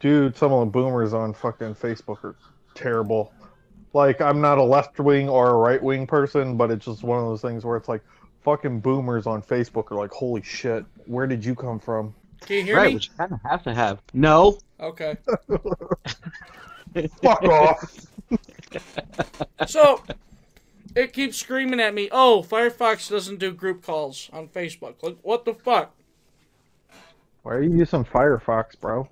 Dude, some of the boomers on fucking Facebook are terrible. Like, I'm not a left wing or a right wing person, but it's just one of those things where it's like, fucking boomers on Facebook are like, holy shit, where did you come from? Can you hear right, me? which you kind of have to have. No. Okay. Fuck off. So it keeps screaming at me, "Oh, Firefox doesn't do group calls on Facebook." Like, what the fuck? Why are you using Firefox, bro?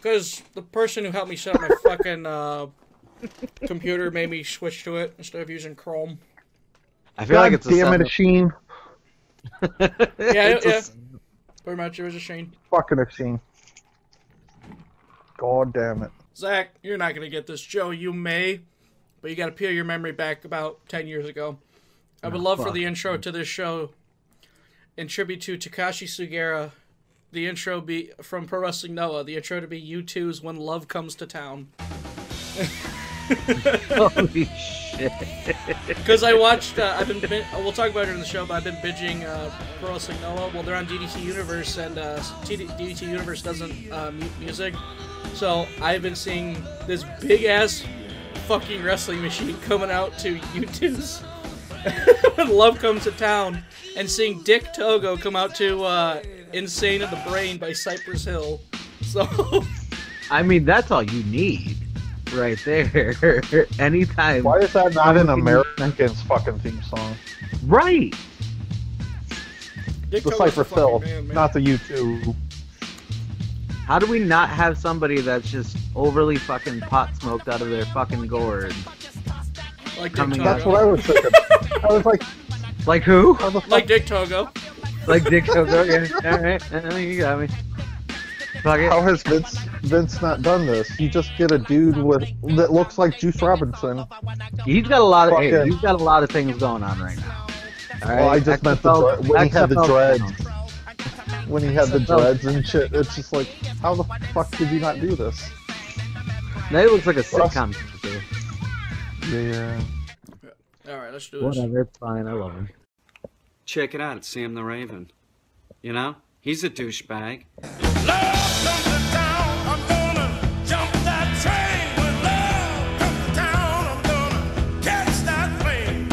Because the person who helped me set up my fucking uh, computer made me switch to it instead of using Chrome. I feel God like it's a damn it, setup. Sheen. Yeah, It's yeah. s- Pretty much, it was a shame. Fucking a Sheen. God damn it. Zach, you're not gonna get this. Joe, you may, but you gotta peel your memory back about ten years ago. I would Oh, love for the intro to this show, in tribute to Takashi Sugiura, the intro be from Pro Wrestling Noah. The intro to be U2's "When Love Comes to Town." Holy shit. Because I watched, uh, I've been, bin- we'll talk about it in the show, but I've been binging uh, Pro Wrestling Noah. Well, they're on DDT Universe, and uh, DDT Universe doesn't uh, mute music. So I've been seeing this big ass fucking wrestling machine coming out to U2's when Love Comes to Town, and seeing Dick Togo come out to uh, Insane of the Brain by Cypress Hill. So, I mean, that's all you need. Right there. Anytime. Why is that not an Fucking- Americans fucking theme song? Right. Dick The Cypress a Cypher fucking Phil, man, man. not the U2. How do we not have somebody that's just overly fucking pot smoked out of their fucking gourd? like Dick coming Togo. That's what I was thinking. I was like, Like who? how the fuck? Like Dick Togo. Like Dick Togo? Yeah. Alright. Uh, you got me. Fuck it. How has Vince Vince not done this? You just get a dude with that looks like Juice Robinson. He's got a lot of hey, he's got a lot of things going on right now. All right. Well, I just meant the XFL dre- when he had the dreads. When he had the dreads and shit, it's just like, how the fuck did you not do this? That looks like a sitcom. character. Yeah. All right, let's do this. Whatever, it's fine. I love him. Check it out, it's Sam the Raven. You know, he's a douchebag. Love comes to town, I'm gonna jump that train. When love comes to town, I'm gonna catch that plane.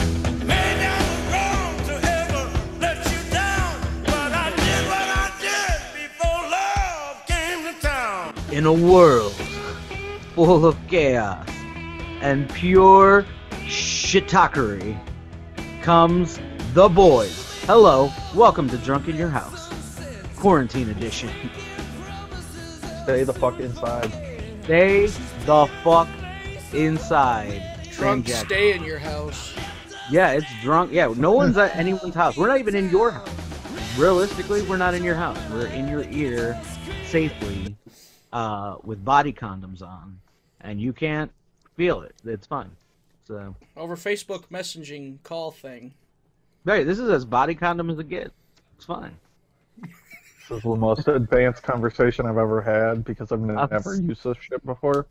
May never wrong to ever let you down, but I did what I did before love came to town. In a world full of chaos and pure shitakery comes the boys. Hello, welcome to Drunk in Your House, quarantine edition. Stay the fuck inside. Stay the fuck inside. Drunk, Sam Jackson. stay in your house. Yeah, it's drunk. Yeah, no one's at anyone's house. We're not even in your house. Realistically, we're not in your house. We're in your ear safely uh, with body condoms on, and you can't feel it. It's fine. So, Over Facebook messaging call thing. Right, this is as body condom as it gets. It's fine. This is the most advanced conversation I've ever had because I've n- That's- never used this shit before.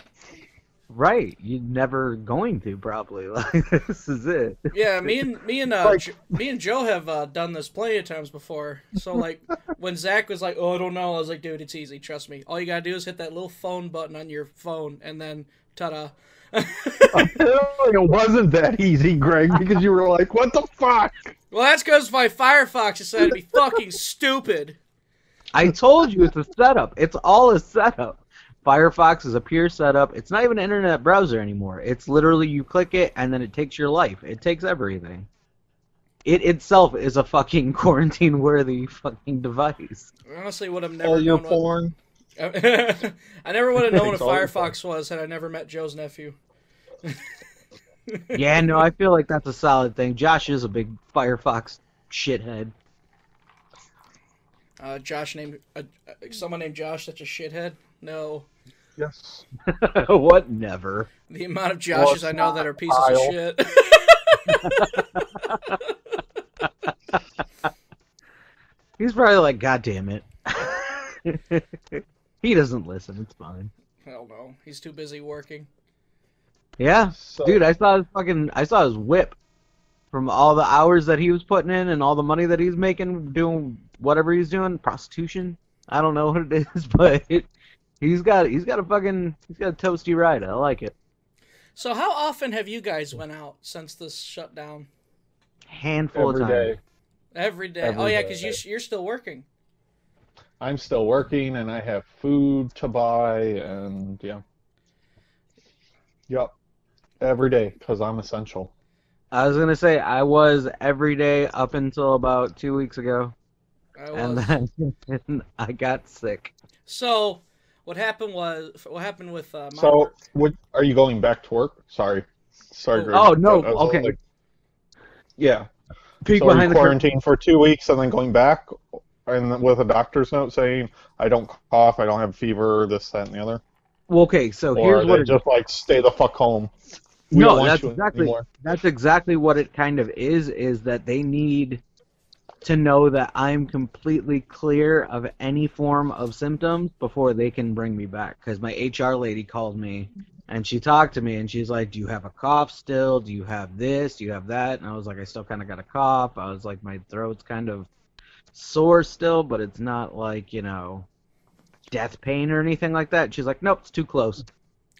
Right, you're never going to probably. Like this is it. Yeah, me and me and uh, Like- Jo- me and Joe have uh, done this plenty of times before. So like when Zach was like, "Oh, I don't know," I was like, "Dude, it's easy. Trust me. All you gotta do is hit that little phone button on your phone, and then ta-da." it wasn't that easy, Greg, because you were like, "What the fuck?" Well, that's because my Firefox decided to be fucking stupid. I told you it's a setup. It's all a setup. Firefox is a pure setup. It's not even an internet browser anymore. It's literally you click it and then it takes your life. It takes everything. It itself is a fucking quarantine worthy fucking device. I honestly would have never All your porn. what... I never would have known what It's Firefox was had I never met Joe's nephew. Yeah, no, I feel like that's a solid thing. Josh is a big Firefox shithead. Uh, Josh named uh, uh, someone named Josh. That's a shithead. No, Yes. what? Never. the amount of Joshes it's I know that are pieces Kyle. of shit. He's probably like, God damn it. he doesn't listen. It's fine. Hell no, he's too busy working. Yeah, So, dude, I saw his fucking, I saw his whip from all the hours that he was putting in and all the money that he's making doing whatever he's doing, prostitution. I don't know what it is, but He's got he's got a fucking he's got a toasty ride. I like it. So how often have you guys went out since this shutdown? Handful Every of times. day. Every day. Every oh yeah, because you you're still working. I'm still working and I have food to buy and yeah. Yep. Every day because I'm essential. I was gonna say I was every day up until about two weeks ago, I and then I got sick. So what happened was what happened with uh, my So, work. what are you going back to work? Sorry. Sorry. Oh, Greg. oh, no, okay. like- yeah. Peek so are you behind the curtain. quarantined for two weeks and then going back, and with a doctor's note saying I don't cough, I don't have fever, this, that, and the other, Well, okay, so or here's they what it, just like stay the fuck home. We No, that's exactly- anymore. that's exactly what it kind of is. Is that they need to know that I'm completely clear of any form of symptoms before they can bring me back. Because my HR lady called me and she talked to me and she's like, "Do you have a cough still? Do you have this? Do you have that?" And I was like, "I still kind of got a cough." I was like, "My throat's kind of sore still, but it's not like you know." Death pain or anything like that. She's like, nope, it's too close.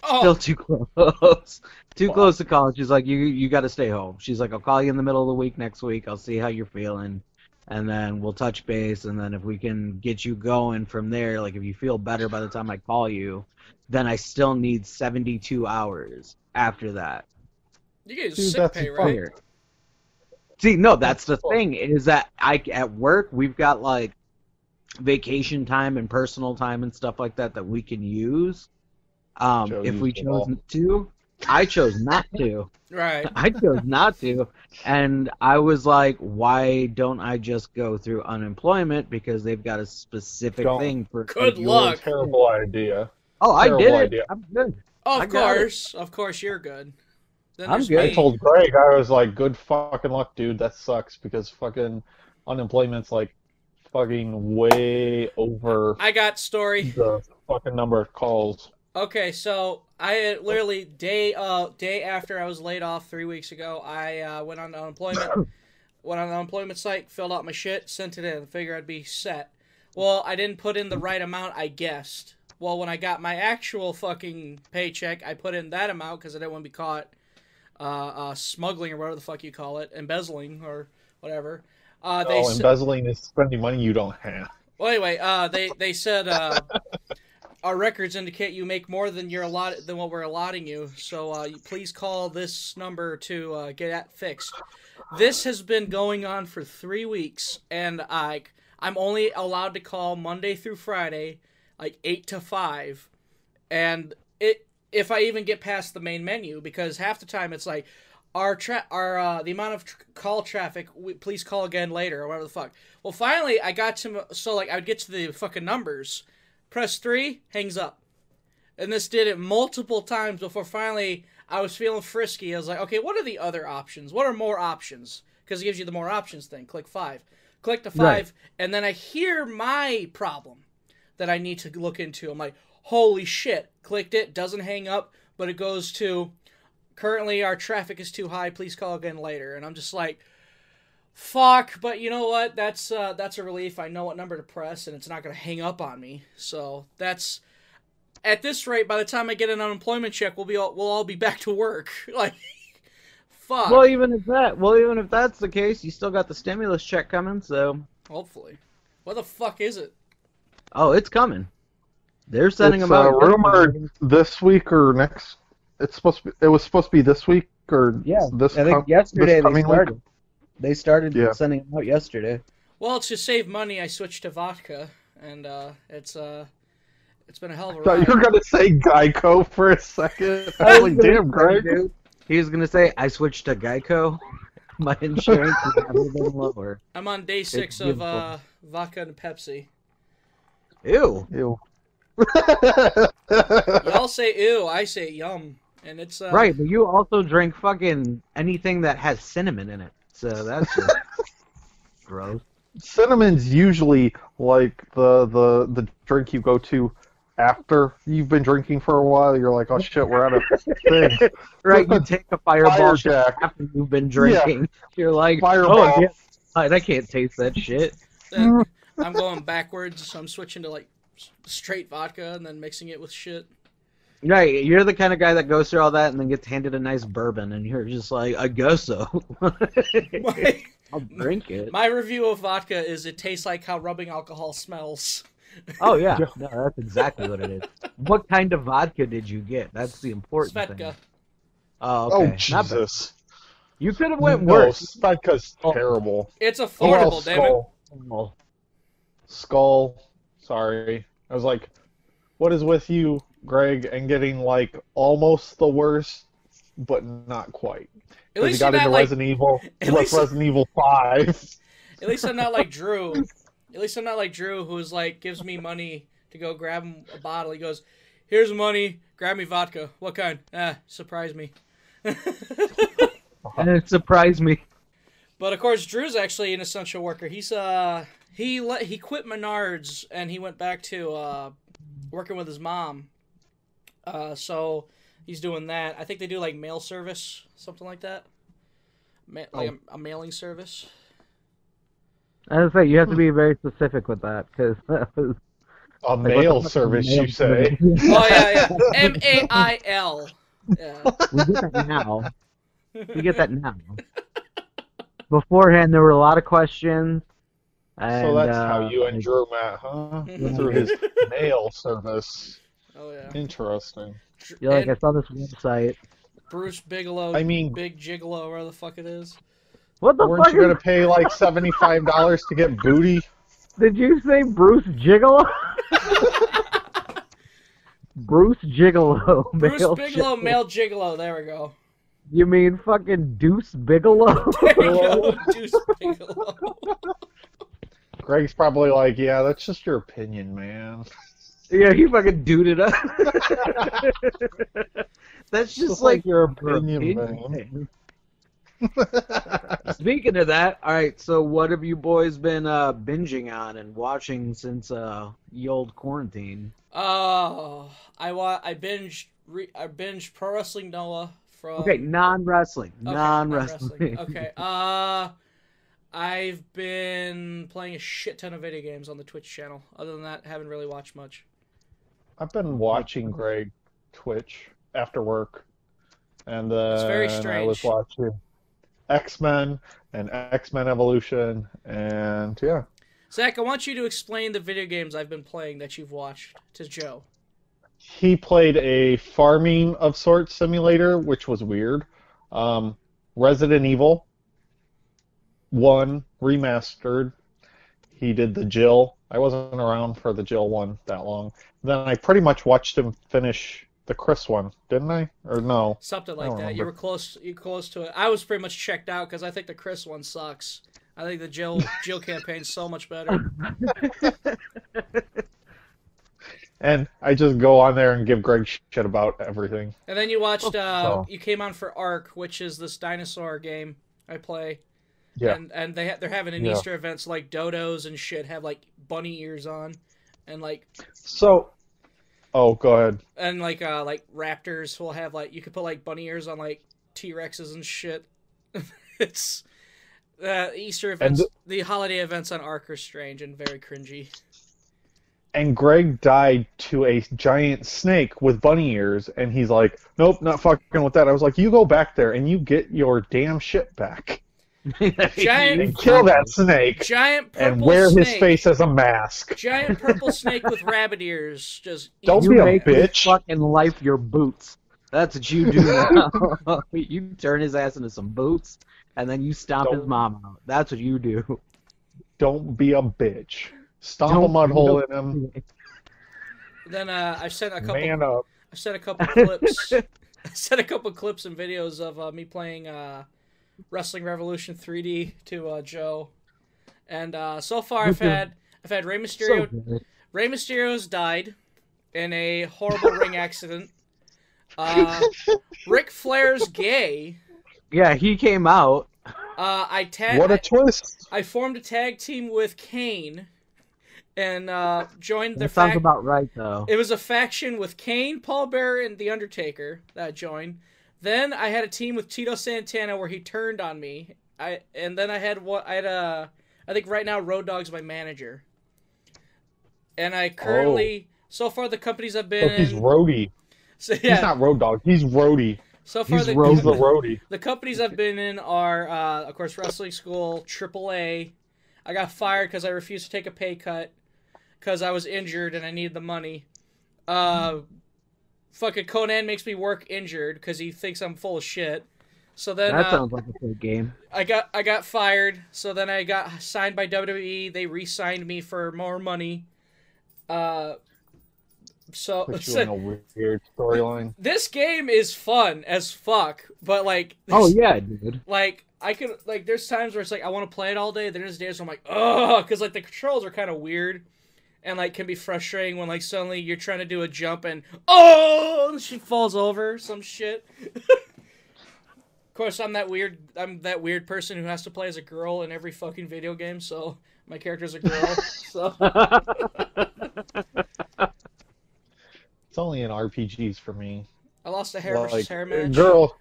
Oh, Still too close. too close to college. She's like, you you got to stay home. She's like, I'll call you in the middle of the week next week. I'll see how you're feeling, and then we'll touch base. And then if we can get you going from there, like if you feel better by the time I call you, then I still need 72 hours after that. you get Dude, sick pay, right? Clear. See, no, that's the Cool. thing is that I at work we've got like vacation time and personal time and stuff like that that we can use. Um, if we chose to, I chose not to. Right. I chose not to, and I was like, why don't I just go through unemployment because they've got a specific Don't. thing for Good your- luck. Terrible idea. Oh, I did it. idea. I'm good. Of I it. course, of course, you're good. Then I'm there's good. I told Greg, I was like, good fucking luck, dude. That sucks because fucking unemployment's like fucking way over I got story. the fucking number of calls. Okay, so I literally day uh day after I was laid off three weeks ago, I uh, went on unemployment, went on the unemployment site, filled out my shit, sent it in, figured I'd be set. Well, I didn't put in the right amount, I guessed. Well, when I got my actual fucking paycheck, I put in that amount because I didn't want to be caught uh, uh, smuggling or whatever the fuck you call it, embezzling or whatever. Uh, they oh, embezzling is spending money you don't have. well, anyway, uh, they they said uh, our records indicate you make more than you're than what we're allotting you. So uh, please call this number to uh, get that fixed. This has been going on for three weeks, and I I'm only allowed to call Monday through Friday, like eight to five, and it if I even get past the main menu because half the time it's like. Our tra- our uh, the amount of tr- call traffic. We, please call again later or whatever the fuck. Well, finally, I got to so like I would get to the fucking numbers, press three, hangs up, and this did it multiple times before finally I was feeling frisky. I was like, okay, what are the other options? What are more options? Because it gives you the more options thing. Click five, click the five, Right. and then I hear my problem that I need to look into. I'm like, holy shit! Clicked it, doesn't hang up, but it goes to currently our traffic is too high. Please call again later. And I'm just like fuck but you know what that's uh that's a relief i know what number to press and it's not gonna hang up on me so that's at this rate by the time i get an unemployment check we'll be all we'll all be back to work like fuck Well, even if that, well, even if that's the case, you still got the stimulus check coming. So, hopefully what the fuck is it oh, it's coming. They're sending it's them out. uh, rumored this week or next. It's supposed to be, it was supposed to be this week or Yeah, this I think com- yesterday this they started. week. They started Yeah. sending them out yesterday. well to save money i switched to vodka and uh it's uh it's been a hell of a I thought ride you were gonna say Geico for a second. I was like, damn, Greg. He was gonna say, "I switched to Geico. My insurance has never been lower." i'm on day six of uh vodka and pepsi Ew. Ew. y'all say ew i say yum and it's uh Right, but you also drink fucking anything that has cinnamon in it. So that's just gross. Cinnamon's usually like the, the the drink you go to after you've been drinking for a while. You're like, oh shit, we're out of thing. Right, you take a fireball Fire Jack. after you've been drinking. You're like, Fireball. oh, yeah, I can't taste that shit. then I'm going backwards, so I'm switching to like straight vodka and then mixing it with shit. Right, you're the kind of guy that goes through all that and then gets handed a nice bourbon, and you're just like, I guess so. My, I'll drink it. my review of vodka is it tastes like how rubbing alcohol smells. Oh yeah, no, that's exactly what it is. What kind of vodka did you get? That's the important Svedka. thing. Oh, Oh okay. Not bad. Jesus! You could have went no, worse. Vodka's Oh. terrible. It's Oh, affordable, damn it. skull. Oh, Skull. Sorry, I was like, what is with you, Greg, and getting like almost the worst, but not quite. At Because he least got you're into not like Resident Evil. at least- Resident Evil Five? At least I'm not like Drew. At least I'm not like Drew, who's like gives me money to go grab him a bottle. He goes, "Here's money. Grab me vodka. What kind? Ah, surprise me." and it surprised me. but of course, Drew's actually an essential worker. He's uh he let he quit Menards and he went back to uh working with his mom. Uh, so he's doing that. I think they do like mail service, something like that. Ma- like a, a mailing service. I was like, you have to be very specific with that because A Like, mail what the fuck is service, mail you say? service? Oh yeah, yeah. M A I L. Yeah. we get that now. We get that now. Beforehand, there were a lot of questions. And, so that's uh, how you and Drew met, huh? Through his mail service. Oh yeah. Interesting. You're like, And I saw this website. Bruce Bigelow. I mean- Big Gigolo, where the fuck it is. What the Weren't fuck? you gonna pay like seventy-five dollars to get booty? Did you say Bruce Gigolo? Bruce Gigolo. Bruce male Bigelow, Gigolo. male Gigolo. There we go. You mean fucking Deuce Bigelow? There you go. Deuce Bigelow. Greg's probably like, yeah, that's just your opinion, man. Yeah, he fucking duded up. That's just, Just like like your your opinion, opinion. Speaking of that, all right. So, what have you boys been uh, binging on and watching since uh, the old quarantine? Oh, I wa- I binged. Re- I binged Pro Wrestling Noah from. Okay, non wrestling, Okay, non non-wrestling. wrestling. Okay. Uh, I've been playing a shit ton of video games on the Twitch channel. Other than that, haven't really watched much. I've been watching Greg Twitch after work, and then very strange. I was watching X Men and X Men Evolution, and yeah, Zach, I want you to explain the video games I've been playing that you've watched to Joe. he played a farming of sorts simulator, which was weird. Um, Resident Evil one remastered. He did the Jill. I wasn't around for the Jill one that long. Then I pretty much watched him finish the Chris one, didn't I? Or no? Something like don't that. You were close. You were close to it. I was pretty much checked out because I think the Chris one sucks. I think the Jill Jill campaign's so much better. And I just go on there and give Greg shit about everything. And then you watched. Uh, Oh. You came on for Ark, which is this dinosaur game I play. Yeah. And and they ha- they're having an Yeah. Easter event, so like dodos and shit have like bunny ears on, and like So, oh, go ahead. and like uh like raptors will have like you could put like bunny ears on like T Rexes and shit. it's uh Easter events, th- the holiday events on Ark are strange and very cringy. And Greg died to a giant snake with bunny ears, and he's like, "Nope, not fucking with that." I was like, "You go back there and you get your damn shit back Giant- and kill that snake Giant purple and wear snake. his face as a mask." Giant purple snake with rabbit ears. Just Don't be a bitch. fucking life your boots. That's what you do now. you turn his ass into some boots, and then you stomp his Don't- mom out. That's what you do. Don't be a bitch. Stomp Don't a mud hole in him. Then uh, I've sent a couple. Man up. I've sent a couple clips. I sent a couple clips and videos of uh, me playing uh, Wrestling Revolution 3D to uh, Joe, and uh, so far I've had I've had Rey Mysterio. good. Rey Mysterio's died in a horrible ring accident. Uh, Ric Flair's gay. Yeah, he came out. Uh, I tag. What a twist! I formed a tag team with Kane, and uh, joined the That sounds fac- about right, though. It was a faction with Kane, Paul Bearer, and The Undertaker that I joined. Then I had a team with Tito Santana where he turned on me. I and then I had what I had a I think right now Road Dog's my manager. and I currently so far the companies I've been Oh, he's in. roadie. So, He's not road dog. He's roadie. so far he's the, He's the roadie. the companies I've been in are, uh, of course, Wrestling School, AAA. I got fired because I refused to take a pay cut because I was injured and I needed the money. Uh, fucking Conan makes me work injured because he thinks I'm full of shit. So then That uh, sounds like a fake game. I got I got fired. So then I got signed by WWE. They re-signed me for more money. Uh, so, Put you in a weird storyline. this game is fun as fuck, but like Oh yeah, dude. like I could like there's times where it's like I want to play it all day. Then there's days where I'm like, oh, because like the controls are kind of weird, and like can be frustrating when like suddenly you're trying to do a jump and oh, and she falls over some shit. of course, I'm that weird. I'm that weird person who has to play as a girl in every fucking video game. So my character's a girl. so It's only in RPGs for me. I lost a hair versus Like, hair match. girl.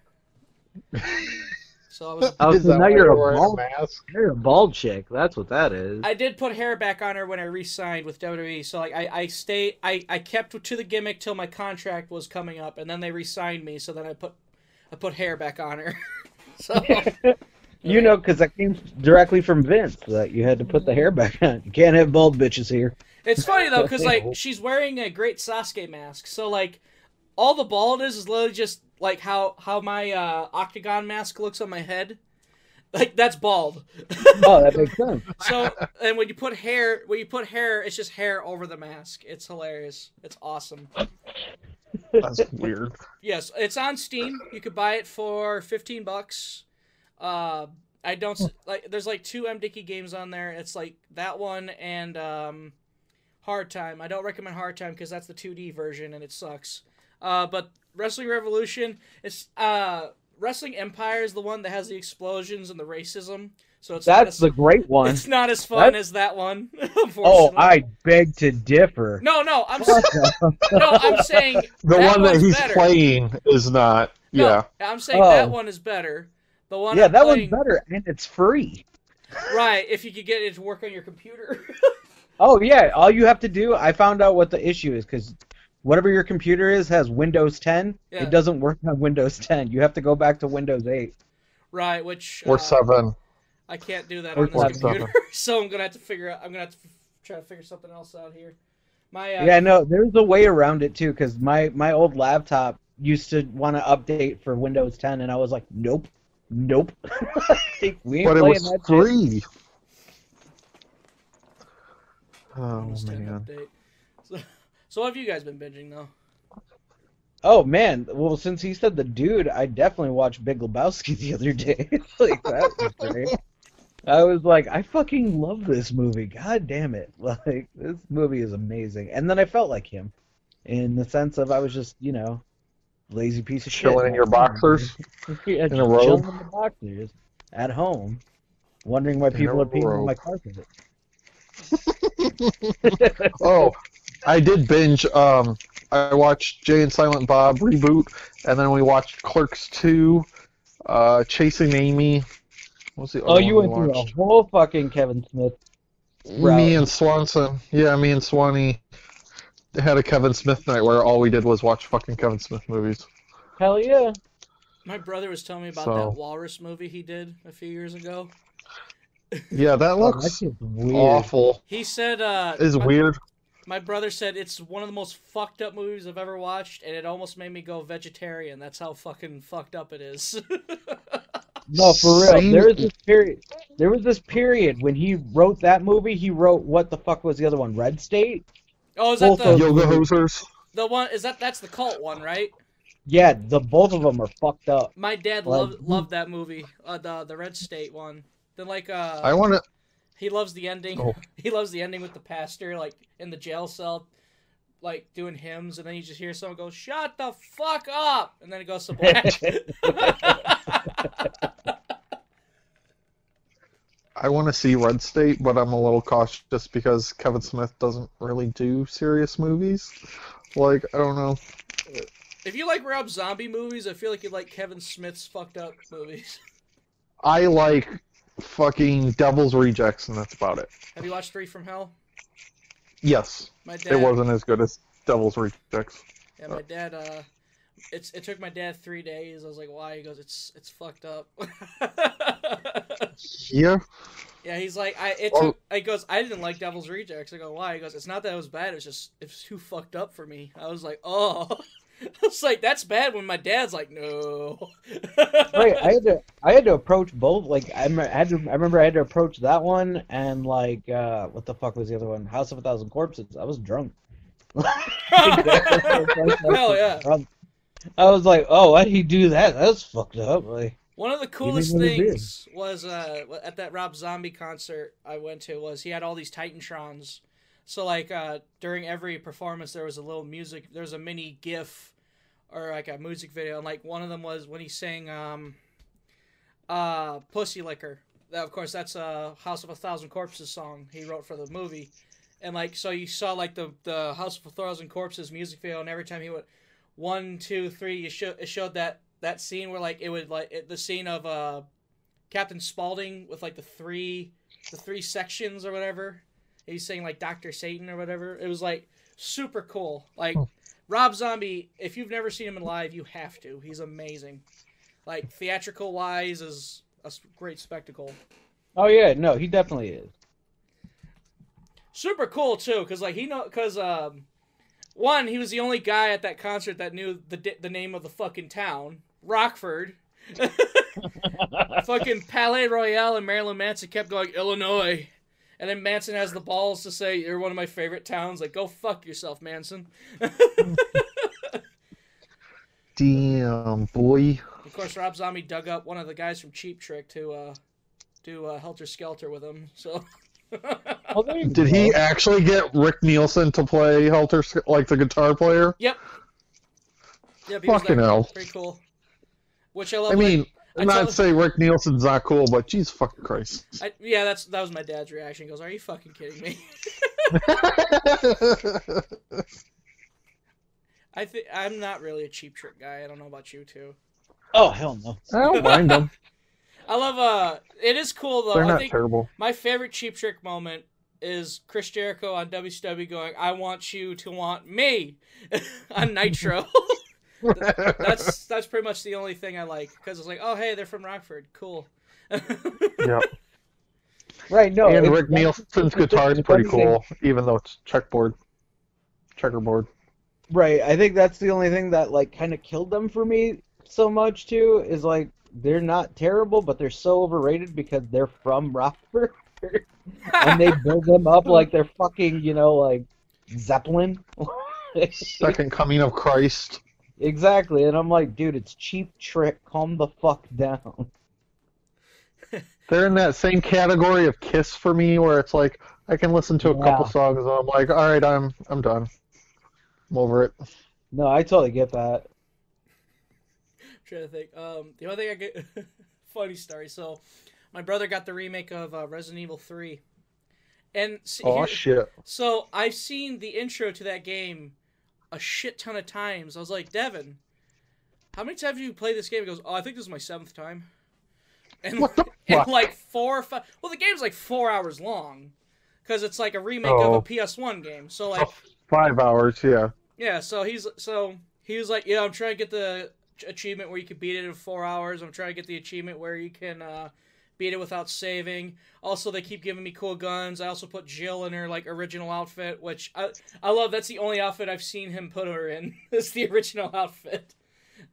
So I was. Oh, so now you're a bald- mask? You're a bald chick. That's what that is. I did put hair back on her when I re-signed with WWE. So like I I stay I I kept to the gimmick till my contract was coming up, and then they re-signed me. So then I put I put hair back on her. so You know, because that came directly from Vince that you had to put the hair back on. You can't have bald bitches here. it's funny though because like she's wearing a great Sasuke mask. So like all the bald is is literally just like how how my uh, octagon mask looks on my head. Like that's bald. Oh, that makes sense. So and when you put hair when you put hair, it's just hair over the mask. It's hilarious. It's awesome. That's weird. Yes, it's on Steam. You could buy it for fifteen bucks. Uh, I don't like. There's like two MDickie games on there. It's like that one and um, Hard Time. I don't recommend Hard Time because that's the 2D version and it sucks. Uh, but Wrestling Revolution, it's uh, Wrestling Empire is the one that has the explosions and the racism. So it's That's as, the great one. it's not as fun That- as that one. Oh, Unfortunately. I beg to differ. no, no, I'm no, I'm saying The That one that he's better. playing is not. No, Yeah. I'm saying Oh. that one is better. The one yeah, I'm that playing, one's better, and it's free. right? If you could get it to work on your computer. Oh yeah, all you have to do. I found out what the issue is because whatever your computer is has Windows 10. Yeah. It doesn't work on Windows 10. You have to go back to Windows 8. right, which Or uh, seven. I can't do that Or on this seven. computer, so I'm gonna have to figure out. I'm gonna have to try to figure something else out here. My uh, Yeah, no, there's a way around it too because my my old laptop used to want to update for Windows 10, and I was like, nope, nope. we ain't But it was that shit. free. Oh man. update. So, so what have you guys been binging though? Oh man, well since he said the dude, I definitely watched Big Lebowski the other day. like that was great. I was like, I fucking love this movie. God damn it! Like this movie is amazing. And then I felt like him, in the sense of I was just you know, lazy piece of shit. Chilling in your boxers. yeah, in just a robe? chilling in the boxers at home, wondering why In people are peeing on robe. my carpet. Oh, I did binge. Um, I watched Jay and Silent Bob reboot, and then we watched Clerks two, uh, Chasing Amy. What was the other Oh, you one went we through a whole fucking Kevin Smith. route. Me and Swanson. Yeah, me and Swanee had a Kevin Smith night where all we did was watch fucking Kevin Smith movies. Hell yeah. My brother was telling me about So- that Walrus movie he did a few years ago. Yeah, that Oh, looks that awful. He said, uh, Is weird. My brother said it's one of the most fucked up movies I've ever watched, and it almost made me go vegetarian. That's how fucking fucked up it is. No, for real. Same- There was this period. There was this period when he wrote that movie. He wrote what the fuck was the other one? Red State. oh, is that Both the Yoga hosers. the one? Is that that's the cult one, right? Yeah, the both of them are fucked up. My dad Like- loved loved that movie, uh, the the Red State one. Then like uh, I want to. He loves the ending. Oh. He loves the ending with the pastor like in the jail cell, like doing hymns, and then you just hear someone go, "Shut the fuck up," and then it goes to black. I want to see Red State, but I'm a little cautious because Kevin Smith doesn't really do serious movies. Like, I don't know. if you like Rob Zombie movies, I feel like you like Kevin Smith's fucked up movies. I like fucking Devil's Rejects, and that's about it. Have you watched Three from Hell? Yes, My dad. it wasn't as good as Devil's Rejects. Yeah, my dad. Uh, it's it took my dad three days. I was like, why? He goes, it's it's fucked up. Yeah. yeah, he's like, I it took. He goes, I didn't like Devil's Rejects. I go, why? He goes, it's not that it was bad. It's just it's too fucked up for me. I was like, oh. I was like, that's bad when my dad's like, no. right, I had to I had to approach both. Like I, I had to I remember I had to approach that one and like uh what the fuck was the other one? House of a Thousand Corpses. I was drunk. Hell yeah. I was like, oh, why did he do that? That's fucked up. Like, One of the coolest things was uh, at that Rob Zombie concert I went to was he had all these Titantrons. So like uh, during every performance there was a little music. There was a mini GIF or like a music video, and like one of them was when he sang um, uh, "Pussy Liquor." That, of course, that's a House of a Thousand Corpses song he wrote for the movie. And like so, you saw like the the House of a Thousand Corpses music video, and every time he went one, two, three, you show it showed that that scene where like it would like it, the scene of uh Captain Spaulding with like the three the three sections or whatever. He's saying like Doctor Satan or whatever. It was like super cool. Like Rob Zombie, if you've never seen him in live, you have to. He's amazing. Like theatrical wise is a great spectacle. oh yeah, no, he definitely is. super cool too because like he know because um one he was the only guy at that concert that knew the the name of the fucking town rockford fucking palais royale and marilyn manson kept going illinois and then manson has the balls to say you're one of my favorite towns like go fuck yourself manson Damn, boy. of course rob zombie dug up one of the guys from cheap trick to uh do uh, helter skelter with him so Oh, there you Did he actually get Rick Nielsen to play Helter, like the guitar player? yep yep he Fucking there. hell. pretty cool which i love I mean, I I'm not tell- say Rick Nielsen's not cool, but jeez fucking Christ. I, yeah, that's that was my dad's reaction. He goes, "Are you fucking kidding me?" I think I'm not really a cheap trick guy. I don't know about you two. Oh hell no. I don't mind them. I love uh, it is cool though. They're I not think terrible. my favorite cheap trick moment is Chris Jericho on WCW going, "I want you to want me," on Nitro. that's that's pretty much the only thing I like because it's like, oh hey, they're from Rockford, cool. Yep. Right, no. and Rick Nielsen's guitar is pretty anything- cool, even though it's checkboard, checkerboard. Right. I think that's the only thing that like kind of killed them for me so much too is like they're not terrible, but they're so overrated because they're from Rockford and they build them up like they're fucking, you know, like Zeppelin. Second coming of Christ. Exactly. And I'm like, dude, it's cheap trick. Calm the fuck down. They're in that same category of Kiss for me, where it's like I can listen to a couple songs and I'm like, all right, I'm I'm done. I'm over it. No, I totally get that. I'm trying to think. Um, the only thing I get funny story. So, my brother got the remake of uh, Resident Evil Three, and see, Oh here- shit. so I've seen the intro to that game a shit ton of times. I was like, Devin, how many times have you played this game? He goes, Oh, I think this is my seventh time. And, and like four or five. Well, the game's like four hours long because it's like a remake Oh. of a PS1 game. So like. Five hours, yeah. Yeah, so he's so he was like, yeah, I'm trying to get the achievement where you can beat it in four hours. I'm trying to get the achievement where you can uh, beat it without saving. Also, they keep giving me cool guns. I also put Jill in her like original outfit, which I I love. That's the only outfit I've seen him put her in. is the original outfit.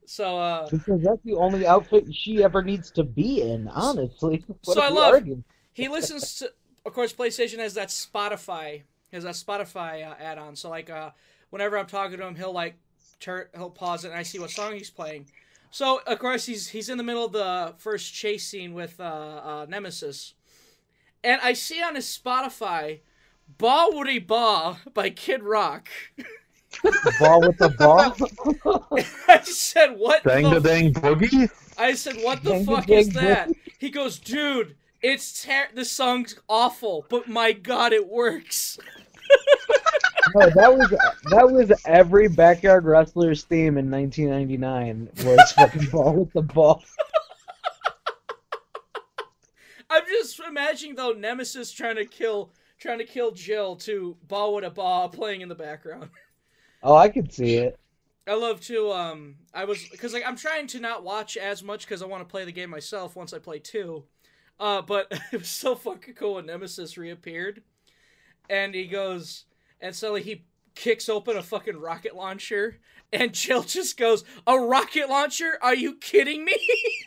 So uh, Because that's the only outfit she ever needs to be in, honestly. What So I love- arguing? he listens to of course PlayStation has that Spotify has that Spotify uh, add-on so like uh whenever I'm talking to him he'll like tur- he'll pause it and I see what song he's playing so of course he's he's in the middle of the first chase scene with uh, uh Nemesis and I see on his Spotify Bawitdaba by Kid Rock Ball with the ball. I said what Dang the the dang boogie. I said, "What the Dang, fuck dang, is dang. that?" He goes, "Dude, it's ter- the song's awful, but my god, it works." No, that was that was every backyard wrestler's theme in 1999 was fucking ball with the ball. I'm just imagining though Nemesis trying to kill trying to kill Jill to ball With a ball playing in the background. Oh, I could see it. I love to um I was because like I'm trying to not watch as much because I want to play the game myself once I play two, uh but it was so fucking cool when Nemesis reappeared, and he goes and suddenly he kicks open a fucking rocket launcher and Jill just goes a rocket launcher are you kidding me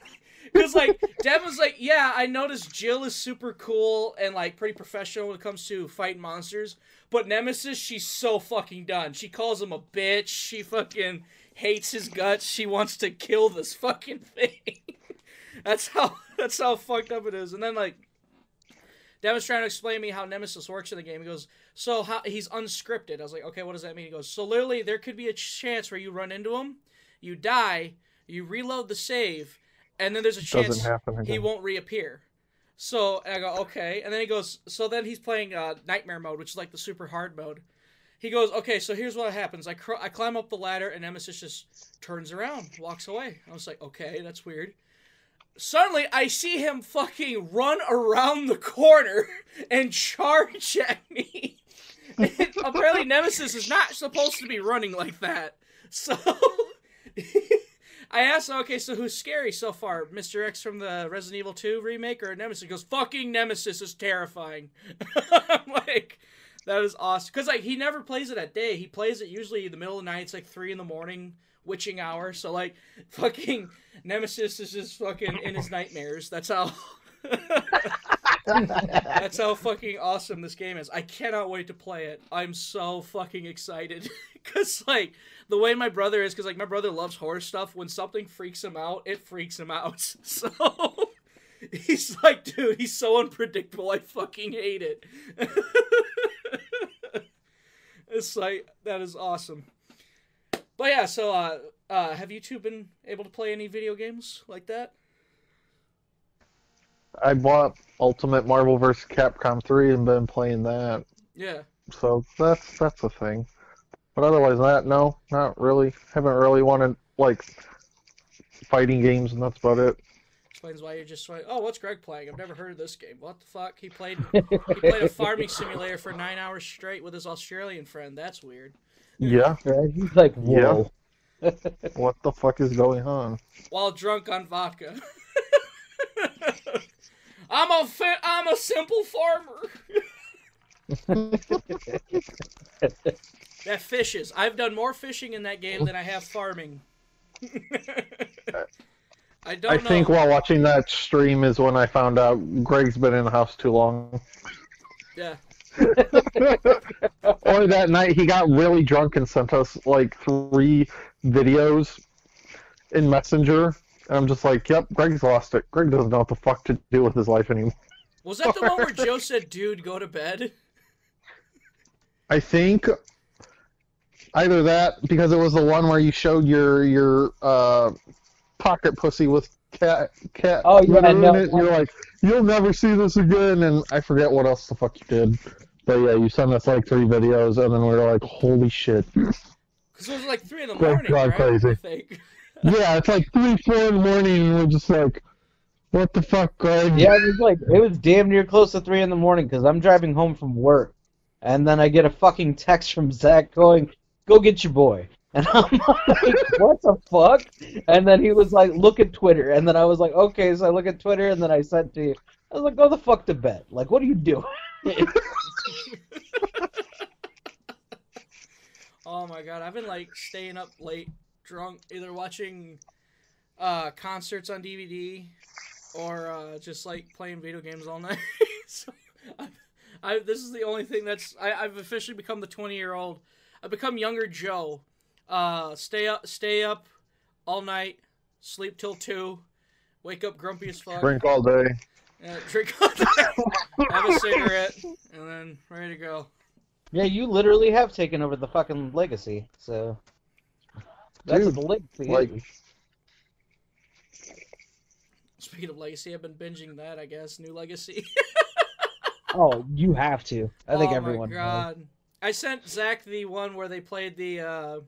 because like Dev was like yeah I noticed Jill is super cool and like pretty professional when it comes to fighting monsters but Nemesis, she's so fucking done. She calls him a bitch. She fucking hates his guts. She wants to kill this fucking thing. that's how that's how fucked up it is. And then like was trying to explain to me how Nemesis works in the game. He goes, so how he's unscripted. I was like, okay, what does that mean? He goes, so literally there could be a chance where you run into him, you die, you reload the save, and then there's a chance he won't reappear. So I go, okay. And then he goes, so then he's playing uh, Nightmare mode, which is like the super hard mode. He goes, okay, so here's what happens. I, cr- I climb up the ladder, and Nemesis just turns around, walks away. I was like, okay, that's weird. Suddenly, I see him fucking run around the corner and charge at me. Apparently, Nemesis is not supposed to be running like that. So. I asked, okay, so who's scary so far? Mr. X from the Resident Evil 2 remake or Nemesis? He goes, fucking Nemesis is terrifying. I'm like, that is awesome. Because, like, he never plays it at day. He plays it usually the middle of the night. It's like 3 in the morning, witching hour. So, like, fucking Nemesis is just fucking in his nightmares. That's how. That's how fucking awesome this game is. I cannot wait to play it. I'm so fucking excited. Cause like the way my brother is, cause like my brother loves horror stuff. When something freaks him out, it freaks him out. So he's like, dude, he's so unpredictable. I fucking hate it. it's like that is awesome. But yeah, so uh, uh, have you two been able to play any video games like that? I bought Ultimate Marvel vs. Capcom 3 and been playing that. Yeah. So that's that's a thing. But otherwise that, no, not really. Haven't really wanted like fighting games and that's about it. Explains why you're just like, oh, what's Greg playing? I've never heard of this game. What the fuck? He played he played a farming simulator for nine hours straight with his Australian friend. That's weird. Yeah. Right? He's like, whoa. What the fuck is going on? While drunk on vodka. I'm a fi- I'm a simple farmer. that fishes. I've done more fishing in that game than I have farming. I don't I know. think while watching that stream is when I found out Greg's been in the house too long. yeah. or that night he got really drunk and sent us like three videos in Messenger. And I'm just like, yep, Greg's lost it. Greg doesn't know what the fuck to do with his life anymore. Was that the one where Joe said, "Dude, go to bed"? I think either that because it was the one where you showed your your uh, pocket pussy with cat cat. Oh, yeah, litter in no. it, and you're like, you'll never see this again, and I forget what else the fuck you did. But yeah, you sent us like three videos, and then we were like, holy shit. Because it was like three in the Greg morning, gone right? crazy. I think. yeah, it's like three, four in the morning, and we're just like, what the fuck, Greg? Yeah, it was like it was damn near close to three in the morning because I'm driving home from work, and then I get a fucking text from Zach going, "Go get your boy," and I'm like, "What the fuck?" And then he was like, "Look at Twitter," and then I was like, "Okay," so I look at Twitter, and then I sent to you. I was like, "Go the fuck to bed!" Like, what are you doing? Oh my god, I've been like staying up late, drunk, either watching uh, concerts on DVD or uh, just like playing video games all night. so, I, I, this is the only thing that's I, I've officially become the twenty year old. I've become younger Joe. Uh, stay up, stay up all night, sleep till two, wake up grumpy as fuck, Drink all day. uh, drink, all day. have a cigarette, and then ready to go. yeah, you literally have taken over the fucking legacy. So that's Dude, what the legacy. like- Speaking of legacy, I've been binging that. I guess new legacy. Oh, you have to. I think oh everyone. my has. god! I sent Zach the one where they played the uh,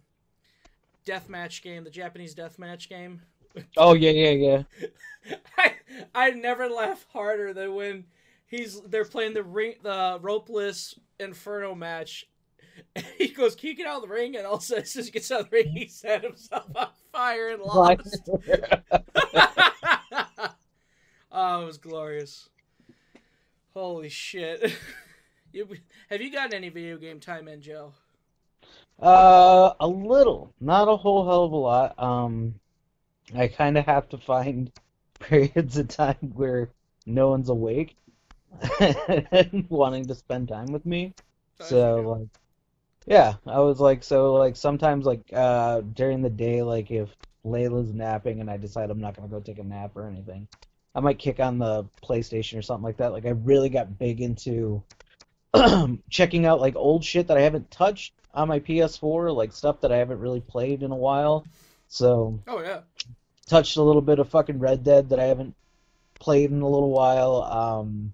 deathmatch game, the Japanese deathmatch game. Oh yeah, yeah, yeah. I I never laugh harder than when he's they're playing the ring the ropeless inferno match. And he goes, "Can you get out of the ring?" And all of a sudden, as he gets out of the ring, he set himself on fire and lost. oh, it was glorious. Holy shit! You, have you gotten any video game time in, Joe? Uh, a little, not a whole hell of a lot. Um, I kind of have to find periods of time where no one's awake and wanting to spend time with me. So like, yeah, I was like, so like sometimes like uh during the day, like if Layla's napping and I decide I'm not gonna go take a nap or anything, I might kick on the PlayStation or something like that. Like I really got big into checking out like old shit that I haven't touched on my PS4, like stuff that I haven't really played in a while. So Oh yeah. touched a little bit of fucking Red Dead that I haven't played in a little while. Um,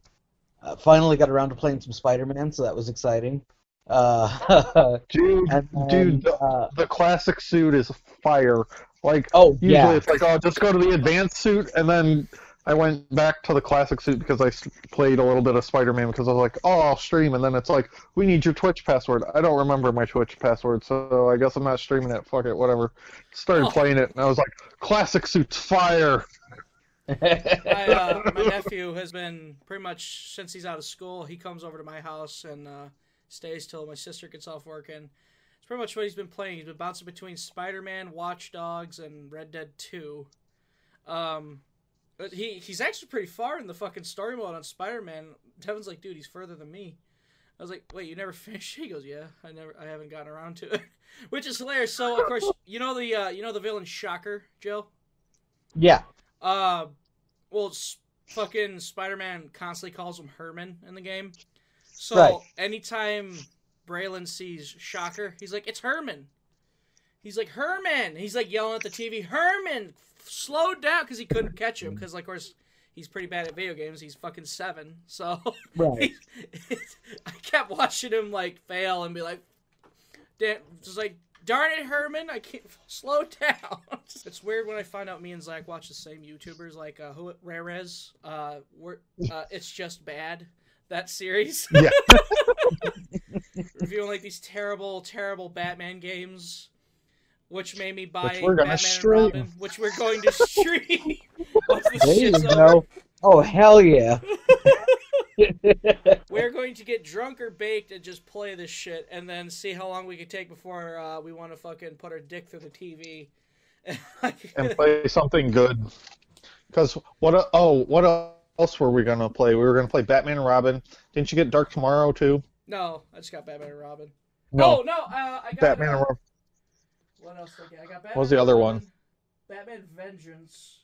uh, finally got around to playing some Spider-Man, so that was exciting. Uh, Dude, and then, dude, the, uh, the classic suit is fire. Like oh usually yeah, it's like, oh, just go to the advanced suit, and then I went back to the classic suit because I played a little bit of Spider-Man because I was like, oh, I'll stream, and then it's like, we need your Twitch password. I don't remember my Twitch password, so I guess I'm not streaming it. Fuck it, whatever. Started Oh. playing it, and I was like, classic suit's fire. my, uh, my nephew has been pretty much since he's out of school. He comes over to my house and uh, stays till my sister gets off work. And it's pretty much what he's been playing. He's been bouncing between Spider-Man, Watch Dogs, and Red Dead Two. Um, but he he's actually pretty far in the fucking story mode on Spider-Man. Devin's like, dude, he's further than me. I was like, wait, you never finished? He goes, yeah, I never, I haven't gotten around to it, which is hilarious. So of course, you know the, uh, you know the villain Shocker, Joe. yeah, Uh, well, fucking Spider-Man constantly calls him Herman in the game. So Right. anytime Braylon sees Shocker, he's like, "It's Herman." He's like, "Herman!" He's like yelling at the TV, "Herman, slow down!" Because he couldn't catch him. Because, like, of course, he's pretty bad at video games. He's fucking seven. So right. I kept watching him like fail and be like, "Damn!" Just like, "Darn it, Herman! I can't slow down." it's weird when I find out me and Zach watch the same YouTubers, like uh, who Rarez. Uh, we're, uh, it's just bad. That series. Yeah. Reviewing like these terrible, terrible Batman games. Which made me buy Which we're gonna Batman stream. Robin, which we're going to stream. Once this There you over. Oh hell yeah. We're going to get drunk or baked and just play this shit, and then see how long we can take before uh, we want to fucking put our dick through the TV. and play something good. Because what? el- Oh, what else were we gonna play? We were gonna play Batman and Robin. Didn't you get Dark Tomorrow too? no, I just got Batman and Robin. No. Oh no, uh, I got Batman uh, and Robin. What else did I get? I got Batman. What was the other Robin, one? Batman Vengeance.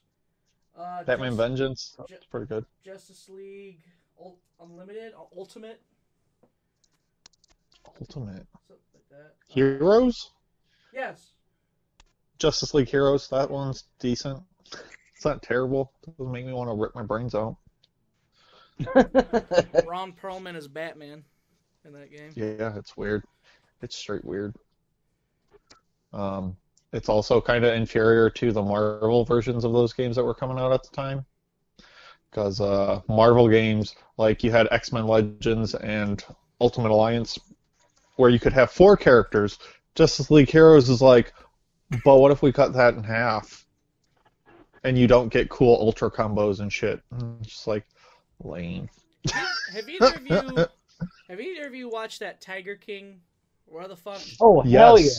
Uh, Batman Just- Vengeance. That's pretty good. Justice League Unlimited, uh, Ultimate, Ultimate something like that. Uh, Heroes. yes. Justice League Heroes. That one's decent. It's not terrible. Doesn't make me want to rip my brains out. Ron Perlman is Batman in that game. Yeah, it's weird. It's straight weird. Um, it's also kind of inferior to the Marvel versions of those games that were coming out at the time. Because uh, Marvel games, like you had X Men Legends and Ultimate Alliance, where you could have four characters. Justice League Heroes is like, but what if we cut that in half? And you don't get cool ultra combos and shit. It's just like lame. Have either of you have either of you watched that Tiger King? Where the fuck? oh hell yeah.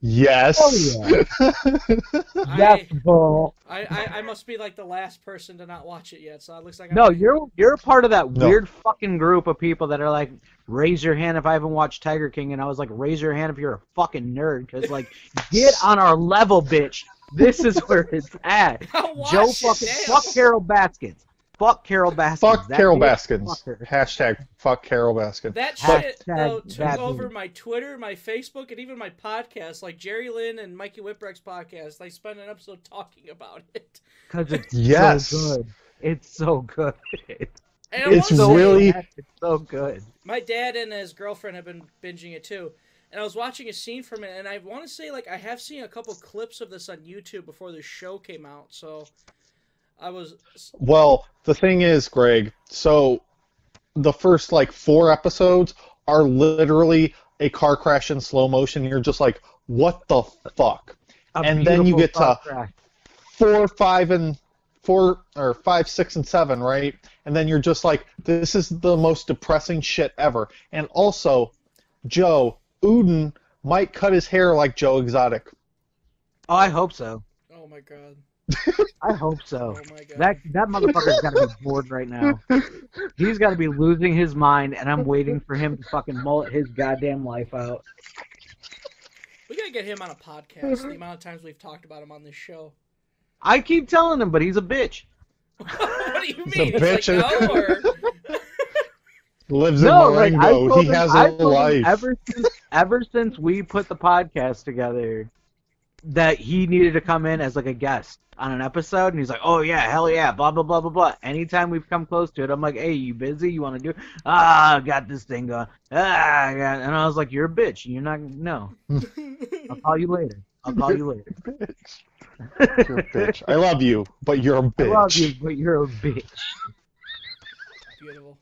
Yes. Yes. That's I, bull. I, I I must be like the last person to not watch it yet, so it looks like I'm No, you're you're part of that No. weird fucking group of people that are like, raise your hand if I haven't watched Tiger King, and I was like, raise your hand if you're a fucking nerd, because like, get on our level, bitch. This is where it's at. Joe fucking damn. fuck Carol Baskins. Fuck Carol Baskins. Fuck That Carol Baskins. fuck. Hashtag fuck Carol Baskins. That But- shit though, took that over dude. my Twitter, my Facebook, and even my podcast. Like Jerry Lynn and Mikey Whipwreck's podcast. They spent an episode talking about it. Cause it's Yes. so good. It's so good. And It's wanna say- really- it's so good. my dad and his girlfriend have been binging it too. And I was watching a scene from it, and I want to say like I have seen a couple clips of this on YouTube before the show came out. So I was Well, the thing is, Greg, so the first like four episodes are literally a car crash in slow motion. You're just like, what the fuck? A and then you get to- crash. Four, five, and four or five, six, and seven, right? And then you're just like, this is the most depressing shit ever. And also, Joe Uden might cut his hair like Joe Exotic. Oh, I hope so. Oh my god. I hope so. Oh my god. That that motherfucker's gotta be bored right now. He's gotta be losing his mind, and I'm waiting for him to fucking mullet his goddamn life out. We gotta get him on a podcast. The amount of times we've talked about him on this show. I keep telling him, but he's a bitch. what do you He's a mean? bitch. It's like, no, or... Lives in No, like I Marengo. told he him, has I a told him life. ever since ever since we put the podcast together that he needed to come in as like a guest on an episode, and he's like, "Oh yeah, hell yeah, blah blah blah blah blah." Anytime we've come close to it, I'm like, "Hey, you busy? You want to do? It? Ah, I got this thing going. Ah, I got-" and I was like, "You're a bitch. You're not. No, I'll call you later. I'll call you later. bitch. You're a bitch. I love you, but you're a bitch. I love you, but you're a bitch." Beautiful.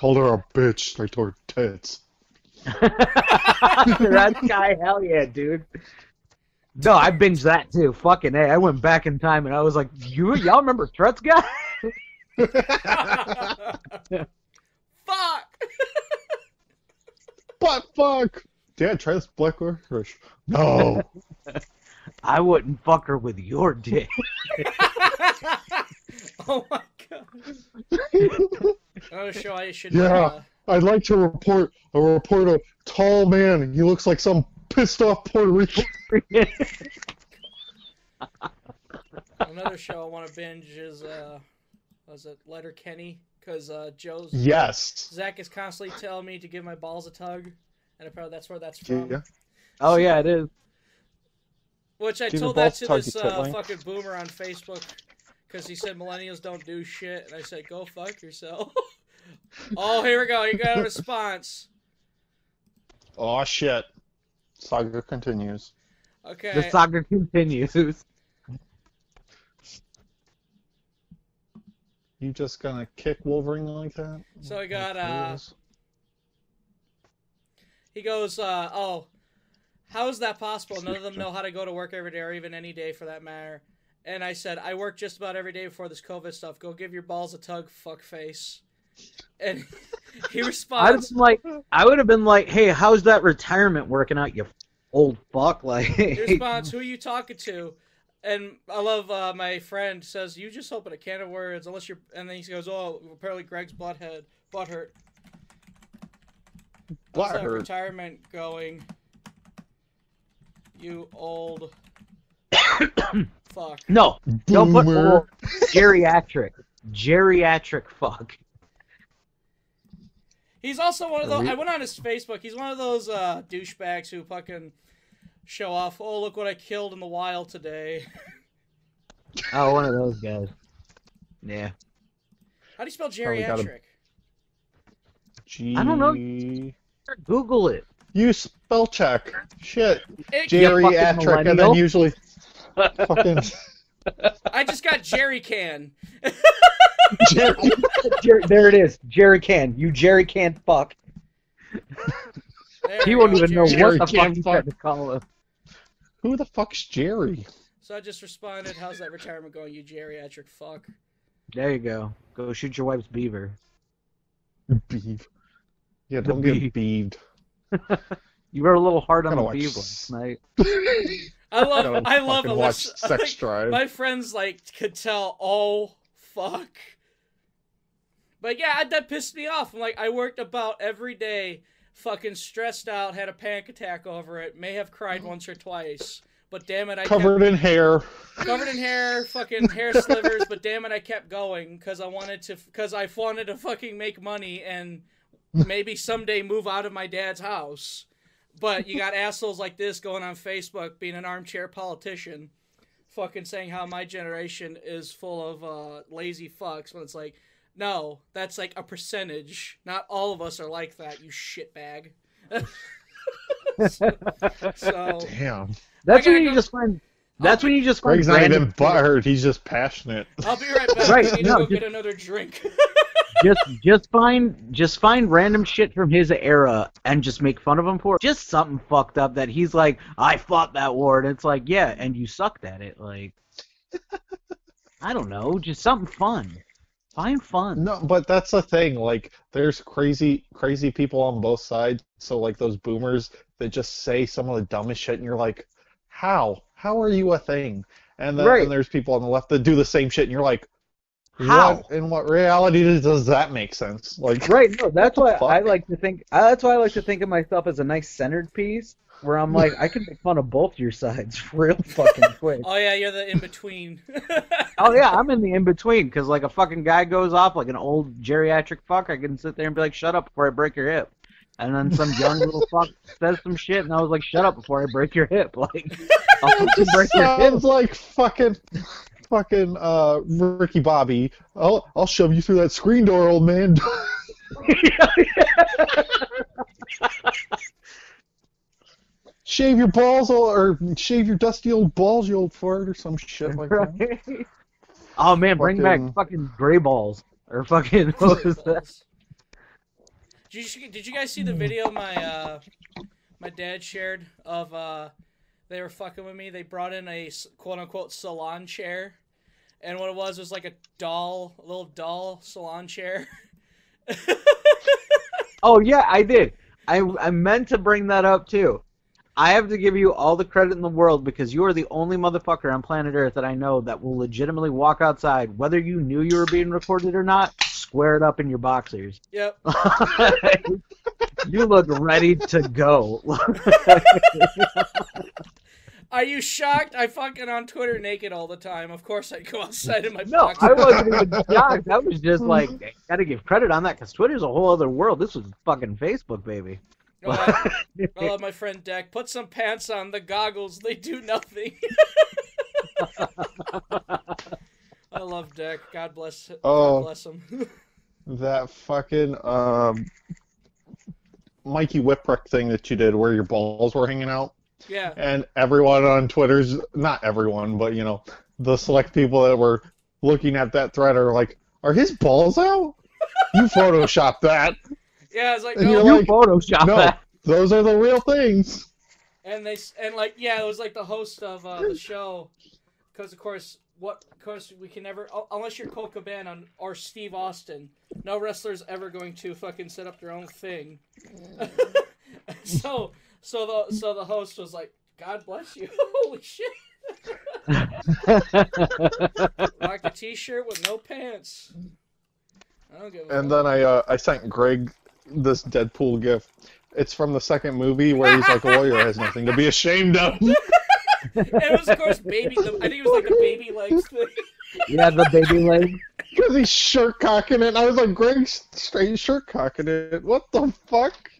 Called her a bitch. I told her tits. that guy, hell yeah, dude. No, I binged that too. Fucking hey, I went back in time and I was like, you y'all remember Struts guy? Fuck. But fuck. Dad, try this black licorice. No. I wouldn't fuck her with your dick. oh my god. Another show I should. Yeah. Uh, I'd like to report a report a tall man. He looks like some pissed off Puerto Rican. another show I want to binge is uh, was it Letterkenny? Because uh, Joe's Yes. Zach is constantly telling me to give my balls a tug, and apparently that's where that's from. Yeah. oh yeah, it is. Which I Give told that to this uh, fucking boomer on Facebook because he said millennials don't do shit, and I said go fuck yourself. oh, here we go. You got a response. Oh shit. Saga continues. Okay. The saga continues. You just gonna kick Wolverine like that? So I got uh, He goes, uh, oh, how is that possible? None of them know how to go to work every day or even any day for that matter. And I said, I work just about every day before this COVID stuff. Go give your balls a tug, fuck face. And he responds. I'd like, I would have been like, hey, how's that retirement working out, you old fuck? Like, he responds, who are you talking to? And I love uh, my friend says, you just open a can of words unless you're. And then he goes, oh, apparently Greg's butthead, butthurt. How's that Butthurt. retirement going? You old fuck. no, don't put old geriatric, geriatric fuck. He's also one of those. I went on his Facebook. He's one of those uh, douchebags who fucking show off. Oh, look what I killed in the wild today. Oh, one of those guys. Yeah. How do you spell Probably geriatric? G- I don't know. Google it. You spell check. Shit. It- Geriatric, and then usually fucking I just got Jerry Can. Jerry. Jer- there it is. Jerry can. You Jerry can't fuck. There He won't even know Jerry what the Can. fuck he's trying to call him. Who the fuck's Jerry? So I just responded, "How's that retirement going, you geriatric fuck?" There you go. Go shoot your wife's beaver. Beeve. Yeah, don't get beeved. You were a little hard on the beaver s- last night. I love. I love Alyssa. Sex like, Drive. My friends like could tell. Oh fuck. But yeah, that pissed me off. I'm like, I worked about every day, fucking stressed out, had a panic attack over it, may have cried once or twice. But damn it, I Covered in hair. covered in hair, fucking hair slivers. But damn it, I kept going because I wanted to, because I wanted to fucking make money and maybe someday move out of my dad's house. But you got assholes like this going on Facebook being an armchair politician, fucking saying how my generation is full of uh, lazy fucks when it's like, no, that's like a percentage. Not all of us are like that, you shitbag. so Damn. That's when you go- just find. That's when you just find. Greg's not even butthurt. He's just passionate. I'll be right back. Right, I need no, to go just- get another drink. just just find just find random shit from his era and just make fun of him for it. Just something fucked up that he's like, I fought that war, and it's like, yeah, and you sucked at it. Like, I don't know, just something fun. Find fun. No, but that's the thing. Like, there's crazy, crazy people on both sides. So, like, those boomers that just say some of the dumbest shit, and you're like, how? How are you a thing? And then Right. and there's people on the left that do the same shit, and you're like, How? What, in what reality does, does that make sense? Like, Right. No, that's why? I like to think. uh, That's why I like to think of myself as a nice centered piece, where I'm like, I can make fun of both your sides real fucking quick. Oh yeah, you're the in between. Oh yeah, I'm in the in between because like a fucking guy goes off like an old geriatric fuck, I can sit there and be like, "Shut up before I break your hip," and then some young little fuck says some shit, and I was like, "Shut up before I break your hip." Like, I'll fucking break your hip. sounds like fucking, fucking uh, Ricky Bobby. I'll I'll shove you through that screen door, old man. shave your balls, or shave your dusty old balls, you old fart, or some shit like that. Oh man, bring Fucking- back fucking gray balls or fucking what was that? Did you did you guys see the video my uh my dad shared of uh they were fucking with me. They brought in a quote unquote salon chair, and what it was was like a doll, a little doll salon chair. Oh yeah, I did. I I meant to bring that up too. I have to give you all the credit in the world because you are the only motherfucker on planet Earth that I know that will legitimately walk outside, whether you knew you were being recorded or not, square it up in your boxers. yep. you look ready to go. Are you shocked? I fucking on Twitter naked all the time. Of course, I go outside in my no, boxers. I wasn't even shocked. I was just like, gotta give credit on that because Twitter's a whole other world. This was fucking Facebook, baby. Oh, I, I love my friend Deck. Put some pants on. The goggles, they do nothing. I love Deck. God bless. God Oh. bless him. that fucking um, Mikey Whipwreck thing that you did, where your balls were hanging out. Yeah. and everyone on Twitter's not everyone, but you know, the select people that were looking at that thread are like, "Are his balls out? You photoshopped that? Yeah. It's like And no. you're You like, Photoshop no, that. those are the real things." and they s- and like yeah, it was like the host of uh, the show, because of course what of course we can never unless you're Colt Cabana or Steve Austin, no wrestler's ever going to fucking set up their own thing. so so the so the host was like, God bless you. Holy shit. like a t-shirt with no pants. I don't give And fuck. then I uh, I sent Greg this Deadpool gif. It's from the second movie where he's like a lawyer has nothing to be ashamed of. And it was of course baby. The, I think it was like the baby legs thing. yeah, the baby leg. Because he's shirt cocking it. I was like, Greg's straight shirt cocking it. What the fuck?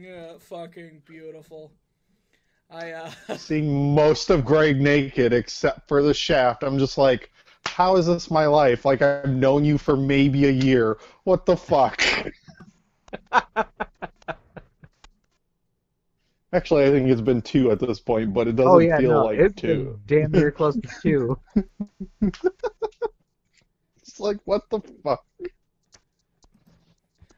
Yeah, fucking beautiful. I uh seeing most of Greg naked except for the shaft. I'm just like, how is this my life? Like I've known you for maybe a year. What the fuck? Actually, I think it's been two at this point, but it doesn't Oh yeah, feel no, like it's two. been damn near close to two. It's like, what the fuck?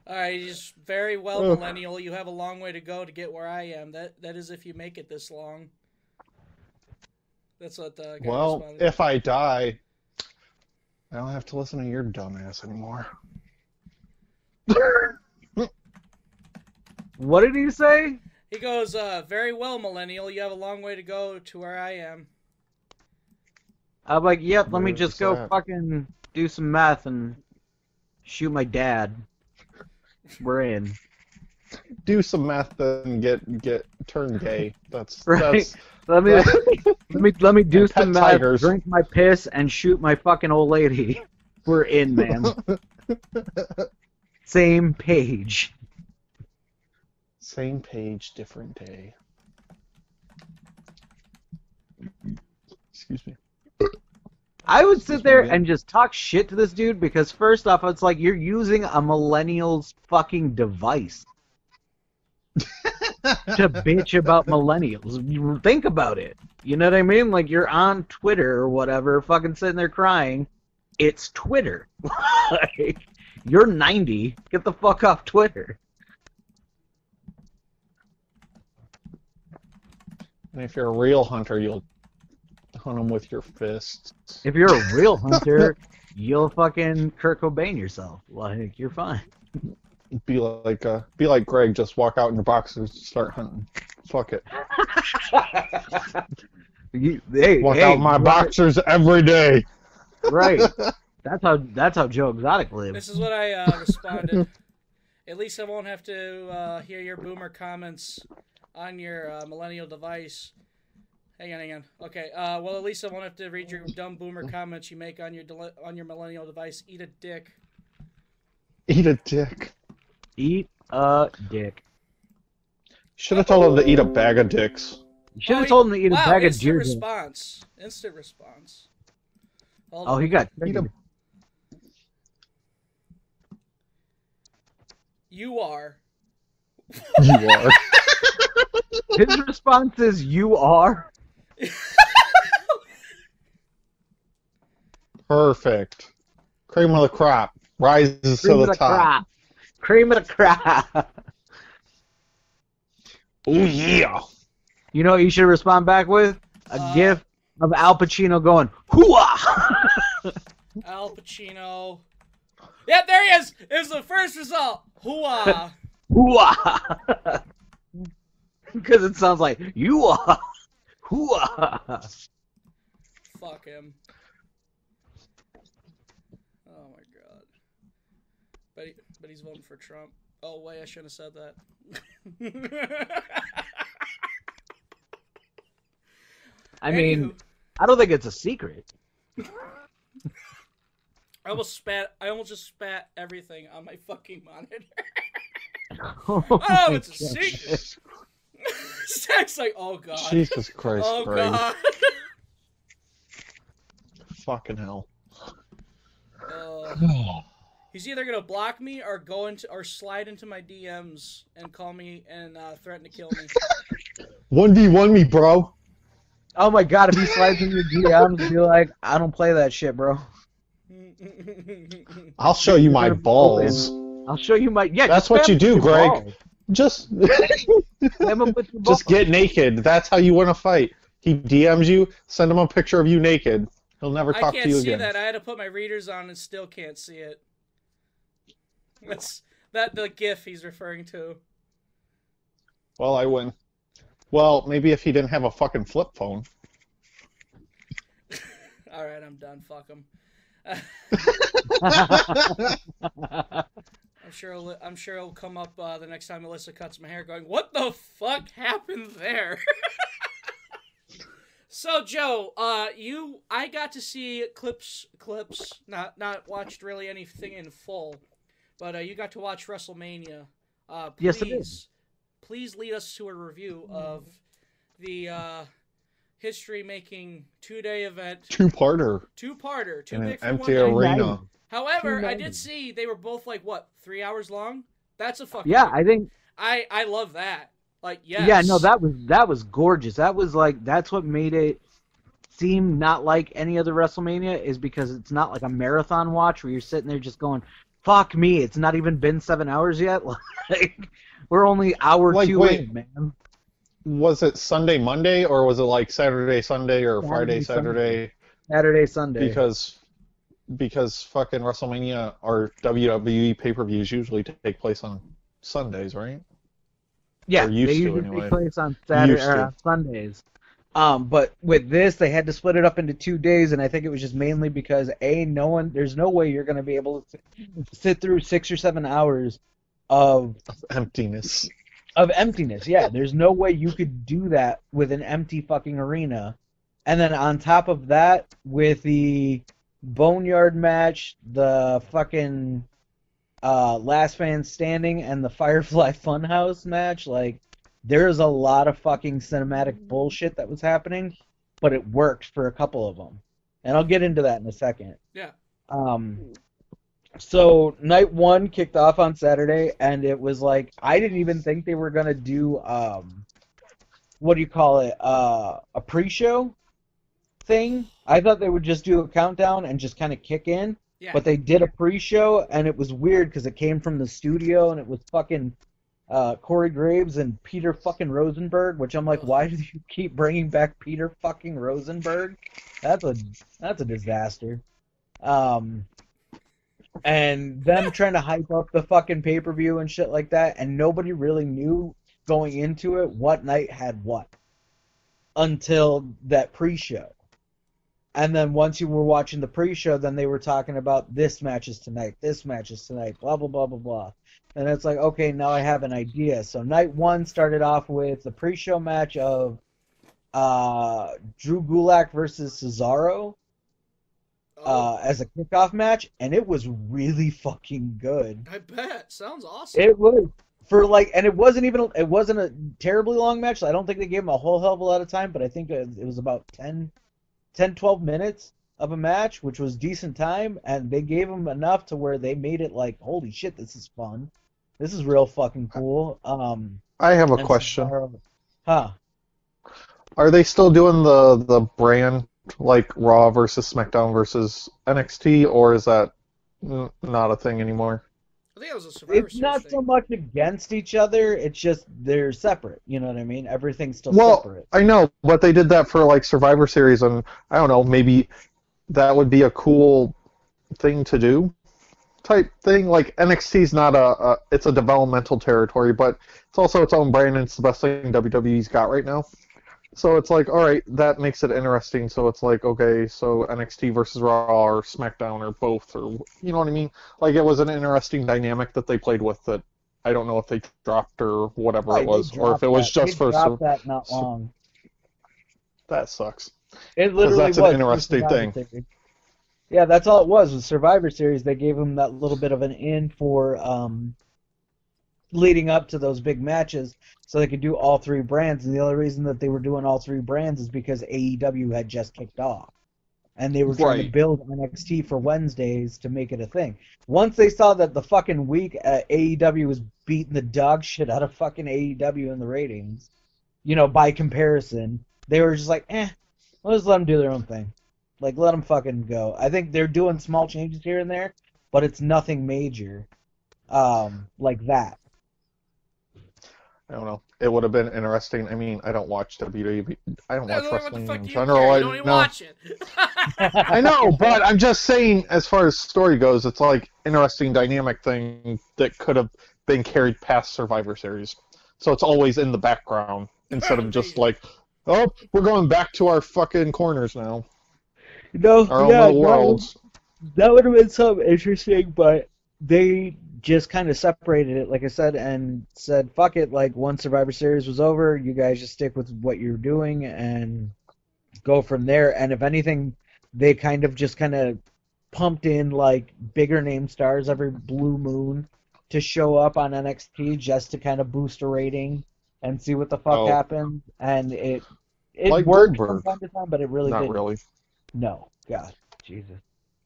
Alright, he's very well, Ugh. millennial. You have a long way to go to get where I am. That that is if you make it this long. That's what the guy Well, responded. if I die, I don't have to listen to your dumbass anymore. What did he say? He goes, uh, very well, millennial. You have a long way to go to where I am. I'm like, yep. Let me just this go at? fucking do some meth and shoot my dad. We're in. Do some math and get get turn gay. That's Right. that's Let me let me let me do some math. tigers. drink my piss, and shoot my fucking old lady. We're in, man. Same page. Same page, different day. Mm-hmm. Excuse me. I would sit there and just talk shit to this dude because first off, it's like you're using a millennial's fucking device to bitch about millennials. You think about it. You know what I mean? Like you're on Twitter or whatever, fucking sitting there crying, It's Twitter. like, you're 90. Get the fuck off Twitter. And if you're a real hunter, you'll hunt them with your fists. If you're a real hunter, you'll fucking Kurt Cobain yourself. Like you're fine. Be like uh, be like Greg. Just walk out in your boxers and start hunting. Fuck it. You, hey, Walk hey, out my right- boxers every day. Right. That's how that's how Joe Exotic lives. This is what I uh, responded. At least I won't have to uh, hear your boomer comments on your uh, millennial device. Hang on, hang on. Okay. Uh, well, at least I won't have to read your dumb boomer comments you make on your dele- on your millennial device. Eat a dick. Eat a dick. Eat a dick. Should have told him to eat a bag of dicks. You should have Oh, told him to eat a wow, bag of instant deer. response. Instant response. Hold Oh, on. he got Eat a You are. You are. His response is "You are." Perfect. Cream of the crop rises Cream to of the the top. crop. Cream of the crop. Oh yeah. You know what you should respond back with? A Uh, gif of Al Pacino going "Hooah!" Al Pacino. Yeah, there he is. It was the first result. Hooah. Hooah! Because it sounds like you are. Hooah! Fuck him. Oh my god. But he's voting for Trump. Oh wait, I shouldn't have said that. I mean, Anywho, I don't think it's a secret. I almost spat. I almost just spat everything on my fucking monitor. oh, Oh, it's a God. secret. Zach's like, oh god. Jesus Christ, oh Greg. god. Fucking hell. Uh, he's either gonna block me or go into or slide into my DMs and call me and uh, threaten to kill me. 1v1 me, bro. Oh my god, if he slides in your DMs, be like, I don't play that shit, bro. I'll show you my balls. I'll show you my. Yeah, That's what you do, Greg. balls. Just Spam 'em with your just get naked. That's how you win a fight. He DMs you, send him a picture of you naked. He'll never talk to you again. I talk can't to you see again. that. I had to put my readers on and still can't see it. That's that the GIF he's referring to. Well, I win. Well, maybe if he didn't have a fucking flip phone. All right, I'm done. Fuck him. I'm sure. It'll, I'm sure it'll come up uh, the next time Alyssa cuts my hair, going, "What the fuck happened there?" so, Joe, uh, you, I got to see clips, clips, not not watched really anything in full, but uh, you got to watch WrestleMania. Uh, please, Yes, I please lead us to a review of the uh, history-making two-day event, Two-parter two-parter, too in an big for empty one night. arena. However, I did see they were both like what three hours long. That's a fucking yeah, I think. I I love that. Like yes. Yeah, no, that was that was gorgeous. That was like that's what made it seem not like any other WrestleMania is because it's not like a marathon watch where you're sitting there just going, "Fuck me!" It's not even been seven hours yet. Like we're only hour Like, two wait. in, man. Was it Sunday, Monday, or was it like Saturday, Sunday, or Friday, Saturday, Saturday? Saturday, Sunday. Because because fucking WrestleMania or WWE pay-per-views usually take place on Sundays, right? yeah, they to, usually anyway. take place on Saturday or to. on Sundays. Um, but with this, they had to split it up into two days, and I think it was just mainly because a no one, there's no way you're gonna be able to sit, sit through six or seven hours of Emptiness. of emptiness. Yeah, there's no way you could do that with an empty fucking arena. And then on top of that, with the boneyard match, the fucking uh, last man standing, and the Firefly Funhouse match, like there's a lot of fucking cinematic bullshit that was happening, but it worked for a couple of them, and I'll get into that in a second. Yeah. Um, so night one kicked off on Saturday, and it was like I didn't even think they were gonna do um, what do you call it? Uh, a pre-show. thing. I thought they would just do a countdown and just kind of kick in, Yeah. but they did a pre-show and it was weird because it came from the studio and it was fucking uh, Corey Graves and Peter fucking Rosenberg, which I'm like, why do you keep bringing back Peter fucking Rosenberg? That's a that's a disaster. Um, and them trying to hype up the fucking pay per view and shit like that, and nobody really knew going into it what night had what until that pre-show. And then once you were watching the pre-show, then they were talking about this match is tonight, this match is tonight, blah blah blah blah blah. And it's like, okay, now I have an idea. So night one started off with the pre-show match of uh, Drew Gulak versus Cesaro oh, uh, as a kickoff match, and it was really fucking good. I bet. Sounds awesome. It was for like, and it wasn't even it wasn't a terribly long match. I don't think they gave him a whole hell of a lot of time, but I think it it was about 10, 10 12 minutes of a match, which was decent time, and they gave him enough to where they made it like, holy shit, this is fun. This is real fucking cool. Um, I have a question. Huh? Are they still doing the the brand like Raw versus SmackDown versus NXT, or is that not a thing anymore? I think it was a Survivor It's not Series so much against each other. It's just they're separate. You know what I mean? Everything's still Well, separate. I know, but they did that for like Survivor Series, and I don't know, maybe that would be a cool thing to do, type thing. Like NXT's not a, a it's a developmental territory, but it's also its own brand, and it's the best thing WWE's got right now. So it's like, all right, that makes it interesting. So it's like, okay, so NXT versus Raw or SmackDown or both, or you know what I mean? Like it was an interesting dynamic that they played with that. I don't know if they dropped or whatever Right, it was, or if it was that. just they for. Sur- that not long. that sucks. It literally that's an interesting thing. Yeah, that's all it was. With Survivor Series, they gave him that little bit of an in for um, leading up to those big matches, so they could do all three brands. And the only reason that they were doing all three brands is because AEW had just kicked off, and they were trying to Right. build NXT for Wednesdays to make it a thing. Once they saw that the fucking week uh, AEW was beating the dog shit out of fucking AEW in the ratings, you know, by comparison, they were just like, eh, let's just let them do their own thing. Like, let them fucking go. I think they're doing small changes here and there, but it's nothing major, um, like that. I don't know. It would have been interesting. I mean, I don't watch WWE. I don't Yeah, watch what the wrestling in general. care? I don't even know. watch it. I know, but I'm just saying, as far as story goes, it's like interesting dynamic thing that could have been carried past Survivor Series. So it's always in the background instead of just like, oh, we're going back to our fucking corners now, No, our own little no, worlds. that would have been something interesting, but they just kind of separated it, like I said, and said, "Fuck it." Like once Survivor Series was over, you guys just stick with what you're doing and go from there. And if anything, they kind of just kind of pumped in like bigger name stars every blue moon to show up on NXT just to kind of boost a rating and see what the fuck Oh. happens. And it it Like worked Goldberg. from time to time, but it really Not didn't. really. No, God, Jesus.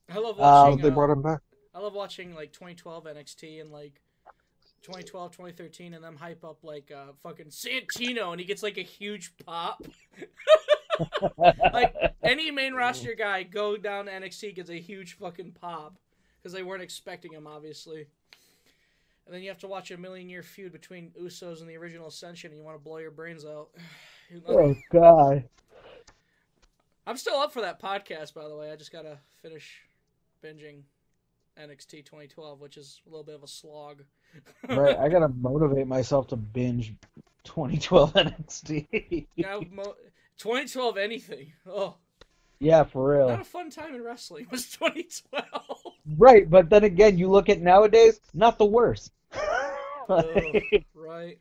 I love watching. They uh, brought him back. I love watching like 2012 NXT and like 2012, 2013, and them hype up like uh, fucking Santino, and he gets like a huge pop. like any main roster guy go down to NXT gets a huge fucking pop because they weren't expecting him, obviously. And then you have to watch a million year feud between Usos and the original Ascension, and you want to blow your brains out. Oh God. I'm still up for that podcast, by the way. I just gotta finish binging NXT 2012, which is a little bit of a slog. right, I gotta motivate myself to binge 2012 NXT. Now, mo- 2012 anything. Oh, yeah, for real. not a fun time in wrestling was 2012. Right, but then again, you look at nowadays, not the worst. Ugh, right.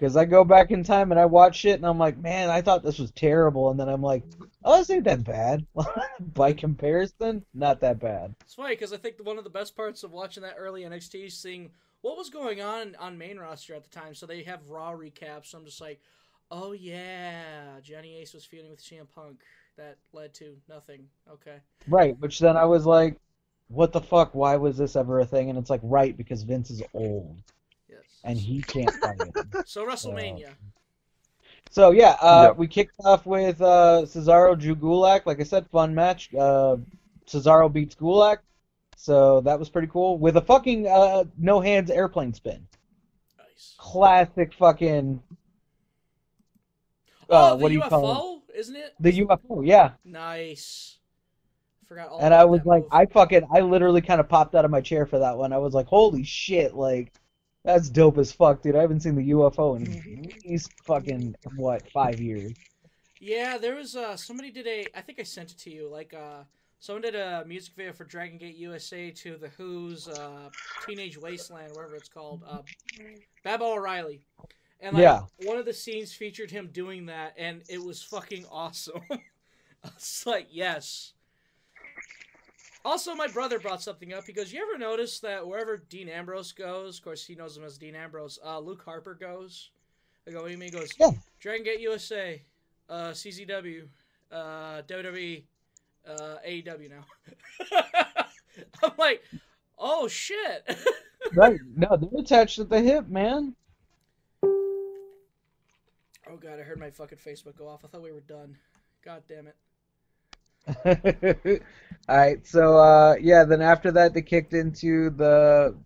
Because I go back in time and I watch it and I'm like, man, I thought this was terrible, and then I'm like, oh, this ain't that bad. By comparison, not that bad. It's funny because I think one of the best parts of watching that early NXT is seeing what was going on on main roster at the time. So they have Raw recaps. So I'm just like, oh yeah, Johnny Ace was feuding with CM Punk. That led to nothing. Okay. Right, which then I was like, what the fuck? Why was this ever a thing? And it's like, right, because Vince is old. And he can't fight it. So WrestleMania. So yeah, uh, Yep. we kicked off with uh, Cesaro Drew Gulak. Like I said, fun match. Uh, Cesaro beats Gulak, so that was pretty cool with a fucking uh, no hands airplane spin. Nice. Classic fucking. oh, Uh, the what do you UFO, call it? isn't it? The UFO, yeah. Nice. Forgot all And I was like, move. I fucking, I literally kind of popped out of my chair for that one. I was like, holy shit, like, that's dope as fuck, dude. I haven't seen the UFO in at least fucking, what, five years. Yeah, there was uh somebody did a I think I sent it to you like uh someone did a music video for Dragon Gate USA to the Who's uh Teenage Wasteland whatever it's called uh Baba O'Riley. And like Yeah. one of the scenes featured him doing that and it was fucking awesome. I was like, yes. Also, my brother brought something up. He goes, "You ever notice that wherever Dean Ambrose goes, of course he knows him as Dean Ambrose, uh, Luke Harper goes." I go, "What do you mean?" He goes, Yeah. Dragon Gate USA, uh, CZW, uh, WWE, uh, AEW now. I'm like, oh shit. Right. No, they're attached at the hip, man. oh god, I heard my fucking Facebook go off. I thought we were done. God damn it. All right, so uh, yeah, then after that they kicked into the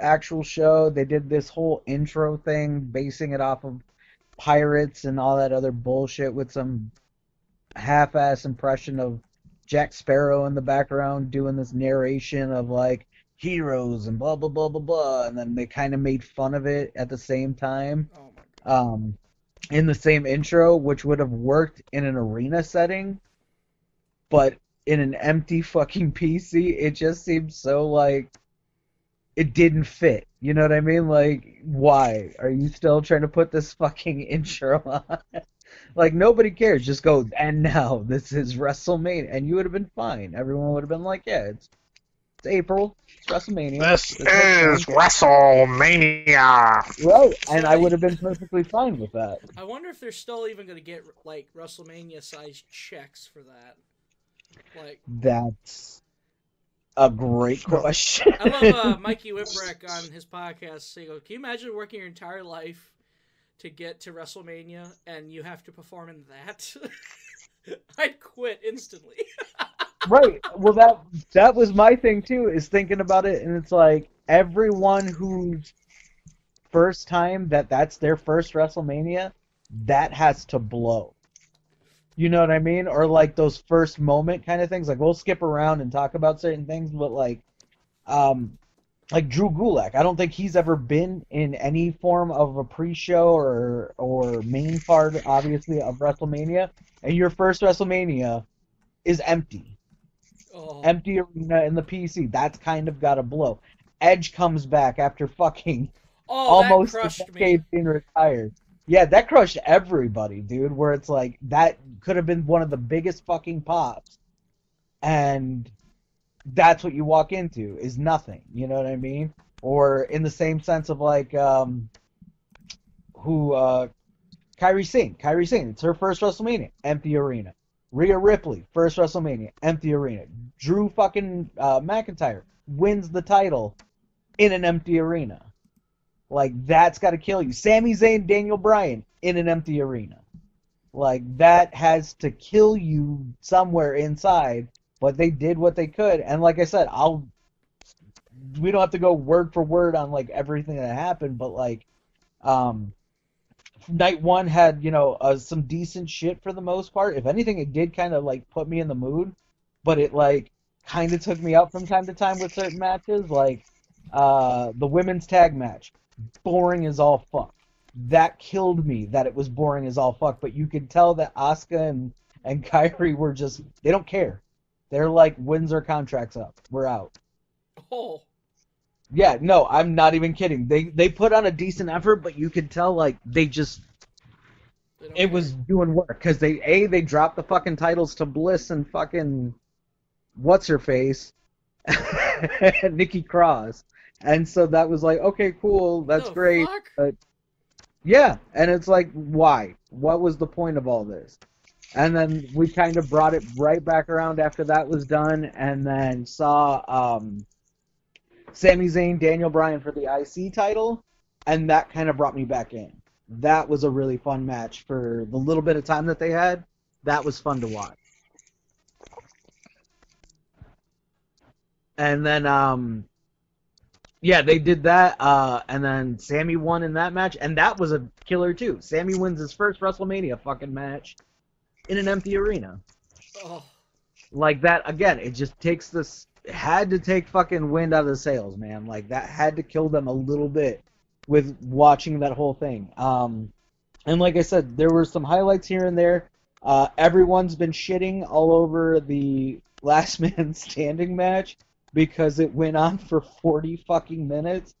actual show. They did this whole intro thing, basing it off of pirates and all that other bullshit with some half-ass impression of Jack Sparrow in the background doing this narration of like heroes and blah blah blah blah blah, and then they kind of made fun of it at the same time Oh um, in the same intro, which would have worked in an arena setting, but in an empty fucking PC, it just seems so like it didn't fit. You know what I mean? Like, why are you still trying to put this fucking intro on? like, nobody cares. Just go, and now this is WrestleMania, and you would have been fine. Everyone would have been like, yeah, it's it's April, it's WrestleMania. This It's is WrestleMania. right, and I would have been perfectly fine with that. I wonder if they're still even gonna get like WrestleMania sized checks for that. Like, That's a great question. I love uh, Mikey Whipwreck on his podcast. He goes, "Can you imagine working your entire life to get to WrestleMania and you have to perform in that?" I'd quit instantly. right. Well, that that was my thing too. Is thinking about it, and it's like everyone who's first time that that's their first WrestleMania, that has to blow. You know what I mean? Or like those first moment kind of things. Like we'll skip around and talk about certain things, but like, um, like Drew Gulak. I don't think he's ever been in any form of a pre-show or or main part, obviously, of WrestleMania. And your first WrestleMania is empty Oh, empty arena in the PC. That's kind of got a blow. Edge comes back after fucking oh almost a decade being retired. Yeah, that crushed everybody, dude. Where it's like that could have been one of the biggest fucking pops, and that's what you walk into is nothing. You know what I mean? Or in the same sense of like um, who uh, Kairi Sane. Kairi Sane. It's her first WrestleMania, empty arena. Rhea Ripley, first WrestleMania, empty arena. Drew fucking uh, McIntyre wins the title in an empty arena. Like that's got to kill you. Sami Zayn, Daniel Bryan in an empty arena. Like that has to kill you somewhere inside. But they did what they could, and like I said, I'll. We don't have to go word for word on like everything that happened, but like, um, night one had you know uh, some decent shit for the most part. If anything, it did kind of like put me in the mood, but it like kind of took me out from time to time with certain matches, like uh, the women's tag match. Boring as all fuck. That killed me that it was boring as all fuck. But you could tell that Asuka and and Kairi were just they don't care. They're like wins our contracts up. We're out. Oh, Yeah, no, I'm not even kidding. They they put on a decent effort, but you could tell like they just they it care. was doing work because they a they dropped the fucking titles to Bliss and fucking what's her face, Nikki Cross, and so that was like okay, cool, that's The great. fuck? Yeah, and it's like why? What was the point of all this? And then we kind of brought it right back around after that was done, and then saw um, Sami Zayn, Daniel Bryan for the IC title, and that kind of brought me back in. that was a really fun match for the little bit of time that they had. That was fun to watch. And then, um, yeah, they did that, uh, and then Sami won in that match, and that was a killer too. Sami wins his first WrestleMania fucking match in an empty arena. Oh, Like that again, it just takes this had to take fucking wind out of the sails, man. Like that had to kill them a little bit with watching that whole thing. Um, and like I said, there were some highlights here and there. Uh, everyone's been shitting all over the last man standing match because it went on for 40 fucking minutes.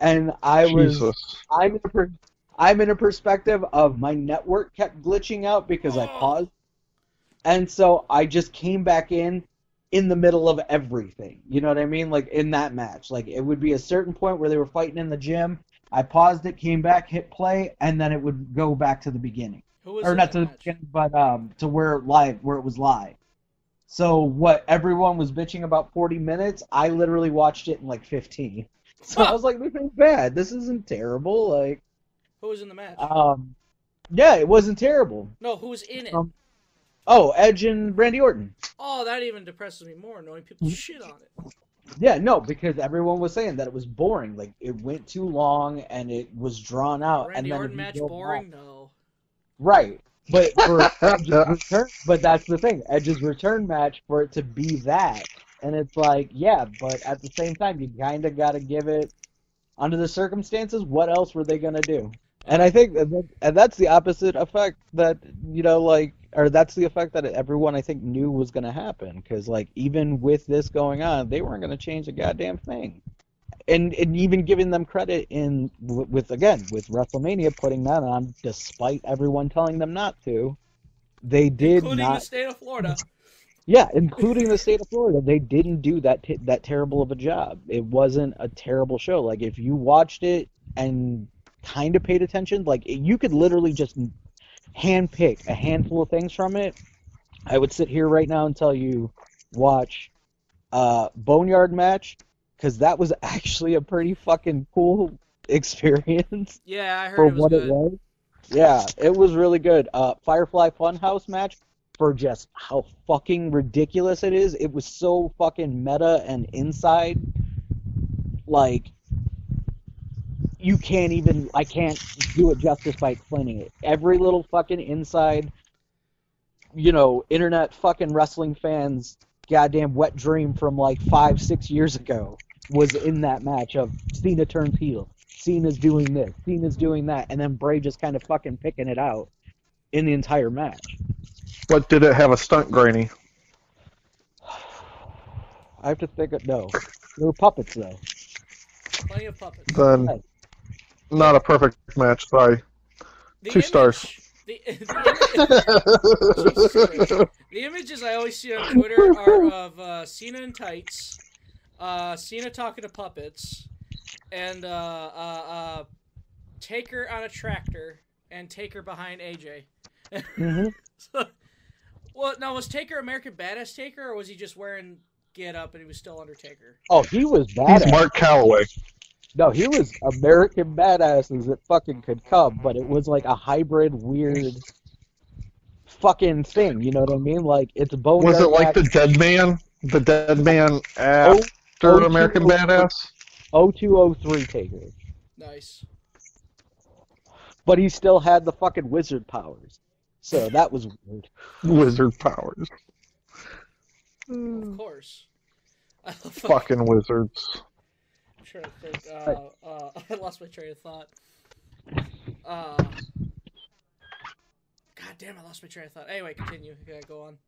And I was I'm in a per- I'm in a perspective of my network kept glitching out because I Oh. paused, and so I just came back in in the middle of everything. You know what I mean? Like in that match, like it would be a certain point where they were fighting in the gym. I paused it, came back, hit play, and then it would go back to the beginning who was or not that to the beginning, but um, to where live, where it was live. So what everyone was bitching about 40 minutes, I literally watched it in like 15. So I was like, this isn't bad. This isn't terrible. Like, Who was in the match? um, yeah, it wasn't terrible. no, who was in it? um, Oh, Edge and Randy Orton. oh, that even depresses me more knowing people Mm-hmm. shit on it. Yeah, no, because everyone was saying that it was boring. Like it went too long and it was drawn out. Randy and then Orton match boring? back- No. Right. But for Edge's return, but that's the thing. Edge's return match for it to be that, and it's like, yeah, but at the same time, you kind of got to give it under the circumstances. What else were they gonna do? And I think that, and that's the opposite effect that you know, like, or that's the effect that everyone I think knew was gonna happen. Because like, even with this going on, they weren't gonna change a goddamn thing. And, and even giving them credit in with again with WrestleMania putting that on despite everyone telling them not to, they did Including not. the state of Florida. Yeah, including the state of Florida, they didn't do that t- that terrible of a job. It wasn't a terrible show. Like if you watched it and kind of paid attention, like you could literally just handpick a handful of things from it. I would sit here right now and tell you, watch uh, Boneyard match because that was actually a pretty fucking cool experience Yeah, I heard for it what good. it was. Yeah, it was really good. Uh, Firefly Funhouse match for just how fucking ridiculous it is. It was so fucking meta and inside. Like, you can't even. I can't do it justice by explaining it. Every little fucking inside, you know, internet fucking wrestling fans' goddamn wet dream from like five, six years ago was in that match of Cena turns heel. Cena's doing this, Cena's doing that, and then Bray just kind of fucking picking it out in the entire match. But did it have a stunt granny? I have to think of no. They were puppets though. Plenty of puppets. Then not a perfect match. Sorry. The two stars. The, the, Jesus Christ. the images I always see on Twitter are of uh, Cena in tights, uh, Cena talking to puppets, and uh, uh, uh, Taker on a tractor, and Taker behind AJ. hmm well, now was Taker American Badass Taker, or was he just wearing get up and he was still Undertaker? Oh, he was He's. Mark Calloway. No, he was American badass as it fucking could come, but it was like a hybrid, weird, fucking thing. You know what I mean? Like it's bone. Was it like the Dead Man? The Dead Man after oh, American oh, Badass? 0203 Taker? Nice. But he still had the fucking wizard powers, so that was weird. Wizard powers. Of course. Fucking wizards. I'm trying to think. Uh, uh, I lost my train of thought. Uh, God damn, I lost my train of thought. Anyway, continue. Okay, go on.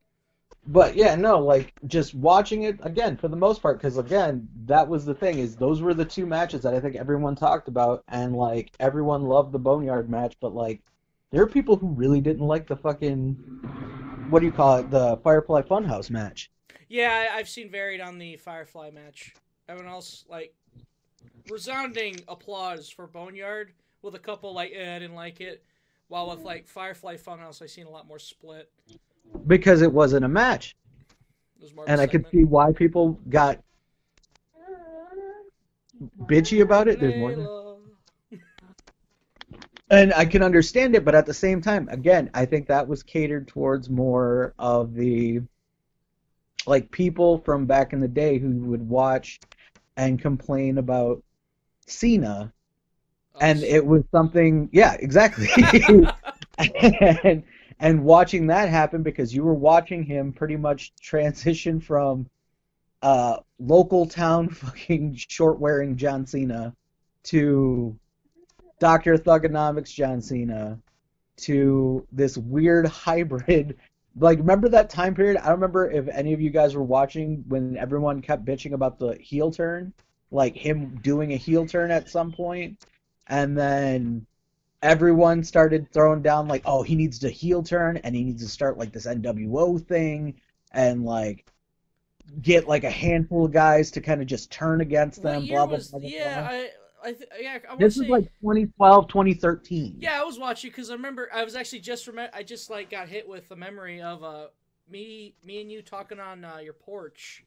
But yeah, no, like just watching it again for the most part, because again, that was the thing is those were the two matches that I think everyone talked about, and like everyone loved the Boneyard match, but like there are people who really didn't like the fucking what do you call it, the Firefly Funhouse match. Yeah, I, I've seen varied on the Firefly match. Everyone else like resounding applause for Boneyard, with a couple like, eh, I didn't like it. While with like Firefly Funhouse, I've seen a lot more split. Because it wasn't a match, was more of a and I could see why people got bitchy about it. There's more. And I can understand it, but at the same time, again, I think that was catered towards more of the like people from back in the day who would watch and complain about Cena, and it was something, yeah, exactly. and and watching that happen because you were watching him pretty much transition from uh local town fucking short wearing John Cena to Dr. Thuganomics John Cena to this weird hybrid like remember that time period? I don't remember if any of you guys were watching when everyone kept bitching about the heel turn, like him doing a heel turn at some point, and then everyone started throwing down like, oh, he needs to heel turn and he needs to start like this NWO thing and like get like a handful of guys to kind of just turn against them. Blah blah was- blah. blah, yeah, blah. I, I, th- yeah, I This is like 2012, 2013. yeah, I was watching because I remember I was actually just remem- I just like got hit with the memory of uh me, me and you talking on uh, your porch,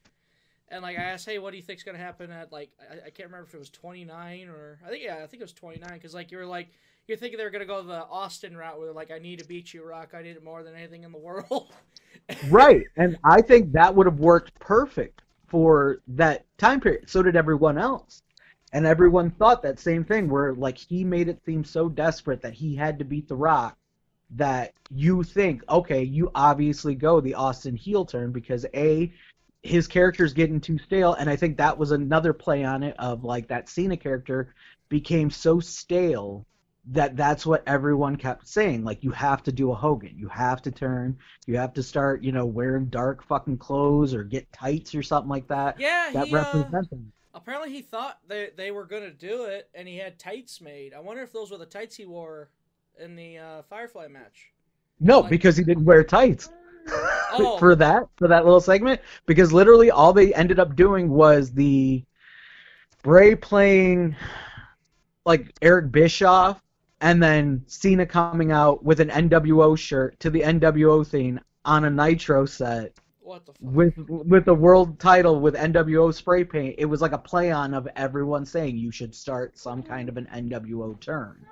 and like I asked, hey, what do you think's gonna happen at like I, I can't remember if it was 29 or I think yeah, I think it was 29 because like you were like you're thinking they're gonna go the Austin route where like I need to beat you, Rock, I need it more than anything in the world. Right, and I think that would have worked perfect for that time period. So did everyone else. And everyone thought that same thing where like he made it seem so desperate that he had to beat The Rock that you think, okay, you obviously go the Austin heel turn because A his character's getting too stale and I think that was another play on it of like that Cena character became so stale that that's what everyone kept saying like you have to do a Hogan you have to turn you have to start you know wearing dark fucking clothes or get tights or something like that yeah, that he, uh, them apparently he thought they they were gonna do it, and he had tights made. I wonder if those were the tights he wore in the uh, Firefly match. no like- because he didn't wear tights Oh. for that for that little segment because literally all they ended up doing was the Bray playing like Eric Bischoff and then Cena coming out with an NWO shirt to the NWO theme on a Nitro set What the fuck? with with the world title with NWO spray paint. It was like a play on of everyone saying you should start some kind of an NWO turn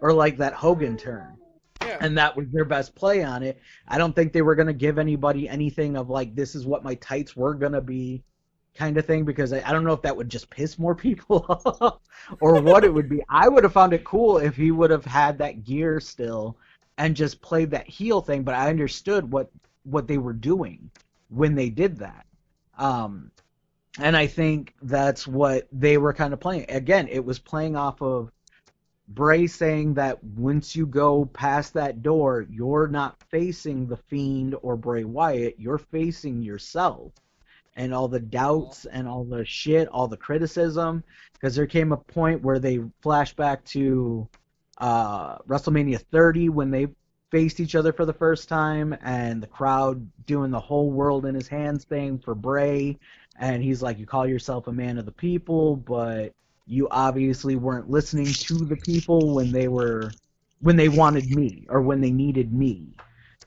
or like that Hogan turn yeah. and that was their best play on it. I don't think they were gonna give anybody anything of like this is what my tights were gonna be, kind of thing because I, I don't know if that would just piss more people off or what it would be. I would have found it cool if he would have had that gear still and just played that heel thing, but I understood what what they were doing when they did that. Um, and I think that's what they were kind of playing. Again, it was playing off of Bray saying that once you go past that door, you're not facing the Fiend or Bray Wyatt, you're facing yourself. And all the doubts and all the shit, all the criticism. Because there came a point where they flashed back to uh, WrestleMania 30 when they faced each other for the first time, and the crowd doing the whole world in his hands thing for Bray. And he's like, You call yourself a man of the people, but you obviously weren't listening to the people when they were when they wanted me or when they needed me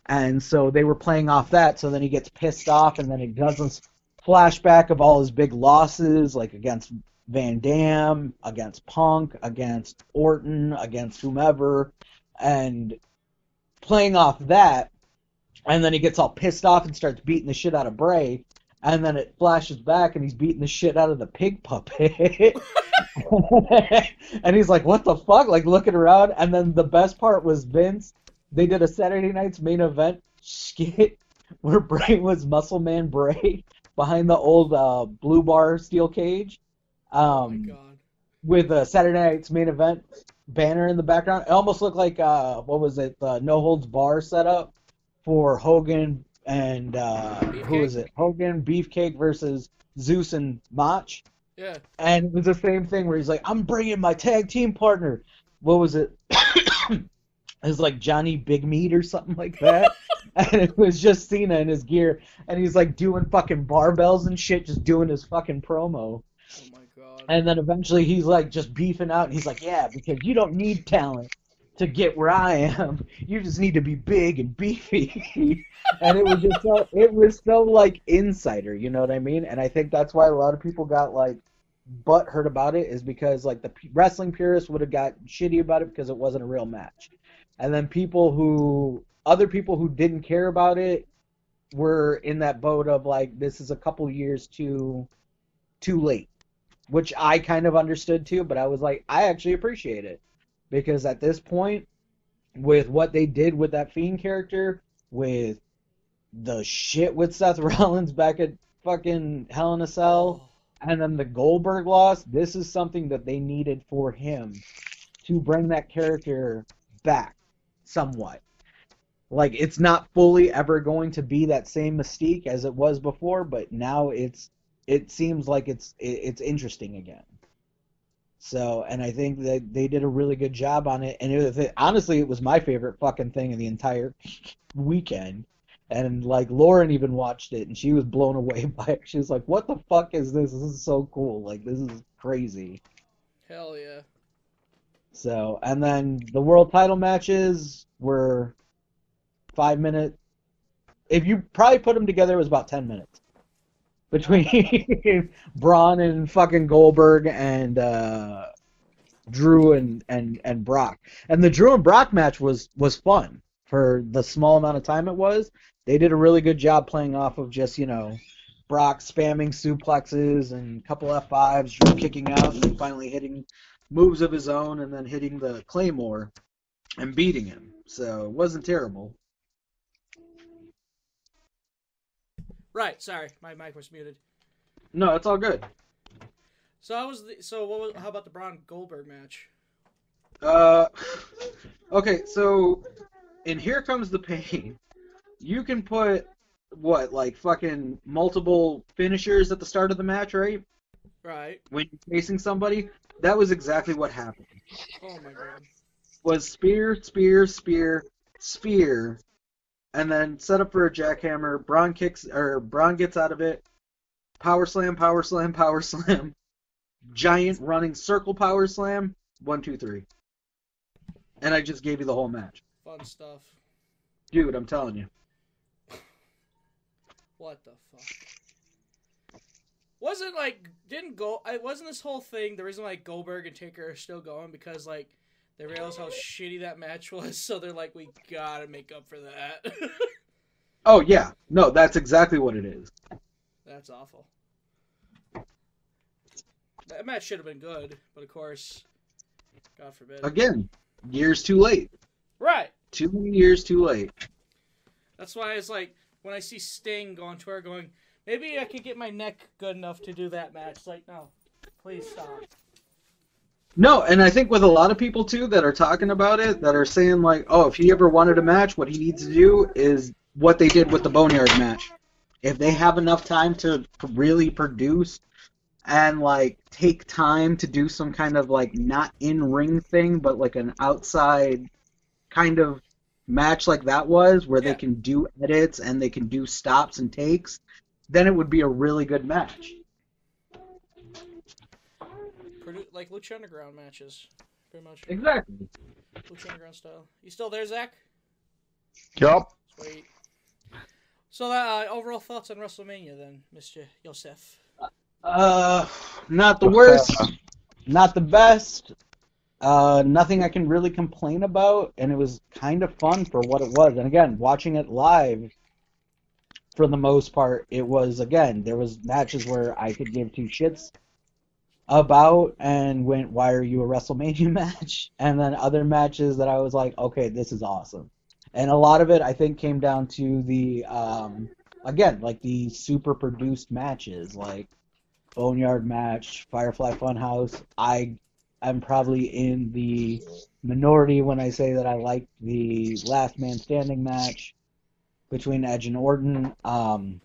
and so they were playing off that so then he gets pissed off and then it does this flashback of all his big losses like against van dam against punk against orton against whomever and playing off that and then he gets all pissed off and starts beating the shit out of bray and then it flashes back and he's beating the shit out of the pig puppet and he's like, "What the fuck?" Like looking around, and then the best part was Vince. They did a Saturday night's main event skit where Bray was Muscle Man Bray behind the old uh, blue bar steel cage, oh my um, god. with a Saturday night's main event banner in the background. It almost looked like uh, what was it? The No Holds Bar setup for Hogan and uh, who Beefcake? is it? Hogan Beefcake versus Zeus and Mach. Yeah. And it was the same thing where he's like, I'm bringing my tag team partner. What was it? it was like Johnny Big Meat or something like that. and it was just Cena in his gear. And he's like doing fucking barbells and shit, just doing his fucking promo. Oh my god. And then eventually he's like just beefing out. And he's like, Yeah, because you don't need talent to get where I am. You just need to be big and beefy. and it was just so, it was so like insider, you know what I mean? And I think that's why a lot of people got like butt hurt about it is because like the p- wrestling purists would have got shitty about it because it wasn't a real match, and then people who other people who didn't care about it were in that boat of like this is a couple years too too late, which I kind of understood too. But I was like I actually appreciate it because at this point, with what they did with that fiend character, with the shit with Seth Rollins back at fucking Hell in a Cell, and then the Goldberg loss, this is something that they needed for him to bring that character back somewhat. Like it's not fully ever going to be that same mystique as it was before, but now it's it seems like it's it, it's interesting again. So, and I think that they did a really good job on it. And it was, honestly, it was my favorite fucking thing of the entire weekend. And like Lauren even watched it, and she was blown away by it. She was like, "What the fuck is this? This is so cool! Like this is crazy." Hell yeah. So, and then the world title matches were five minutes. If you probably put them together, it was about ten minutes between Braun and fucking Goldberg and uh, Drew and, and and Brock. And the Drew and Brock match was was fun for the small amount of time it was. They did a really good job playing off of just you know Brock spamming suplexes and a couple F5s, Drew kicking out, and finally hitting moves of his own, and then hitting the Claymore and beating him. So it wasn't terrible. Right. Sorry, my mic was muted. No, it's all good. So how was the so what was how about the Braun Goldberg match? Uh, okay, so in Here Comes the Pain, you can put what like fucking multiple finishers at the start of the match, right? Right. When you're facing somebody, that was exactly what happened. Oh my god. Was spear, spear, spear, spear, and then set up for a jackhammer. Braun kicks or Braun gets out of it. Power slam, power slam, power slam. Giant running circle power slam. One, two, three. And I just gave you the whole match. Fun stuff. Dude, I'm telling you. What the fuck? Wasn't like didn't go? It wasn't this whole thing the reason like Goldberg and Taker are still going because like they realized how shitty that match was, so they're like, we gotta make up for that. Oh yeah, no, that's exactly what it is. That's awful. That match should have been good, but of course, God forbid. Again, years too late. Right. Two years too late. That's why it's like when I see Sting go on tour, going, maybe I could get my neck good enough to do that match. Like, no, please stop. No, and I think with a lot of people too that are talking about it, that are saying like, oh, if he ever wanted a match, what he needs to do is what they did with the Boneyard match. If they have enough time to really produce and like take time to do some kind of like not in ring thing, but like an outside kind of match like that was, where Yeah. they can do edits and they can do stops and takes, then it would be a really good match. Like Lucha Underground matches, pretty much. Exactly. Lucha Underground style. You still there, Zach? Yup. Sweet. So, uh, overall thoughts on WrestleMania then, Mr. Yosef? Uh, not the worst, not the best. Uh, nothing I can really complain about, and it was kind of fun for what it was. And again, watching it live, for the most part, it was again there was matches where I could give two shits about and went, "Why are you a WrestleMania match?" And then other matches that I was like, "Okay, this is awesome." And a lot of it, I think, came down to the um, again like the super produced matches, like Boneyard match, Firefly Funhouse. I am probably in the minority when I say that I liked the Last Man Standing match between Edge and Orton. Um,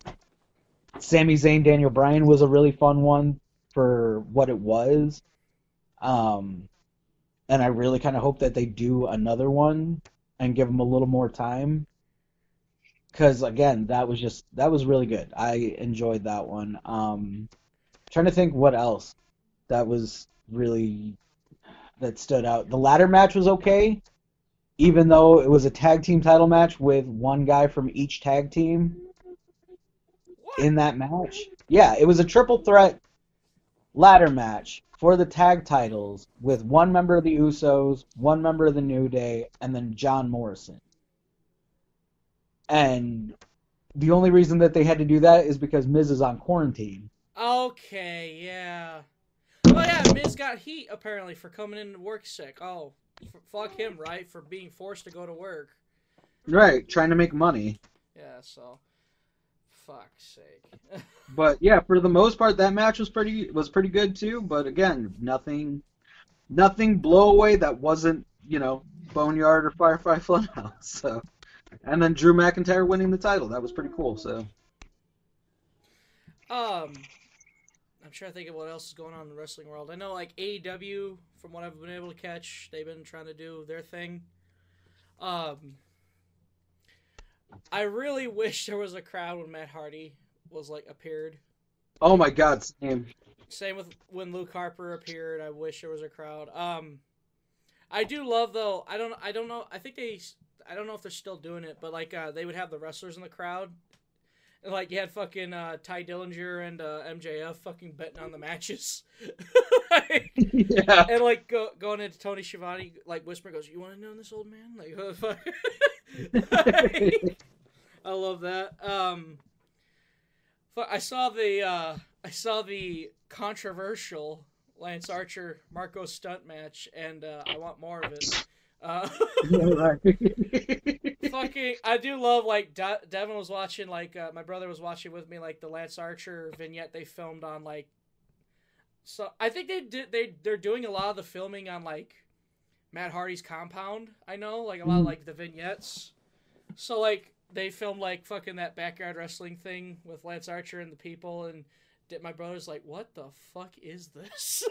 Sami Zayn, Daniel Bryan was a really fun one for what it was. Um, and I really kind of hope that they do another one and give them a little more time. Because again, that was just that was really good. I enjoyed that one. Um, trying to think what else that was really that stood out. The ladder match was okay, even though it was a tag team title match with one guy from each tag team in that match. Yeah, it was a triple threat ladder match for the tag titles with one member of the Usos, one member of the New Day, and then John Morrison. And the only reason that they had to do that is because Miz is on quarantine. Okay, yeah. Oh yeah, Miz got heat apparently for coming in to work sick. Oh, fuck him, right? For being forced to go to work. Right, trying to make money. Yeah, so fuck's sake. But yeah, for the most part, that match was pretty was pretty good too. But again, nothing, nothing blow away that wasn't you know Boneyard or Firefly Funhouse. So, and then Drew McIntyre winning the title, that was pretty cool. So, Um, I'm trying to think of what else is going on in the wrestling world. I know, like AEW, from what I've been able to catch, they've been trying to do their thing. Um, I really wish there was a crowd when Matt Hardy was like appeared. oh my God, same. Same with when Luke Harper appeared. I wish there was a crowd. Um, I do love though. I don't. I don't know. I think they. I don't know if they're still doing it, but like uh, they would have the wrestlers in the crowd. Like you had fucking uh, Tye Dillinger and uh, MJF fucking betting on the matches. yeah. and like go, going into Tony Schiavone, like whisper goes, "You want to know this old man?" Like, what the fuck? I love that. Um, but I saw the uh, I saw the controversial Lance Archer Marko Stunt match, and uh, I want more of it. Uh, fucking, I do love like De- Devin was watching like uh, my brother was watching with me like the Lance Archer vignette they filmed on like. So I think they did they they're doing a lot of the filming on like Matt Hardy's compound. I know like a lot of like the vignettes. So like they filmed like fucking that backyard wrestling thing with Lance Archer and the people and did my brother's like what the fuck is this?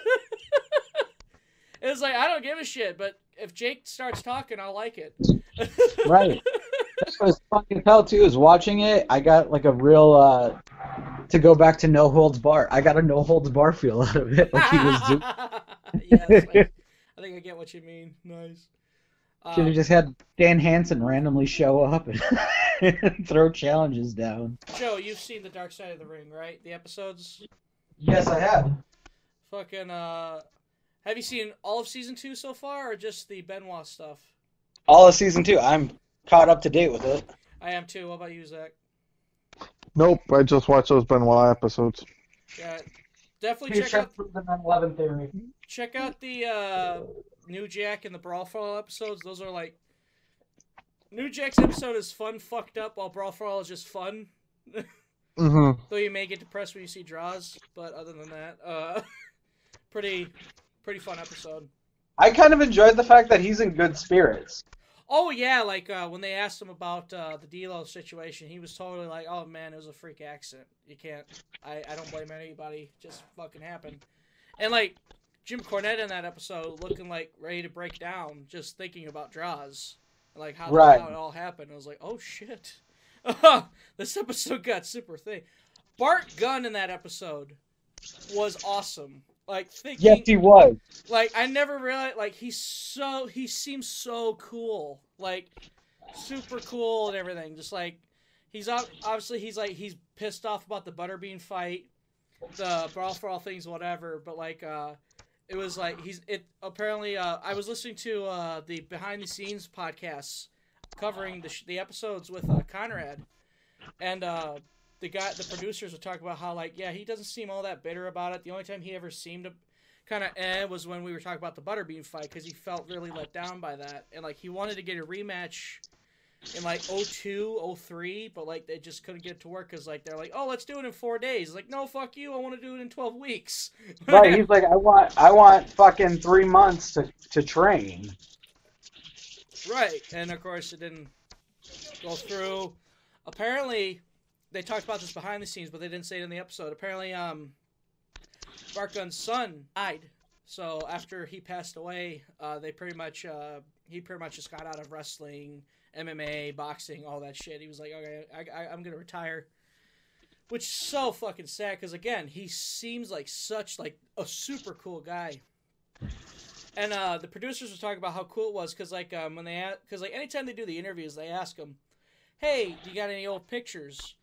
it's like I don't give a shit, but if Jake starts talking, I'll like it. right. That's what was fun to tell too. Is watching it, I got like a real. uh to go back to no holds bar, I got a no holds bar feel out of it. Like he was doing. yes, I, I think I get what you mean. Nice. Should Um, have just had Dan Hansen randomly show up and throw challenges down. Joe, you've seen the Dark Side of the Ring, right? The episodes. Yes, I have. Fucking. Uh, have you seen all of season two so far, or just the Benoit stuff? All of season two. I'm caught up to date with it. I am too. What about you, Zach? Nope, I just watched those Benoit episodes. Yeah, definitely check out the 9/11 theory. check out the uh, New Jack and the Brawl for All episodes. Those are like New Jack's episode is fun, fucked up, while Brawl for All is just fun. Mm-hmm. Though you may get depressed when you see draws, but other than that, uh, pretty pretty fun episode. I kind of enjoyed the fact that he's in good spirits. Oh yeah, like uh, when they asked him about uh, the D'Lo situation, he was totally like, "Oh man, it was a freak accident. You can't. I, I don't blame anybody. Just fucking happened." And like Jim Cornette in that episode, looking like ready to break down, just thinking about draws, like how, Right. how it all happened. I was like, "Oh shit." this episode got super thick. Bart Gunn in that episode was awesome. Like thinking, Yes, he was. like I never realized like he's so he seems so cool. Like super cool and everything. Just like he's obviously he's like he's pissed off about the butterbean fight, the brawl for all things whatever, but like uh it was like he's it apparently uh I was listening to uh the behind the scenes podcasts covering the sh- the episodes with uh, Conrad and uh the guy the producers would talk about how like yeah he doesn't seem all that bitter about it. The only time he ever seemed to kind of eh was when we were talking about the butterbean fight because he felt really let down by that. And like he wanted to get a rematch in like 02 03 but like they just couldn't get it to work because like they're like oh let's do it in four days. Like no fuck you. I want to do it in 12 weeks. Right, he's like, I want, I want fucking three months to to train. Right, and of course it didn't go through. Apparently, they talked about this behind the scenes, but they didn't say it in the episode. Apparently, um, Bart Gunn's son died. So after he passed away, uh, they pretty much uh, he pretty much just got out of wrestling, MMA, boxing, all that shit. He was like, okay, I, I'm gonna retire. Which is so fucking sad because again, he seems like such like a super cool guy. And uh, the producers were talking about how cool it was because like um, when they because like anytime they do the interviews, they ask him, "Hey, do you got any old pictures?"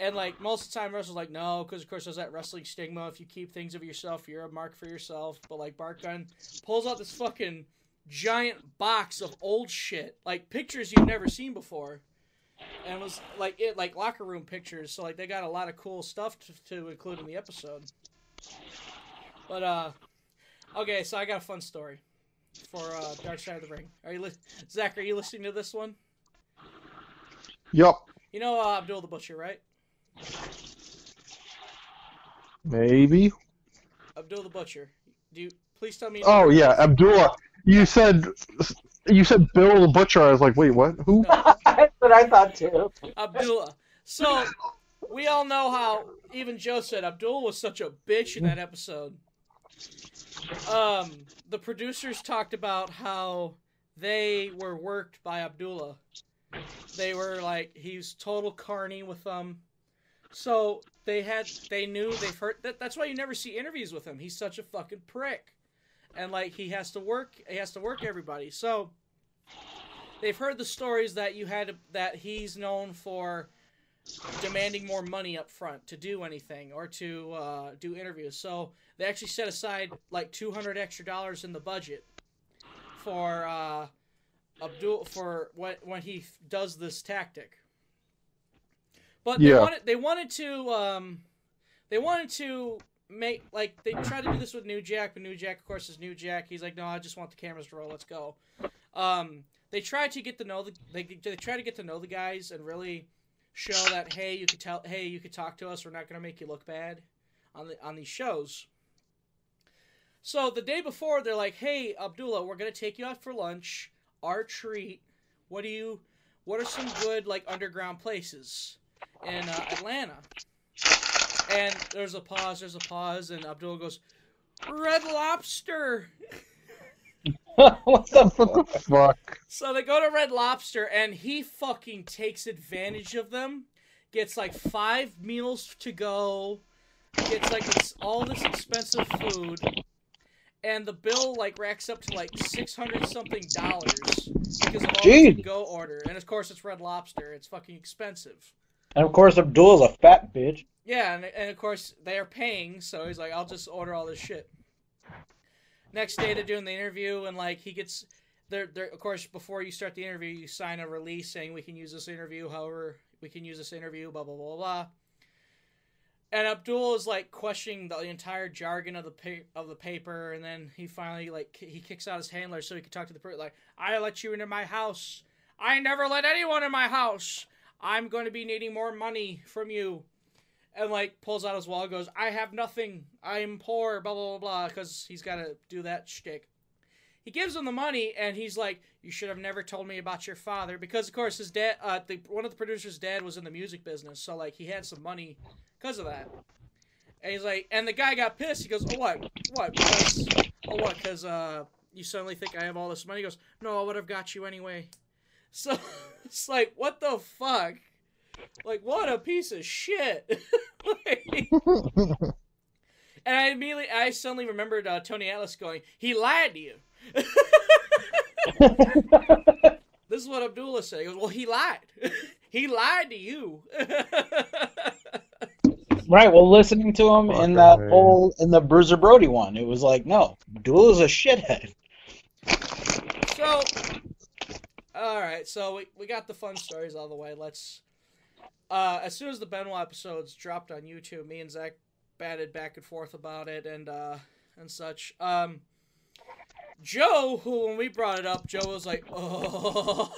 And like most of the time, wrestlers like no, because of course there's that wrestling stigma. If you keep things of yourself, you're a mark for yourself. But like Bart Gunn pulls out this fucking giant box of old shit, like pictures you've never seen before, and it was like it like locker room pictures. So like they got a lot of cool stuff to, to include in the episode. But uh, okay, so I got a fun story for uh, Dark Side of the Ring. Are you li- Zach? Are you listening to this one? Yep. You know uh, Abdul the Butcher, right? Maybe. Abdul the Butcher. Do you please tell me? Oh know- yeah, Abdullah. You said you said Bill the Butcher. I was like, wait, what? Who? No, That's what I thought too. Abdullah. So we all know how even Joe said Abdul was such a bitch in that episode. Um, the producers talked about how they were worked by Abdullah. They were like he's total carny with them. So they had they knew they've heard that that's why you never see interviews with him. He's such a fucking prick. And like he has to work he has to work everybody. So they've heard the stories that you had that he's known for demanding more money up front to do anything or to uh, do interviews. So they actually set aside like 200 extra dollars in the budget for uh, Abdul for when when he does this tactic. But they Yeah. wanted they wanted to um, they wanted to make like they tried to do this with New Jack, but New Jack of course is New Jack. He's like, no, I just want the cameras to roll. Let's go. Um, they tried to get to know the they they try to get to know the guys and really show that hey you could tell hey you could talk to us we're not going to make you look bad on the on these shows so the day before they're like hey abdullah we're going to take you out for lunch our treat what do you what are some good like underground places in uh, atlanta and there's a pause there's a pause and abdullah goes red lobster what the fuck? So they go to Red Lobster, and he fucking takes advantage of them. Gets like five meals to go. Gets like it's all this expensive food, and the bill like racks up to like six hundred something dollars because of all Jeez. the go order. And of course, it's Red Lobster. It's fucking expensive. And of course, Abdul's a fat bitch. Yeah, and, and of course they are paying, so he's like, I'll just order all this shit. Next day they're doing the interview, and like he gets, they're, they're of course before you start the interview, you sign a release saying we can use this interview, however we can use this interview, blah blah blah blah. And Abdul is like questioning the entire jargon of the pa- of the paper, and then he finally like he kicks out his handler so he can talk to the person. Like, I let you into my house. I never let anyone in my house. I'm going to be needing more money from you and like pulls out his wallet, goes, "I have nothing. I'm poor." Blah blah blah blah. Because he's got to do that shtick. He gives him the money, and he's like, "You should have never told me about your father." Because of course his dad, uh, the, one of the producers' dad was in the music business, so like he had some money because of that. And he's like, and the guy got pissed. He goes, "Oh what? What? Because oh what? Because uh, you suddenly think I have all this money?" He goes, "No, I would have got you anyway." So it's like, what the fuck? Like, what a piece of shit. Like- and I immediately, I suddenly remembered uh, Tony Atlas going, he lied to you. this is what Abdullah said. He goes, well, he lied. he lied to you. Right. Well, listening to him in Fucking that man. whole in the Bruiser Brody one, it was like, no, Abdul is a shithead. so, all right. So we, we got the fun stories out of the way. Let's. Uh, as soon as the Benoit episodes dropped on YouTube, me and Zach batted back and forth about it and uh, and such. Um, Joe, who when we brought it up, Joe was like, "Oh,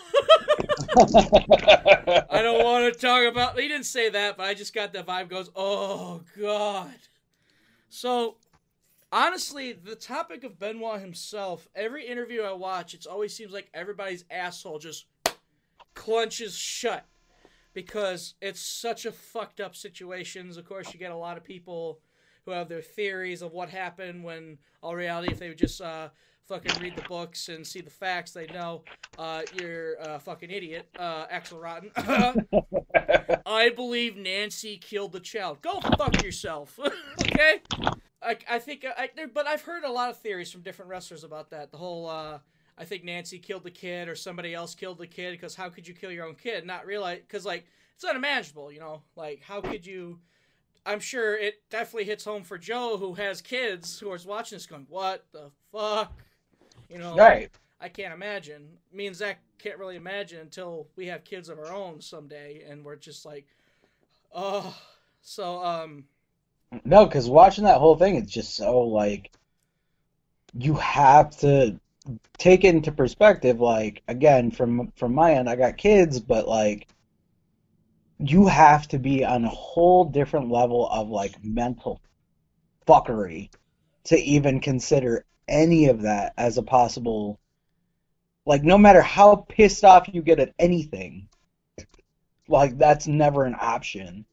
I don't want to talk about." He didn't say that, but I just got the vibe. Goes, "Oh God." So, honestly, the topic of Benoit himself, every interview I watch, it always seems like everybody's asshole just clenches shut because it's such a fucked up situations. Of course, you get a lot of people who have their theories of what happened when, all reality, if they would just uh, fucking read the books and see the facts, they know uh, you're a fucking idiot, uh, Axl Rotten. I believe Nancy killed the child. Go fuck yourself, okay? I, I think, I, there- but I've heard a lot of theories from different wrestlers about that. The whole, uh, I think Nancy killed the kid or somebody else killed the kid because how could you kill your own kid? Not realize, because like it's unimaginable. You know, like how could you? I'm sure it definitely hits home for Joe, who has kids who is watching this, going, "What the fuck?" You know, Right. I can't imagine. Me and Zach can't really imagine until we have kids of our own someday, and we're just like, oh. So, um, No, because watching that whole thing, it's just so like you have to take it into perspective. Like again, from from my end, I got kids, but like you have to be on a whole different level of like mental fuckery to even consider any of that as a possible. Like, no matter how pissed off you get at anything, like that's never an option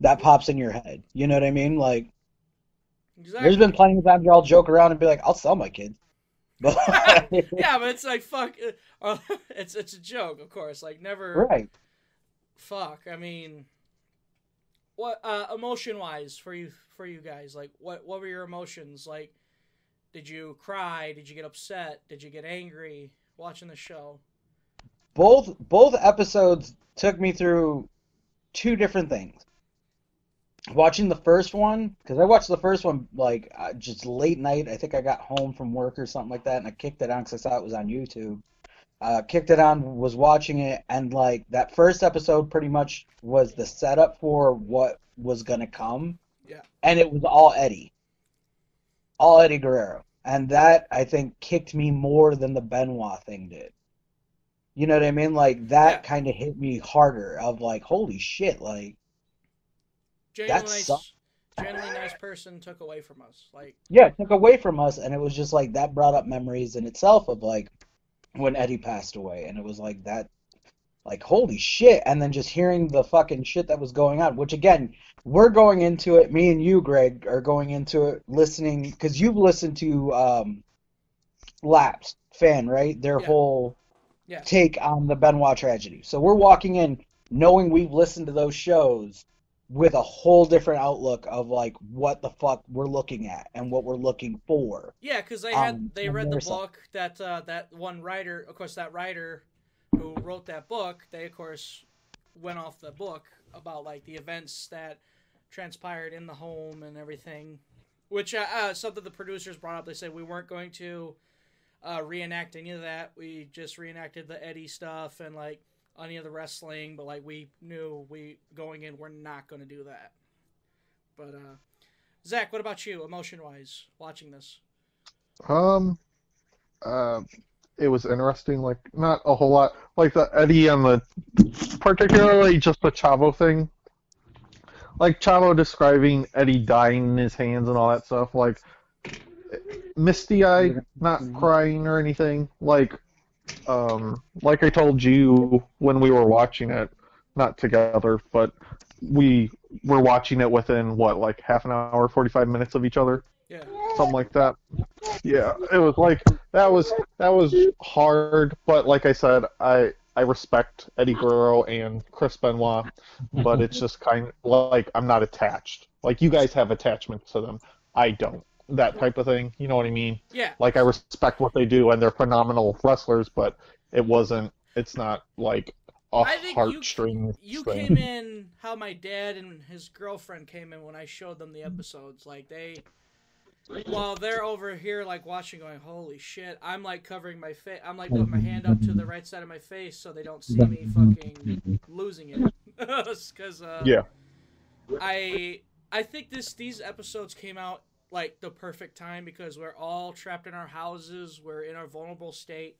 that pops in your head. You know what I mean? Like, exactly. there's been plenty of times where I'll joke around and be like, "I'll sell my kids," but yeah, but it's like fuck. uh, it's it's a joke, of course. Like never. right. Fuck. I mean, what uh, emotion wise for you for you guys? Like, what what were your emotions? Like, did you cry? Did you get upset? Did you get angry watching the show? Both both episodes took me through two different things. Watching the first one, because I watched the first one like uh, just late night. I think I got home from work or something like that, and I kicked it on because I saw it was on YouTube. Uh, kicked it on, was watching it, and like that first episode pretty much was the setup for what was gonna come. Yeah. And it was all Eddie. All Eddie Guerrero. And that I think kicked me more than the Benoit thing did. You know what I mean? Like that Yeah. kind of hit me harder of like, holy shit, like Genuinely nice, genuinely nice person took away from us. Like, yeah, took away from us and it was just like that brought up memories in itself of like when Eddie passed away and it was like that like holy shit and then just hearing the fucking shit that was going on which again we're going into it me and you greg are going into it listening because you've listened to um lapsed fan right their Yeah. whole yeah, take on the benoit tragedy so we're walking in knowing we've listened to those shows with a whole different outlook of like what the fuck we're looking at and what we're looking for yeah, because they had Um, they read the book that uh, that one writer, of course, that writer who wrote that book. They of course went off the book about like the events that transpired in the home and everything, which uh, uh, something the producers brought up. They said we weren't going to uh, reenact any of that. We just reenacted the Eddie stuff and like any of the wrestling, but like we knew we going in, we're not going to do that. But uh, Zach, what about you, emotion wise, watching this? Um, uh, it was interesting. Like not a whole lot. Like the Eddie and the, particularly just the Chavo thing. Like Chavo describing Eddie dying in his hands and all that stuff. Like misty eyed, not crying or anything. Like, um, like I told you when we were watching it, not together, but we were watching it within what, like half an hour, forty five minutes of each other Yeah. something like that. Yeah, it was like that was that was hard, but like I said, I I respect Eddie Guerrero and Chris Benoit, but it's just kind of like I'm not attached. Like you guys have attachments to them, I don't. That type of thing, you know what I mean? Yeah. Like I respect what they do and they're phenomenal wrestlers, but it wasn't. It's not like a I think you- heartstring You thing. came in how my dad and his girlfriend came in when I showed them the episodes. Like they, while they're over here like watching, going, "Holy shit!" I'm like covering my face. I'm like putting my hand up to the right side of my face so they don't see me fucking losing it. Because uh, Yeah. I I think this these episodes came out like the perfect time because we're all trapped in our houses. We're in a vulnerable state.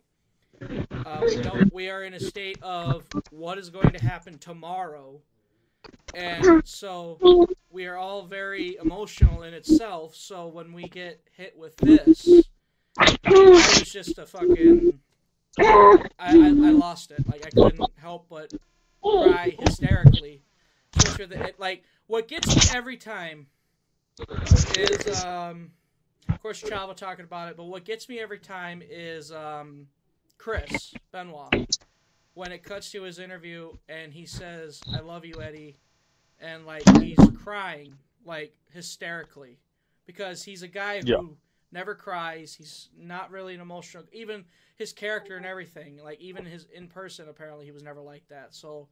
Uh, we. We are in a state of what is going to happen tomorrow, and so we are all very emotional in itself. So when we get hit with this, it's just a fucking. I, I, I lost it. Like I couldn't help but cry hysterically. The, it, like what gets me every time is um, of course Chavo talking about it, but what gets me every time is um, Chris Benoit when it cuts to his interview and he says, "I love you, Eddie," and like he's crying like hysterically because he's a guy who Yeah. never cries. He's not really an emotional. Even his character and everything, like even his in person, apparently he was never like that. So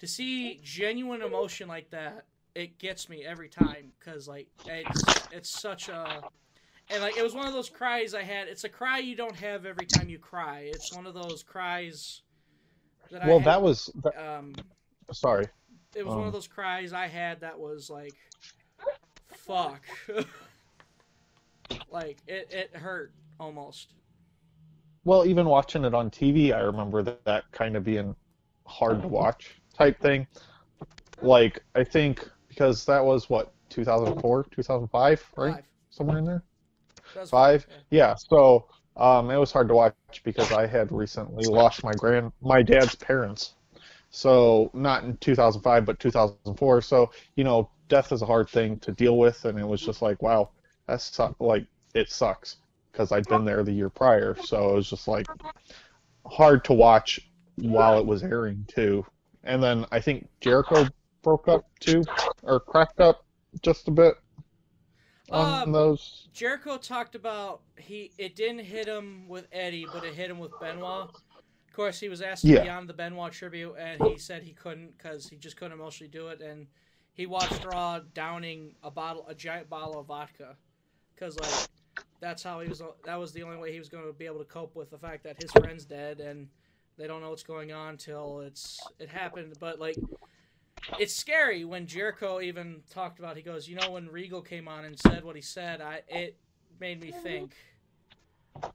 to see genuine emotion like that, it gets me every time because like it's it's such a and like it was one of those cries I had. It's a cry you don't have every time you cry. It's one of those cries that I Well, had, that was. That, um sorry. it was one Um, of those cries I had that was like fuck. like it it hurt almost. Well, even watching it on TV, I remember that, that kind of being hard to watch type thing. Like, I think because that was what 2004, 2005, right? Five. Somewhere in there. Five. yeah. Yeah. So um, it was hard to watch because I had recently lost my grand, my dad's parents. So not in 2005, but 2004. So you know, death is a hard thing to deal with, and it was just like, wow, that's su- like it sucks because I'd been there the year prior. So it was just like hard to watch while it was airing too. And then I think Jericho broke up too, or cracked up just a bit on Um, those. Jericho talked about he it didn't hit him with Eddie, but it hit him with Benoit. Of course, he was asked to be on the Benoit tribute, and he said he couldn't because he just couldn't emotionally do it. And he watched Raw downing a bottle, a giant bottle of vodka, because like that's how he was. That was the only way he was going to be able to cope with the fact that his friend's dead and they don't know what's going on till it's it happened. But like it's scary when Jericho even talked about. He goes, you know, when Regal came on and said what he said, I it made me think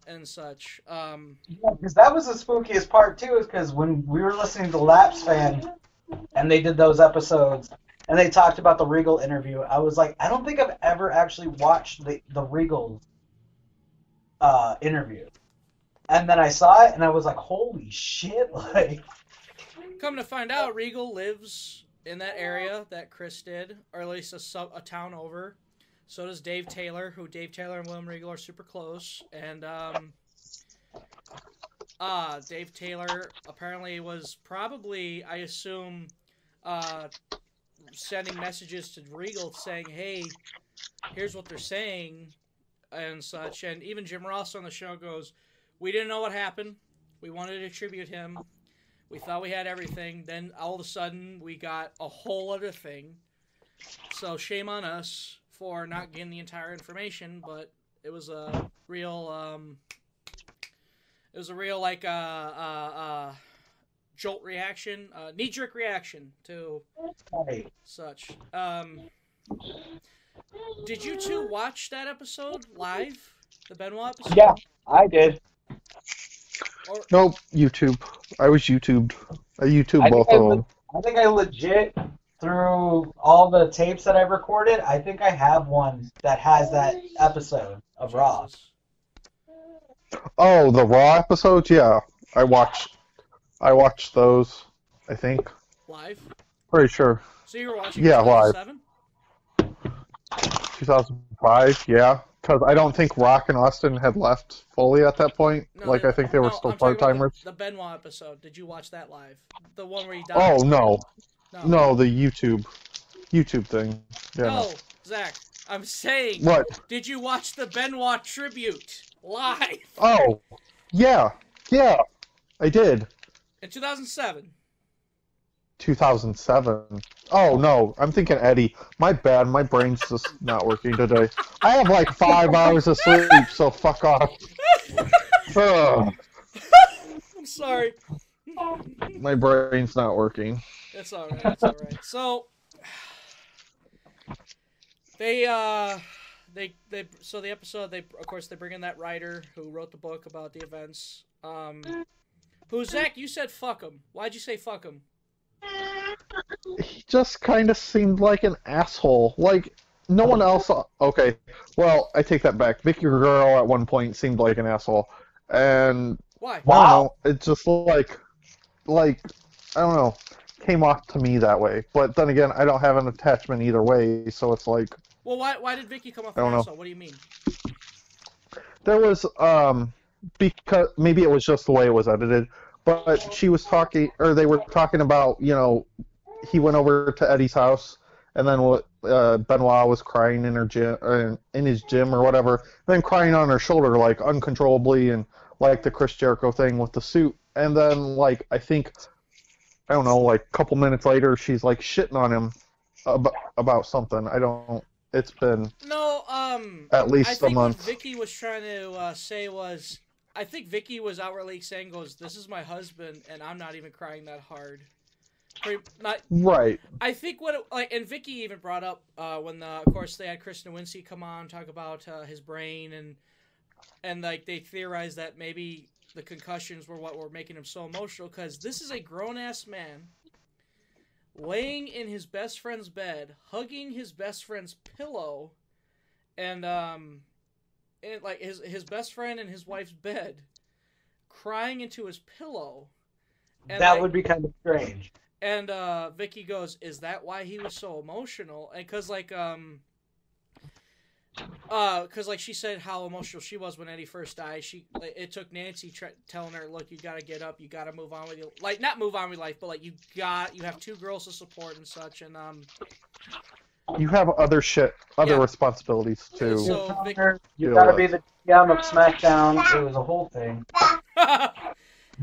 and such. Um, because that was the spookiest part too. Is because when we were listening to Lapsed Fan, and they did those episodes, and they talked about the Regal interview, I was like, I don't think I've ever actually watched the the Regal uh, interview. And then I saw it, and I was like, "Holy shit!" Like, come to find out, Regal lives in that area that Chris did, or at least a sub a town over. So does Dave Taylor, who Dave Taylor and William Regal are super close, and um, uh, Dave Taylor apparently was probably, I assume, uh, sending messages to Regal saying, "Hey, here's what they're saying," and such. And even Jim Ross on the show goes, "We didn't know what happened. We wanted to tribute him. We thought we had everything. Then all of a sudden, we got a whole other thing. So shame on us for not getting the entire information, but it was a real, um, it was a real like uh, uh, uh, jolt reaction, uh, knee jerk reaction to such. Um, did you two watch that episode live, the Benoit episode? yeah, I did. Or, Nope, YouTube. I was YouTubed. I YouTube I both I of them. I think I legit through all the tapes that I've recorded. I think I have one that has that episode of Raw. Oh, the Raw episodes. Yeah, I watched. I watched those. I think. live. Pretty sure. So you were watching Yeah, live. 2005. Yeah, because I don't think Rock and Austin had left fully at that point. No, like I think they were no, still part timers. The, the Benoit episode. Did you watch that live? The one where he died. Oh no, no, no, the YouTube, YouTube thing. Yeah. no. No, Zach. I'm saying. What? Did you watch the Benoit tribute live Oh, yeah, yeah, I did. in 2007? 2007. Oh no, I'm thinking Eddie. My bad, my brain's just not working today. I have like five hours of sleep, so fuck off. Ugh, I'm sorry. my brain's not working. It's all right. It's all right. So they uh they they so the episode they of course they bring in that writer who wrote the book about the events. Um, who Zach? You said fuck him. Why'd you say fuck him? He just kind of seemed like an asshole. Like no one else. Okay, well I take that back. Vickie Guerrero at one point seemed like an asshole, and Why? Wow. It's just like, like, I don't know. Came off to me that way. But then again, I don't have an attachment either way, so it's like Well, why why did Vickie come off I don't know. asshole? What do you mean? there was um because maybe it was just the way it was edited, but she was talking or they were talking about you know he went over to Eddie's house and then what uh, Benoit was crying in her gym uh, in his gym or whatever, then crying on her shoulder like uncontrollably and like the Chris Jericho thing with the suit, and then like I think I don't know, like a couple minutes later, she's like shitting on him about, about something. I don't. It's been No, um, at I least a month. Vickie was trying to uh, say was, I think Vickie was outwardly saying, "Goes, this is my husband, and I'm not even crying that hard." Not, Right. I think what it, like, and Vickie even brought up uh, when, the, of course, they had Chris Nowinski come on talk about uh, his brain and and like they theorized that maybe the concussions were what were making him so emotional because this is a grown ass man laying in his best friend's bed, hugging his best friend's pillow, and um, and like his his best friend in his wife's bed, crying into his pillow. And that like, would be kind of strange. and uh, Vickie goes, "Is that why he was so emotional?" And because like um, uh, because like she said how emotional she was when Eddie first died. She like, it took Nancy tra- telling her, "Look, you gotta get up. You gotta move on with your like not move on with life, but like you got you have two girls to support and such." And um, You have other shit, other Yeah. responsibilities too. So, Vic- you deal gotta be the GM of SmackDown. It was a whole thing.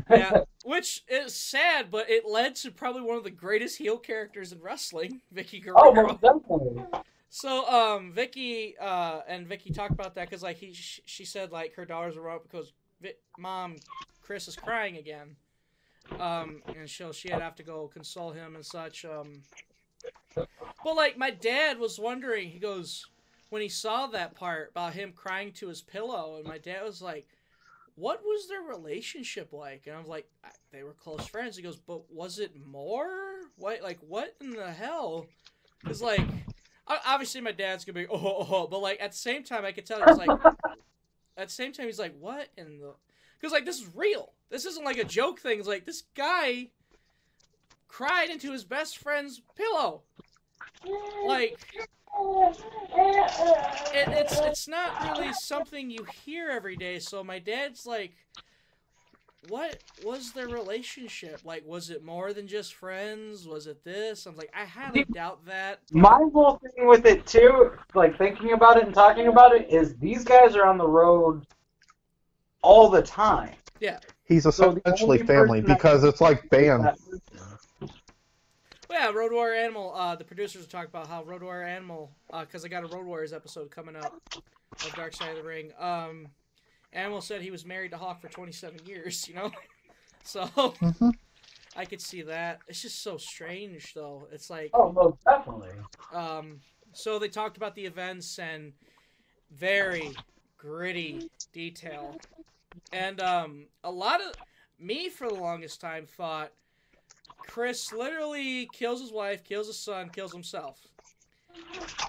yeah, which is sad, but it led to probably one of the greatest heel characters in wrestling, Vickie Guerrero. Oh, most definitely. So, um, Vickie, uh, and Vickie talked about that because, like, he, sh- she said, like, her daughters were up because, Vi- Mom, Chris is crying again. Um, and she'll, she'd have to go console him and such. Um, but, like, my dad was wondering, he goes, when he saw that part about him crying to his pillow, and my dad was like, what was their relationship like? And I was like, they were close friends. He goes, but was it more? What, like, what in the hell? Because, like, obviously my dad's gonna be, oh, oh, oh, but, like, at the same time, I could tell he's like, at the same time, he's like, what in the. Because, like, this is real. This isn't like a joke thing. It's like, this guy cried into his best friend's pillow. Like, it, it's it's not really something you hear every day. So my dad's like, "What was their relationship? Like, was it more than just friends? Was it this?" I'm like, I highly doubt that. My whole thing with it too, like thinking about it and talking about it, is these guys are on the road all the time. Yeah. He's So the essentially only family because it's like band. That- Well, yeah, Road Warrior Animal. Uh, the producers were talking about how Road Warrior Animal, because I got a Road Warriors episode coming up of Dark Side of the Ring. Um, Animal said he was married to Hawk for 27 years. You know, so Mhm. I could see that. It's just so strange, though. It's like. Oh, most definitely. Um, so they talked about the events and very gritty detail. And um, a lot of me for the longest time thought Chris literally kills his wife, kills his son, kills himself.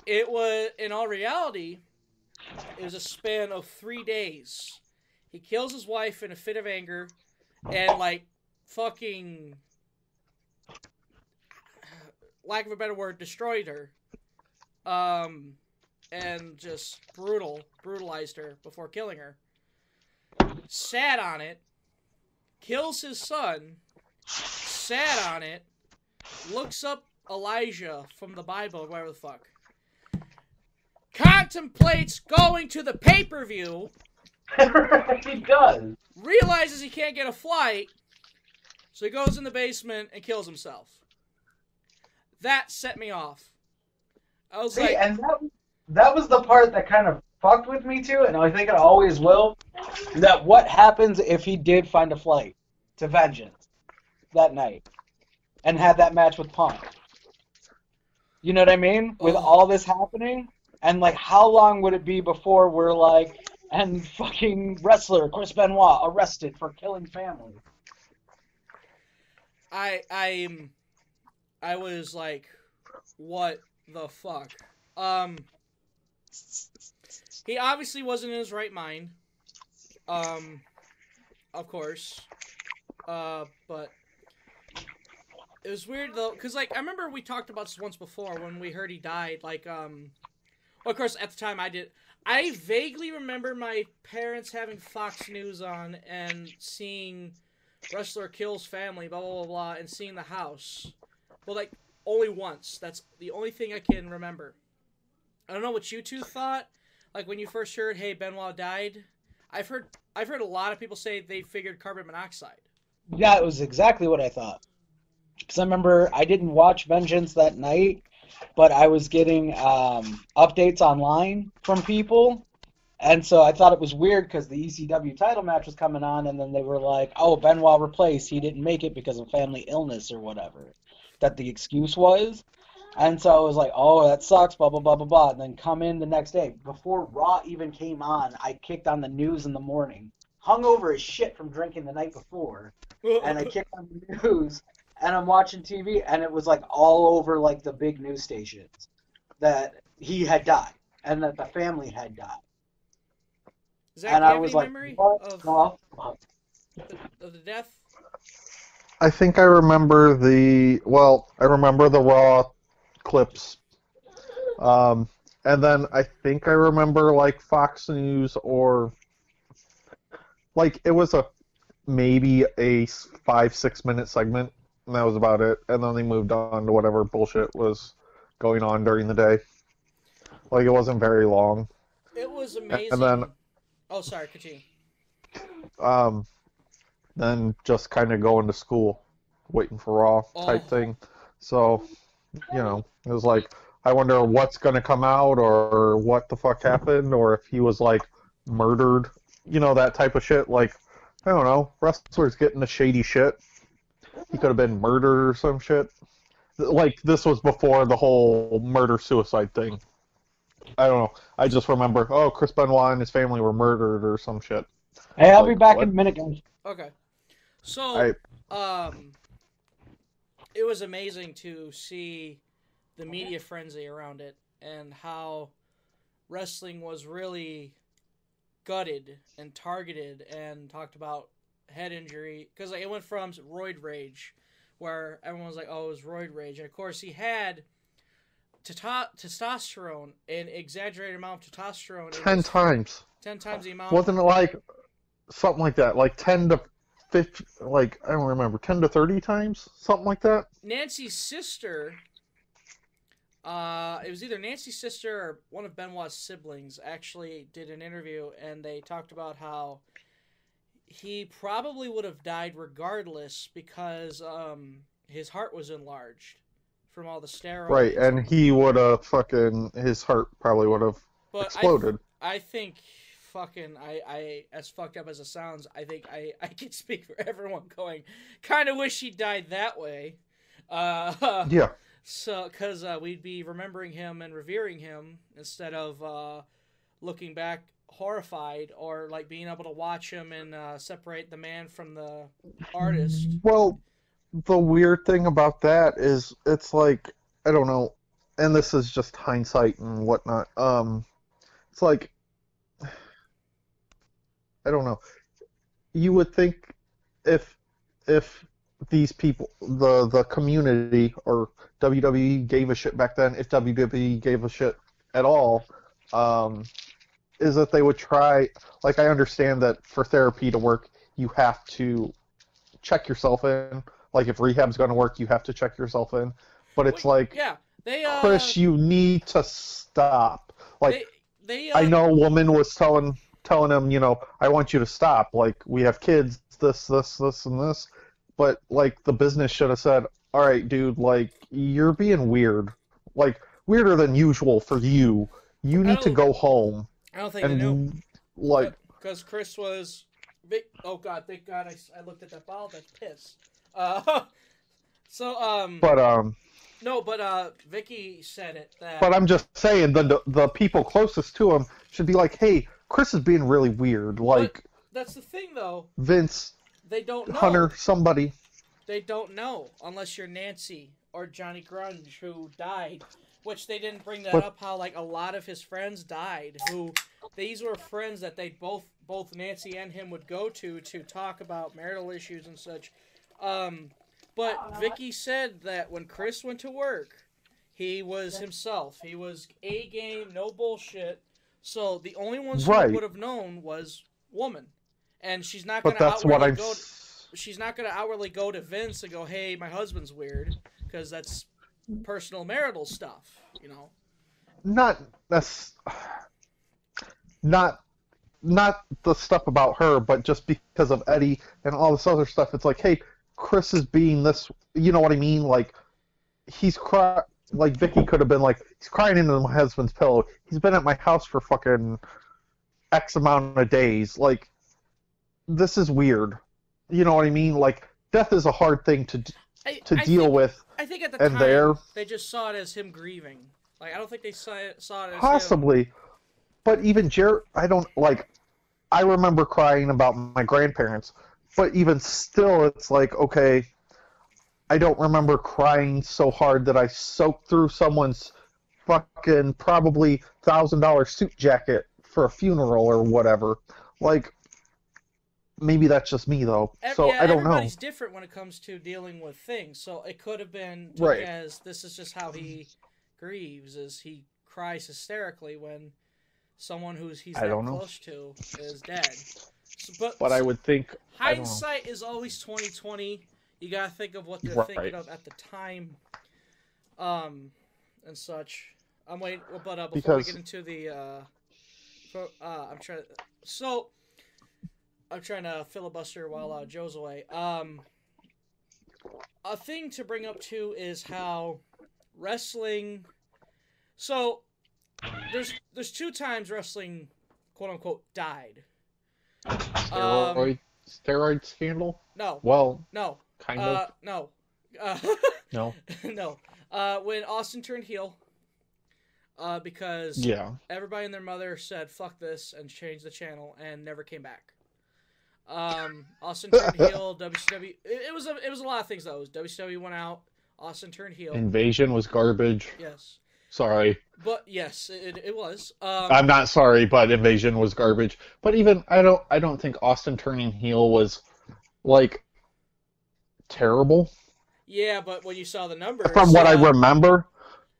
It was, in all reality, it was a span of three days. He kills his wife in a fit of anger and, like, fucking, lack of a better word, destroyed her um, and just brutal, brutalized her before killing her. Sat on it, kills his son, sat on it, looks up Elijah from the Bible, whatever the fuck. Contemplates going to the pay per view, he does. realizes he can't get a flight, so he goes in the basement and kills himself. That set me off. I was See, like, and that that was the part that kind of fucked with me too, and I think it always will. That what happens if he did find a flight to Vengeance that night and had that match with Punk? You know what I mean? With Oh. all this happening, and like, how long would it be before we're like, and fucking wrestler Chris Benoit arrested for killing family? I I I was like, what the fuck? Um, he obviously wasn't in his right mind. Um, of course. Uh, but it was weird though, cause like I remember we talked about this once before when we heard he died. Like, um, well, of course at the time I did. I vaguely remember my parents having Fox News on and seeing wrestler kills family, blah blah blah blah, and seeing the house. Well, like only once. That's the only thing I can remember. I don't know what you two thought. Like when you first heard, "Hey, Benoit died." I've heard I've heard a lot of people say they figured carbon monoxide. Yeah, it was exactly what I thought. Because I remember I didn't watch Vengeance that night, but I was getting um, updates online from people. And so I thought it was weird because the ECW title match was coming on, and then they were like, oh, Benoit replaced. He didn't make it because of family illness or whatever. That the excuse was. And so I was like, oh, that sucks, blah, blah, blah, blah, blah. And then come in the next day. Before Raw even came on, I kicked on the news in the morning. Hungover as shit from drinking the night before. And I kicked on the news, and I'm watching TV, and it was like all over like the big news stations that he had died and that the family had died. Zach, and do you I have was any like, memory what of, the fuck? the, of the death? I think I remember the well, I remember the raw clips. Um, and then I think I remember like Fox News or like it was a maybe a five six minute segment, and that was about it. And then they moved on to whatever bullshit was going on during the day. Like it wasn't very long. It was amazing. And then- oh, sorry, continue. Um, then just kind of going to school, waiting for Raw type Oh. thing. So, you know, it was like, I wonder what's going to come out or what the fuck happened or if he was like murdered, you know, that type of shit. Like, I don't know, wrestlers getting the shady shit. He could have been murdered or some shit. Like, this was before the whole murder suicide thing. I don't know. I just remember, oh, Chris Benoit and his family were murdered or some shit. Hey, I'll be back what? in a minute, guys. Okay. So, I um, it was amazing to see the media frenzy around it and how wrestling was really gutted and targeted and talked about head injury because like, it went from roid rage where everyone was like oh it was roid rage and of course he had testosterone an exaggerated amount of testosterone ten times. 10 times the amount Wasn't it like something like that? Like ten to fifty? Like I don't remember. Ten to thirty times? Something like that. Nancy's sister. Uh, it was either Nancy's sister or one of Benoit's siblings actually did an interview, and they talked about how he probably would have died regardless because um, his heart was enlarged from all the steroids. Right, and he would have fucking his heart probably would have exploded. I, I think fucking I, I as fucked up as it sounds, I think I I can speak for everyone going. Kind of wish he died that way. Uh, yeah, So, because uh, we'd be remembering him and revering him instead of uh, looking back horrified or like being able to watch him and uh, separate the man from the artist. Well, the weird thing about that is it's like I don't know, and this is just hindsight and whatnot. Um, it's like I don't know. You would think if if these people, the the community or WWE gave a shit back then, if WWE gave a shit at all, um, is that they would try. Like I understand that for therapy to work, you have to check yourself in. Like if rehab's going to work, you have to check yourself in. But it's Well, like, yeah, they uh, Chris, you need to stop. Like they, they uh, I know a woman was telling telling him, you know, I want you to stop. Like we have kids, this, this, this, and this. But like the business should have said, all right, dude, like you're being weird, like weirder than usual for you. You need to go home I don't think they knew like because Chris was. Oh God! Thank God! I, I looked at that bottle. That's piss. Uh, so um, but um no, but uh, Vickie said it that. but I'm just saying the the people closest to him should be like, hey, Chris is being really weird. Like that's the thing, though. Vince, They don't know. Hunter, somebody. They don't know unless you're Nancy or Johnny Grunge who died, which they didn't bring that But- up. How like a lot of his friends died. Who these were friends that they both both Nancy and him would go to to talk about marital issues and such. Um, but Vickie said that when Chris went to work, he was himself. He was a game, no bullshit. So the only ones who would have known was woman, and she's not gonna that's what outwardly I'm. go s- she's not going to outwardly go to Vince and go, "Hey, my husband's weird," because that's personal marital stuff, you know. not that's not not the stuff about her, but just because of Eddie and all this other stuff. It's like, hey, Chris is being this. You know what I mean? Like he's cry. Like Vickie could have been like he's crying into my husband's pillow. He's been at my house for fucking x amount of days. Like this is weird. You know what I mean? Like death is a hard thing to I, to I deal think, with. I think at the and time there- they just saw it as him grieving. Like I don't think they saw it, saw it as him. Possibly, but even Jared, I don't like. I remember crying about my grandparents, but even still, it's like okay. I don't remember crying so hard that I soaked through someone's fucking probably thousand dollar suit jacket for a funeral or whatever. Like, maybe that's just me though. So yeah, I don't know. everybody's different when it comes to dealing with things. So it could have been Right. as this is just how he grieves, is he cries hysterically when someone who's he's that close to is dead. So, but But I would think hindsight is always twenty twenty. You gotta think of what they're Right. thinking of at the time, um, and such. I'm waiting, but uh, before Because- we get into the, uh, uh, I'm trying. So, I'm trying to filibuster while uh, Joe's away. Um, a thing to bring up too is how wrestling. So, there's there's two times wrestling, quote unquote, died. Um, steroid steroid scandal. No, Well, no, kind uh, of. no, uh, No. no. Uh, when Austin turned heel, uh, because Yeah. everybody and their mother said "fuck this" and changed the channel and never came back. Um, Austin turned heel. WCW. It, it was a it was a lot of things though. WCW went out. Austin turned heel. Invasion was garbage. yes, Sorry. but yes, it, it was. Um, I'm not sorry, but Invasion was garbage. But even I don't I don't think Austin turning heel was like terrible. yeah, but when you saw the numbers, From what I uh, remember,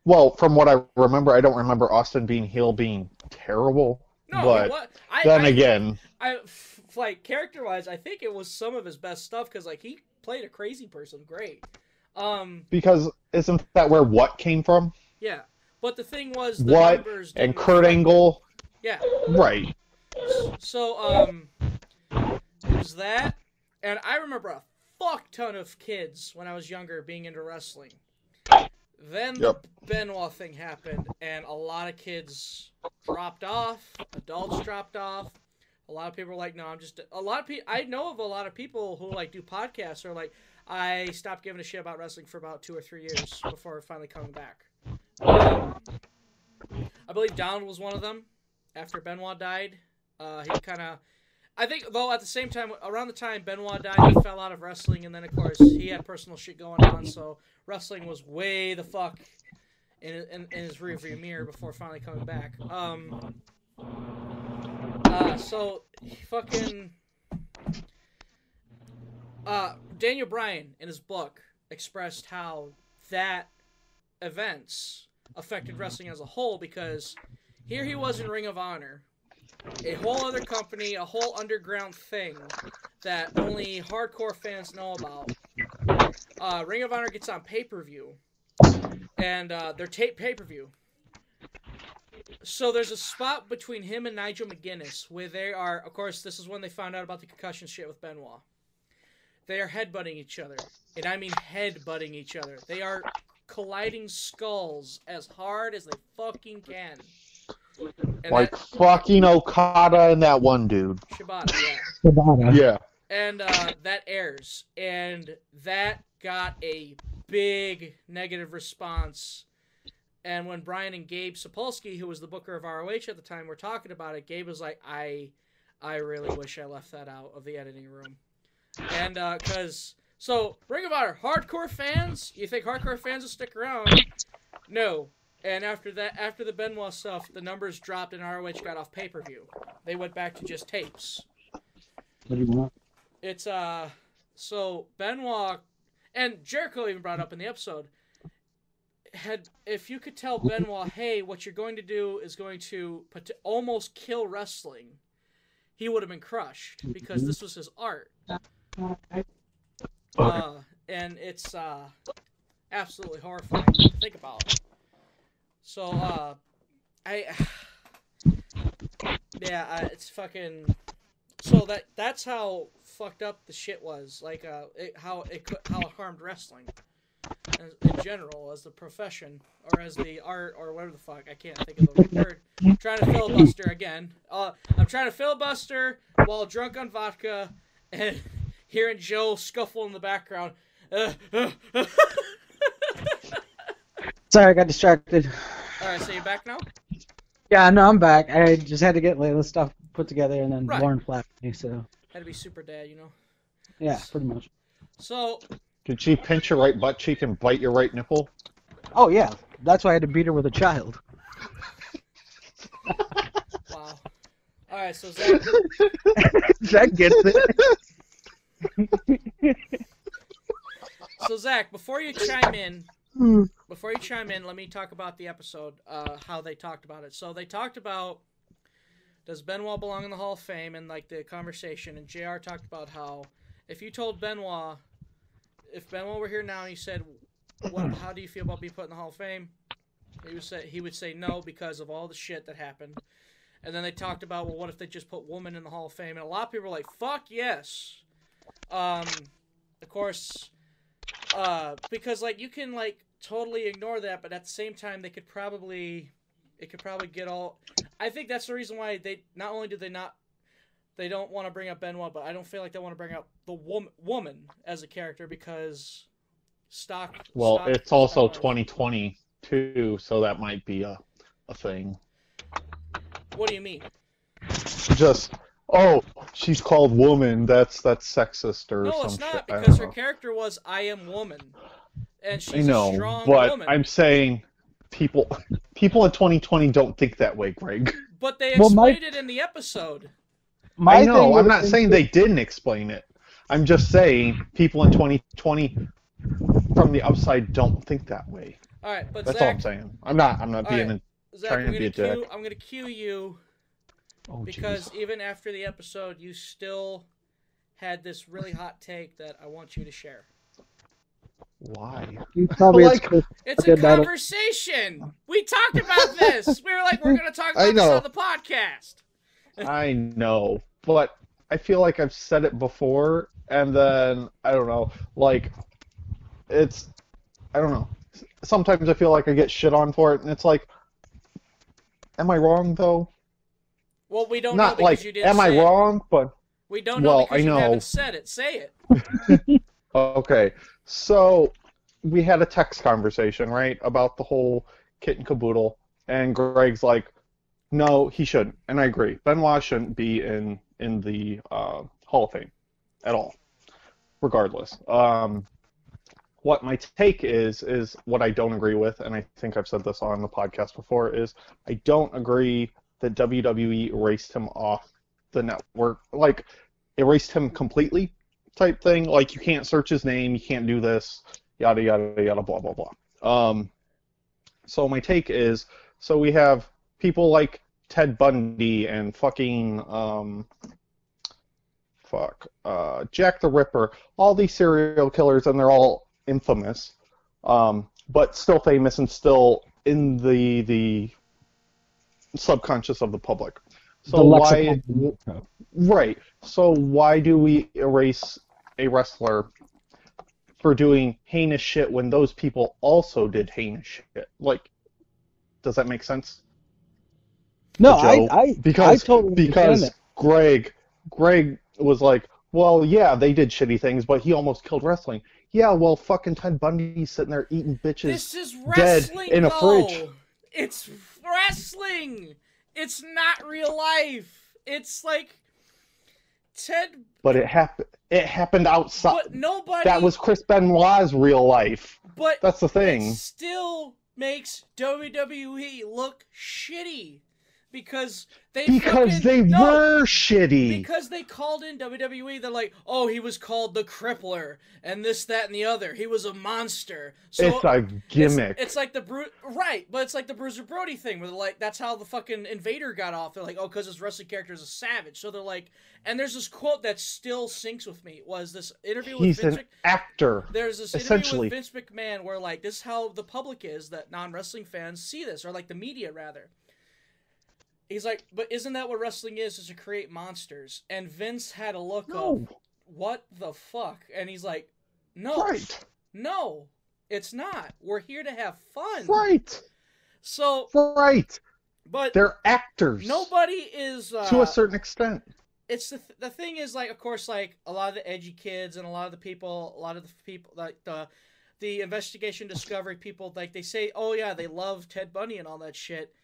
well, from what I remember, I don't remember Austin being heel being terrible. no, but what I, then I, again, I like character wise, I think it was some of his best stuff because like he played a crazy person great. Um, because isn't that where what came from? yeah, but the thing was the What numbers and Kurt Angle, Yeah, right? so um, it was that, and I remember a fuck ton of kids when I was younger being into wrestling. Then Yep. the Benoit thing happened, and a lot of kids dropped off. Adults dropped off. A lot of people are like, "No, I'm just." A lot of people I know of a lot of people who like do podcasts are like, "I stopped giving a shit about wrestling for about two or three years before finally coming back." Um, I believe Donald was one of them. After Benoit died, uh, he kind of. I think, though, at the same time, around the time Benoit died, he fell out of wrestling, and then of course he had personal shit going on, so wrestling was way the fuck in, in, in his rearview mirror before finally coming back. Um. Uh, so fucking. Uh, Daniel Bryan in his book expressed how that events affected wrestling as a whole because here he was in Ring of Honor, a whole other company, a whole underground thing that only hardcore fans know about. Uh, Ring of Honor gets on pay per view, and uh, they're tape pay per view. So there's a spot between him and Nigel McGuinness where they are. Of course, this is when they found out about the concussion shit with Benoit. They are headbutting each other, and I mean headbutting each other. They are colliding skulls as hard as they fucking can. And Like fucking Okada and that one dude. that, Shibata, yeah. Yeah. and uh, that airs, and that got a big negative response. And when Bryan and Gabe Sapolsky, who was the booker of ROH at the time, were talking about it, Gabe was like, "I, I really wish I left that out of the editing room," and because so Ring of Honor hardcore fans, you think hardcore fans will stick around? No. And after that, after the Benoit stuff, the numbers dropped and ROH got off pay per view. They went back to just tapes. What do you want? It's uh so Benoit and Jericho even brought up in the episode had if you could tell Benoit, hey, what you're going to do is going to pot- almost kill wrestling, he would have been crushed because this was his art. Uh, and it's uh absolutely horrifying to think about. So uh I yeah, uh, it's fucking so that that's how fucked up the shit was. Like uh, it, how it how it harmed wrestling in, in general as the profession or as the art or whatever the fuck. I can't think of the word. I'm trying to filibuster again. Uh, I'm trying to filibuster while drunk on vodka and hearing Joe scuffle in the background. Uh, uh, uh. Sorry, I got distracted. All right, so you're back now? Yeah, no, I'm back. I just had to get Layla's stuff put together, and then Right. Lauren flapped me. So Had to be super dad, you know. yeah, pretty much. So Did she pinch your right butt cheek and bite your right nipple? Oh yeah, that's why I had to beat her with a child. wow. All right, so Zach, That gets it. so Zach, before you chime in, before you chime in, let me talk about the episode, uh, how they talked about it. So they talked about does Benoit belong in the Hall of Fame, and like the conversation, and Jr. talked about how if you told Benoit, if Benoit were here now and he said, "What? How do you feel about being put in the Hall of Fame?" He would say he would say no because of all the shit that happened. And then they talked about, well, what if they just put woman in the Hall of Fame? And a lot of people were like, "Fuck yes." Um, of course, uh, because like you can like totally ignore that, but at the same time, they could probably, it could probably get all. I think that's the reason why they not only do they not, they don't want to bring up Benoit, but I don't feel like they want to bring up the woman woman as a character because stock. Well, stock- it's also stock- 2020 too, so that might be a, a thing. What do you mean? Just oh, she's called woman. That's that's sexist or No, some it's not I don't because her know. character was I am woman, and I she's know, a strong but woman. I'm saying people people in 2020 don't think that way, Greg. But they Well, my- explained it in the episode. My I know. thing I'm not saying they didn't explain it. I'm just saying people in 2020 from the outside don't think that way. All right, but That's all Zach, I'm saying. I'm not. I'm not being. right. Zach, trying I'm to gonna be a cue. dick. I'm gonna cue you oh, because jeez. even after the episode, you still had this really hot take that I want you to share. Why? You probably Like- It's a Good battle. conversation. We talked about this. We were like, we're gonna talk about this on the podcast. I know, but I feel like I've said it before, and then I don't know. Like, it's I don't know. Sometimes I feel like I get shit on for it, and it's like, am I wrong though? Well, we don't know Not because like, you didn't am I say it. wrong? But We don't know Well, because I you know. haven't said it. Say it. Okay, so we had a text conversation, right, about the whole kit and caboodle, and Greg's like, "No, he shouldn't," and I agree. Benoit shouldn't be in in the uh, Hall of Fame at all, regardless. Um, what my take is is what I don't agree with, and I think I've said this on the podcast before, is I don't agree that WWE erased him off the network, like erased him completely type thing. Like you can't search his name, you can't do this, yada yada yada, blah blah blah. Um, so my take is, so we have people like Ted Bundy and fucking um, fuck, uh, Jack the Ripper, all these serial killers, and they're all infamous, um, but still famous and still in the the subconscious of the public. So the why? lexicon. Right. So why do we erase a wrestler for doing heinous shit when those people also did heinous shit? Like, does that make sense? No, Joe? I, I, because I totally because Greg Greg was like, well, yeah, they did shitty things, but he almost killed wrestling. Yeah, well, fucking Ted Bundy's sitting there eating bitches. This is dead wrestling. in a though. fridge. It's wrestling. It's not real life. It's like Ted, But it happened. It happened outside. but nobody. That was Chris Benoit's real life. But That's the it thing. still makes WWE look shitty because they Because fucking- they no, were shitty. Because they called in WWE, they're like, oh, he was called the Crippler, and this, that, and the other. He was a monster. So it's a gimmick. It's, like the Bru- right, but it's like the Bruiser Brody thing, where they're like, that's how the fucking Invader got off. They're like, oh, because his wrestling character is a savage. So they're like, and there's this quote that still sinks with me. Was this interview with He's Vince? an Mc- actor. there's this interview essentially. with Vince McMahon where like this is how the public is that non wrestling fans see this, or like the media rather. He's like, but isn't that what wrestling is? Is to create monsters? And Vince had a look No. of what the fuck, and he's like, no, Right. no, it's not. We're here to have fun. Right. So, Right. but They're actors. nobody is uh, to a certain extent. it's the, th- the thing is like of course like a lot of the edgy kids and a lot of the people a lot of the people like the the investigation discovery people like they say oh yeah they love ted bundy and all that shit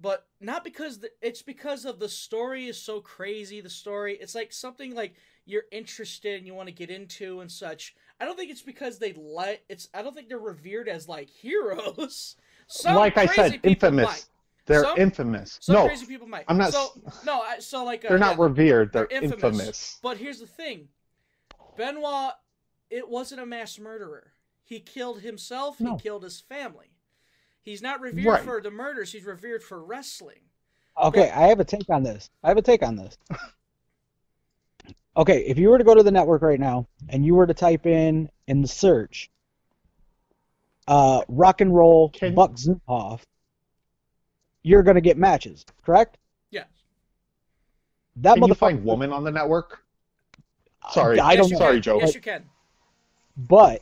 but not because the, it's because of the story is so crazy the story it's like something like you're interested and you want to get into and such i don't think it's because they let it's i don't think they're revered as like heroes Some like I said, infamous. might. They're Some- infamous. some no, crazy people might I'm not so no I, so like uh, they're not yeah, revered. They're, they're infamous. infamous. But here's the thing Benoit, it wasn't a mass murderer. He killed himself, No. he killed his family. He's not revered Right. for the murders, he's revered for wrestling. Okay, I have a take on this. I have a take on this. Okay, if you were to go to the network right now and you were to type in in the search, uh, rock and roll Can- Buck Zumhoff, you're gonna get matches, correct? Yeah. That Can you find woman on the network? Sorry. I don't yes, know. Sorry. Joe. Yes, you can. But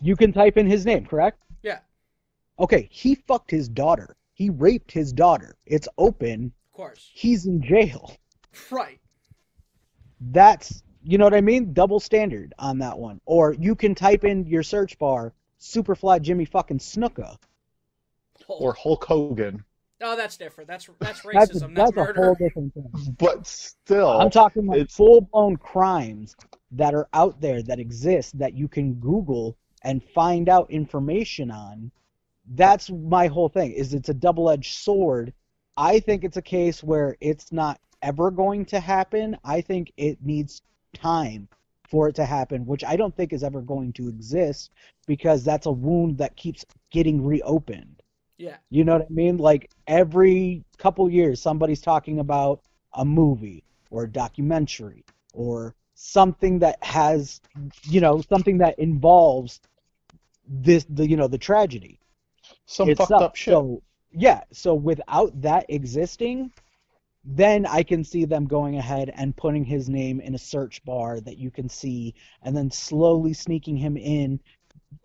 you can type in his name, correct? Yeah, Okay, he fucked his daughter. He raped his daughter. It's open. of course. He's in jail. Right. That's you know what I mean? Double standard on that one. Or you can type in your search bar Superfly Jimmy fucking Snuka. Or Hulk Hogan. oh, that's different. That's that's That's, racism. That's, that's a murder. whole different thing. But still, I'm talking like it's- full blown crimes that are out there that exist that you can Google and find out information on. That's my whole thing. Is it's a double edged sword. I think it's a case where it's not ever going to happen. I think it needs time for it to happen, which I don't think is ever going to exist because that's a wound that keeps getting reopened. Yeah. You know what I mean? Like every couple years, somebody's talking about a movie or a documentary or something that has, you know, something that involves this, the you know, the tragedy some fucked up shit. So yeah, so without that existing, then I can see them going ahead and putting his name in a search bar that you can see, and then slowly sneaking him in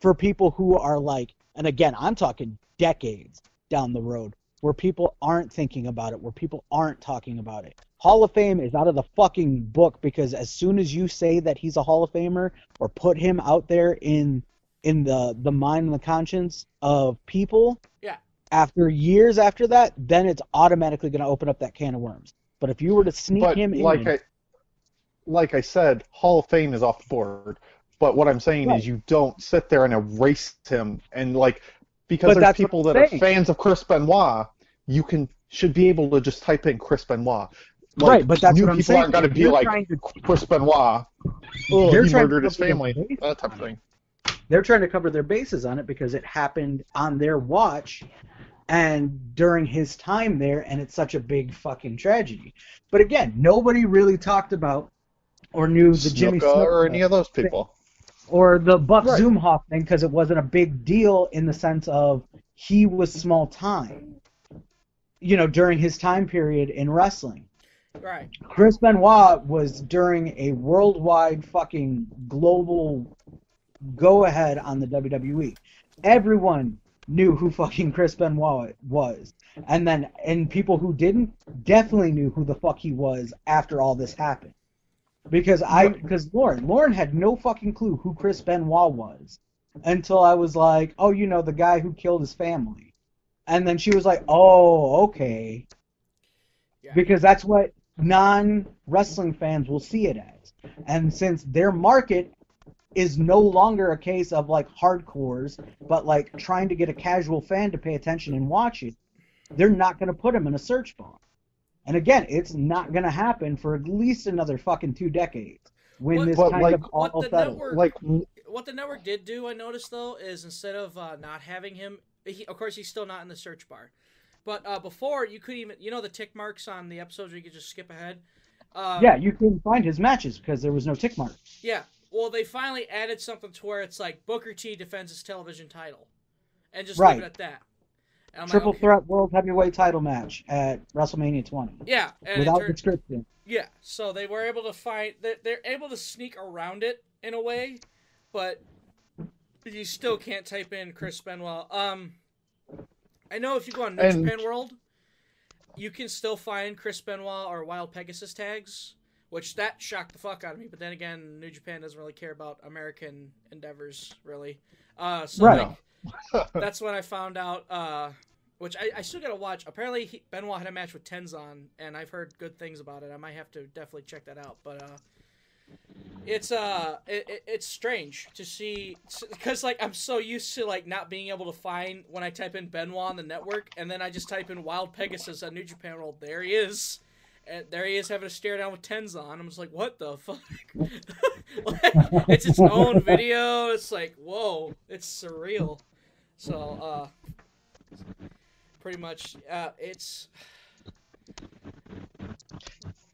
for people who are like, and again, I'm talking decades down the road where people aren't thinking about it, where people aren't talking about it. Hall of Fame is out of the fucking book because as soon as you say that he's a Hall of Famer or put him out there in in the the mind and the conscience of people, Yeah. after years after that, then it's automatically going to open up that can of worms. But if you were to sneak but him like in, I, like I said, Hall of Fame is off the board. But what I'm saying Right. is, you don't sit there and erase him, and like because But there's people I'm that are fans of Chris Benoit, you can should be able to just type in Chris Benoit. Like, right? But that's new what I'm people saying. aren't going to be you're like trying to- Chris Benoit. Oh, he murdered his family. That type of thing. They're trying to cover their bases on it because it happened on their watch and during his time there and it's such a big fucking tragedy but again nobody really talked about or knew the jimmy Snuka or any of those people. or the buck Right. zumhoff thing because it wasn't a big deal in the sense of he was small time you know during his time period in wrestling Right. Chris Benoit was during a worldwide fucking global go ahead on the WWE. Everyone knew who fucking Chris Benoit was. And then and people who didn't definitely knew who the fuck he was after all this happened. Because I because Lauren Lauren had no fucking clue who Chris Benoit was until I was like, "Oh, you know, the guy who killed his family." And then she was like, "Oh, okay." Yeah. because that's what non wrestling fans will see it as. And since their market is no longer a case of like hardcores, but like trying to get a casual fan to pay attention and watch it, they're not going to put him in a search bar. And again, it's not going to happen for at least another fucking two decades when What- this kind like, of all what the network- Like What the network did do, I noticed though, is instead of uh, not having him, he, of course he's still not in the search bar, but uh, before you could even, you know, the tick marks on the episodes where you could just skip ahead. Um, Yeah, you couldn't find his matches because there was no tick mark. Yeah. Well, they finally added something to where it's like Booker T defends his television title, and just Right. leave it at that. I'm Triple like, okay. threat world heavyweight title match at WrestleMania 20 Yeah, and without turned- description. Yeah, so they were able to find they're, they're able to sneak around it in a way, but you still can't type in Chris Benoit. Um, I know if you go on New And- Japan World, you can still find Chris Benoit or Wild Pegasus tags, which that shocked the fuck out of me. But then again, New Japan doesn't really care about American endeavors, really. Uh, so Right. like, that's when I found out. Uh, which I, I still gotta watch. Apparently, he, Benoit had a match with Tenzan, and I've heard good things about it. I might have to definitely check that out. But uh, it's uh, it, it, it's strange to see because like I'm so used to like not being able to find when I type in Benoit on the network, and then I just type in Wild Pegasus on New Japan World. There he is. And there he is having a stare down with Tenzan. I'm just like, what the fuck? Like, it's its own video. It's like, whoa, it's surreal. So, uh, pretty much, uh, it's.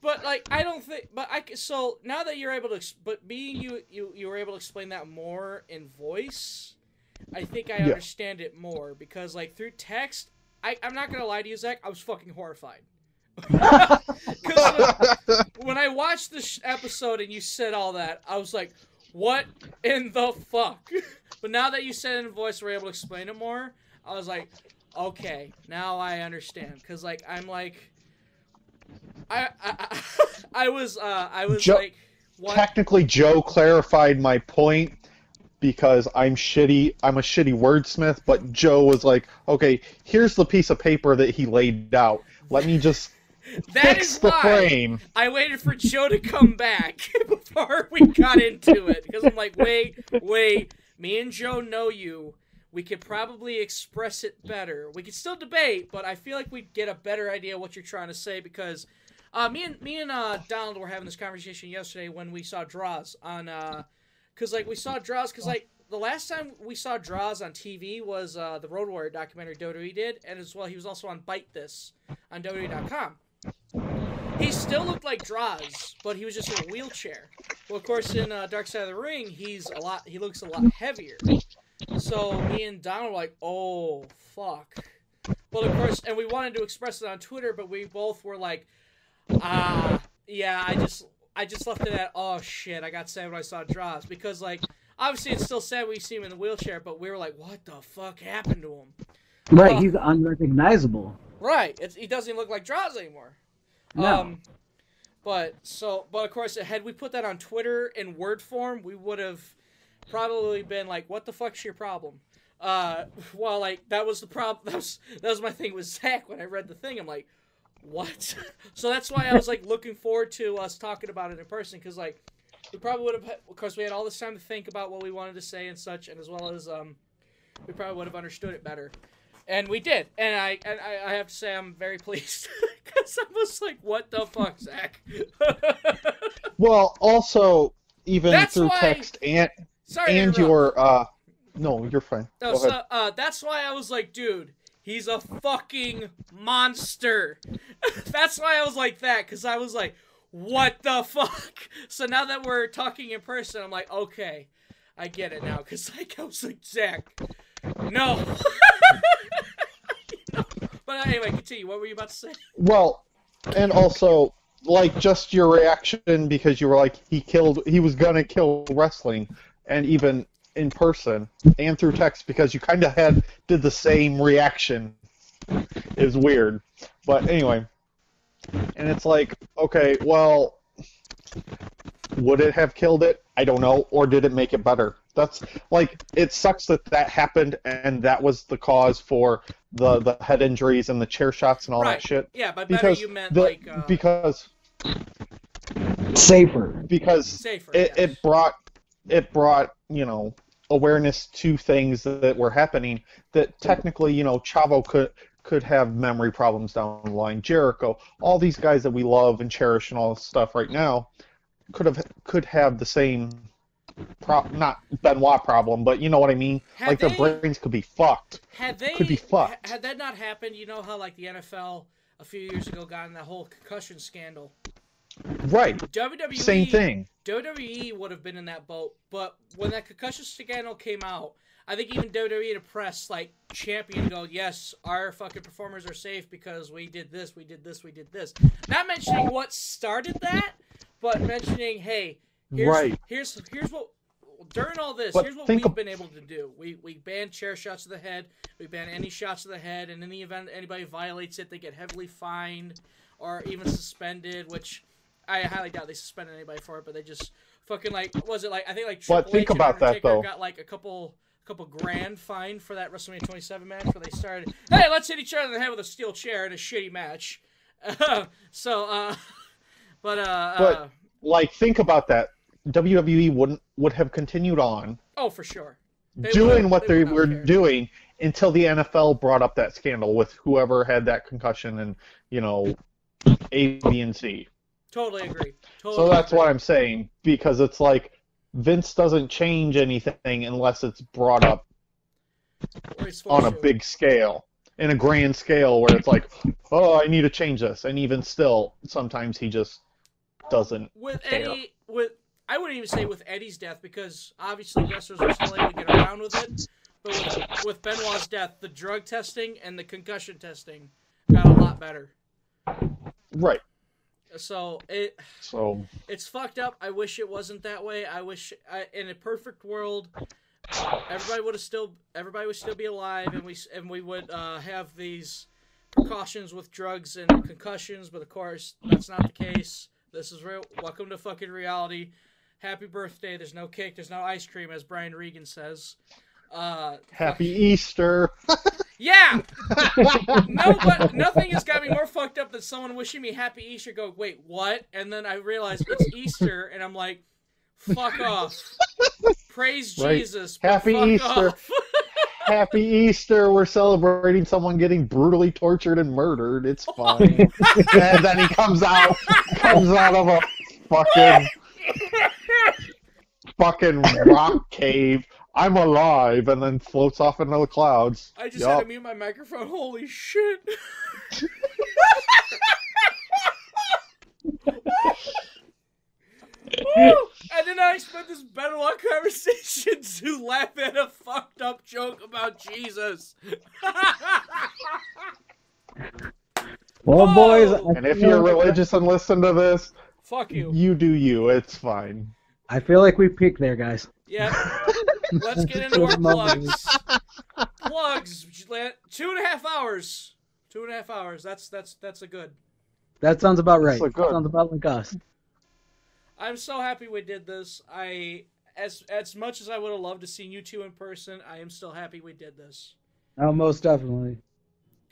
But like, I don't think. But I so now that you're able to, but being you you you were able to explain that more in voice, I think I Yeah. understand it more because like through text, I I'm not gonna lie to you, Zach, I was fucking horrified. Because when I watched this episode and you said all that, I was like, "What in the fuck?" But now that you said it in voice, we're able to explain it more. I was like, "Okay, now I understand." Because like I'm like, I I, I, was uh I was like, "What?" Technically, Joe clarified my point because I'm shitty. I'm a shitty wordsmith, but Joe was like, "Okay, here's the piece of paper that he laid out. Let me just That fix is the why frame." I waited for Joe to come back before we got into it because I'm like, wait, wait. Me and Joe know you. We could probably express it better. We could still debate, but I feel like we'd get a better idea of what you're trying to say because uh, me and me and uh, Donald were having this conversation yesterday when we saw Droz on because like we saw Droz because like the last time we saw Droz on TV was uh, the Road Warrior documentary WWE did, and as well he was also on Bite This on WWE.com. He still looked like Droz, but he was just in a wheelchair. Well, of course, in uh, Dark Side of the Ring, he's a lot. He looks a lot heavier. So me and Donald were like, "Oh fuck!" Well, of course, and we wanted to express it on Twitter, but we both were like, "Ah, yeah." I just, I just left it at, "Oh shit!" I got sad when I saw Droz because, like, obviously it's still sad we see him in the wheelchair, but we were like, "What the fuck happened to him?" Right, Oh. he's unrecognizable. Right. It's, he doesn't even look like Droz anymore. No. Um, but so, but of course, had we put that on Twitter in word form, we would have probably been like, "What the fuck's your problem?" Uh, well, like that was the problem. That was that was my thing with Zach when I read the thing. I'm like, "What?" so that's why I was like looking forward to us talking about it in person because like we probably would have. Of course, we had all this time to think about what we wanted to say and such, and as well as um, we probably would have understood it better. And we did, and I and I, I have to say I'm very pleased because I was like, "What the fuck, Zach?" Well, also even That's through why- text and Sorry, and your uh, no, you're fine. No, so, uh, that's why I was like, dude, he's a fucking monster. that's why I was like that, because I was like, what the fuck? So now that we're talking in person, I'm like, okay, I get it now, because like, I was like, Zach, no. but anyway, continue. What were you about to say? Well, and also like just your reaction because you were like he killed he was gonna kill wrestling and even in person and through text because you kind of had did the same reaction. Is weird. But anyway. And it's like okay well would it have killed it? I don't know. Or did it make it better that's like it sucks that that happened and that was the cause for the the head injuries and the chair shots and all Right. that shit Yeah, by better because you meant the, like uh, because Safer. because safer. it, yes. it brought it brought you know awareness to things that were happening that technically you know Chavo could could have memory problems down the line Jericho all these guys that we love and cherish and all this stuff right now could have could have the same pro- not Benoit problem but you know what I mean Had like they- their brains could be fucked Had they could be fucked. had that not happened, you know how like the NFL a few years ago got in that whole concussion scandal. right WWE same thing WWE would have been in that boat, but when that concussion scandal came out, I think even WWE to press like champion go, yes, our fucking performers are safe because we did this, we did this, we did this. Not mentioning what started that, but mentioning, hey, here's Right. here's here's what during all this, But here's what we've ab- been able to do. We we ban chair shots to the head, we ban any shots to the head, and in the event anybody violates it, they get heavily fined or even suspended, which I highly doubt they suspended anybody for it, but they just fucking like was it like I think like Triple But think H about that, Undertaker though. got like a couple couple grand fine for that WrestleMania 27 match where they started, hey, let's hit each other in the head with a steel chair in a shitty match. so, uh, but uh, But- uh, Like, think about that. WWE wouldn't would have continued on oh for sure, They doing what they they were care. doing until the NFL brought up that scandal with whoever had that concussion and you know A, B, and C. totally agree. Totally So that's agree. what I'm saying because it's like Vince doesn't change anything unless it's brought up on a big scale, in a grand scale where it's like, oh, I need to change this, and even still, sometimes he just doesn't. with care. Eddie with I wouldn't even say with Eddie's death because obviously wrestlers are still able to get around with it. But with, with Benoit's death, the drug testing and the concussion testing got a lot better. Right. So it So it's fucked up. I wish it wasn't that way. I wish I, in a perfect world, everybody would have still everybody would still be alive, and we and we would uh, have these precautions with drugs and concussions. But of course, that's not the case. This is real. Welcome to fucking reality. Happy birthday. There's no cake. There's no ice cream, as Brian Regan says. Uh, happy Easter. yeah. no, but nothing has got me more fucked up than someone wishing me happy Easter. Go, wait, what? And then I realize it's Easter, and I'm like, fuck off. Praise Right. Jesus. Happy Easter. happy Easter. We're celebrating someone getting brutally tortured and murdered. It's fine. and then he comes out, comes out of a fucking fucking rock cave. I'm alive, and then floats off into the clouds. I just Yup. had to mute my microphone. Holy shit. and then I spent this expect this Benoit conversation to laugh at a fucked up joke about Jesus. Well, Whoa! boys, I And if you're like- religious and listen to this, Fuck you. you do you. It's fine. I feel like we peaked there, guys. Yeah. Let's get into our plugs. plugs. Two and a half hours. Two and a half hours. That's that's that's a good. That sounds about right. so good. Sounds about like us. I'm so happy we did this. I as as much as I would have loved to see you two in person, I am still happy we did this. Oh, most definitely.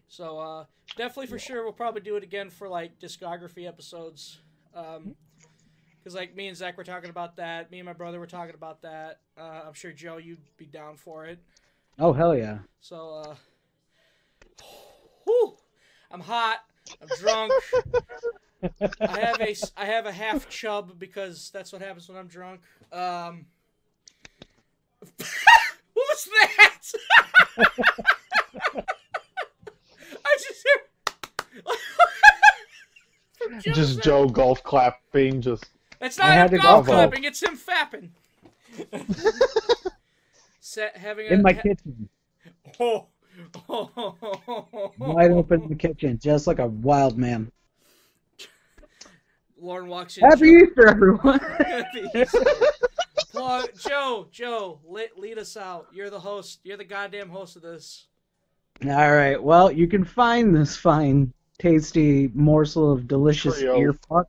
So uh, definitely for sure we'll probably do it again for like discography episodes. Um, because like me and Zach were talking about that. Me and my brother were talking about that. Uh, I'm sure Joe you'd be down for it. Oh hell yeah. So uh, whew, I'm hot. I'm drunk. I have a I have a half chub because that's what happens when I'm drunk. Um, what was that? I just hear. From Joe's Just end. Joe golf clapping, just It's I not had him to golf go. clapping. It's him fapping. Set having a In my ha- kitchen. Oh. Wide open in the kitchen, just like a wild man. Lauren walks in. Happy Easter, everyone. Happy Easter. Plug, Joe, Joe, lead, lead us out. You're the host. You're the goddamn host of this. All right. Well, you can find this fine, tasty morsel of delicious Trio. ear fuck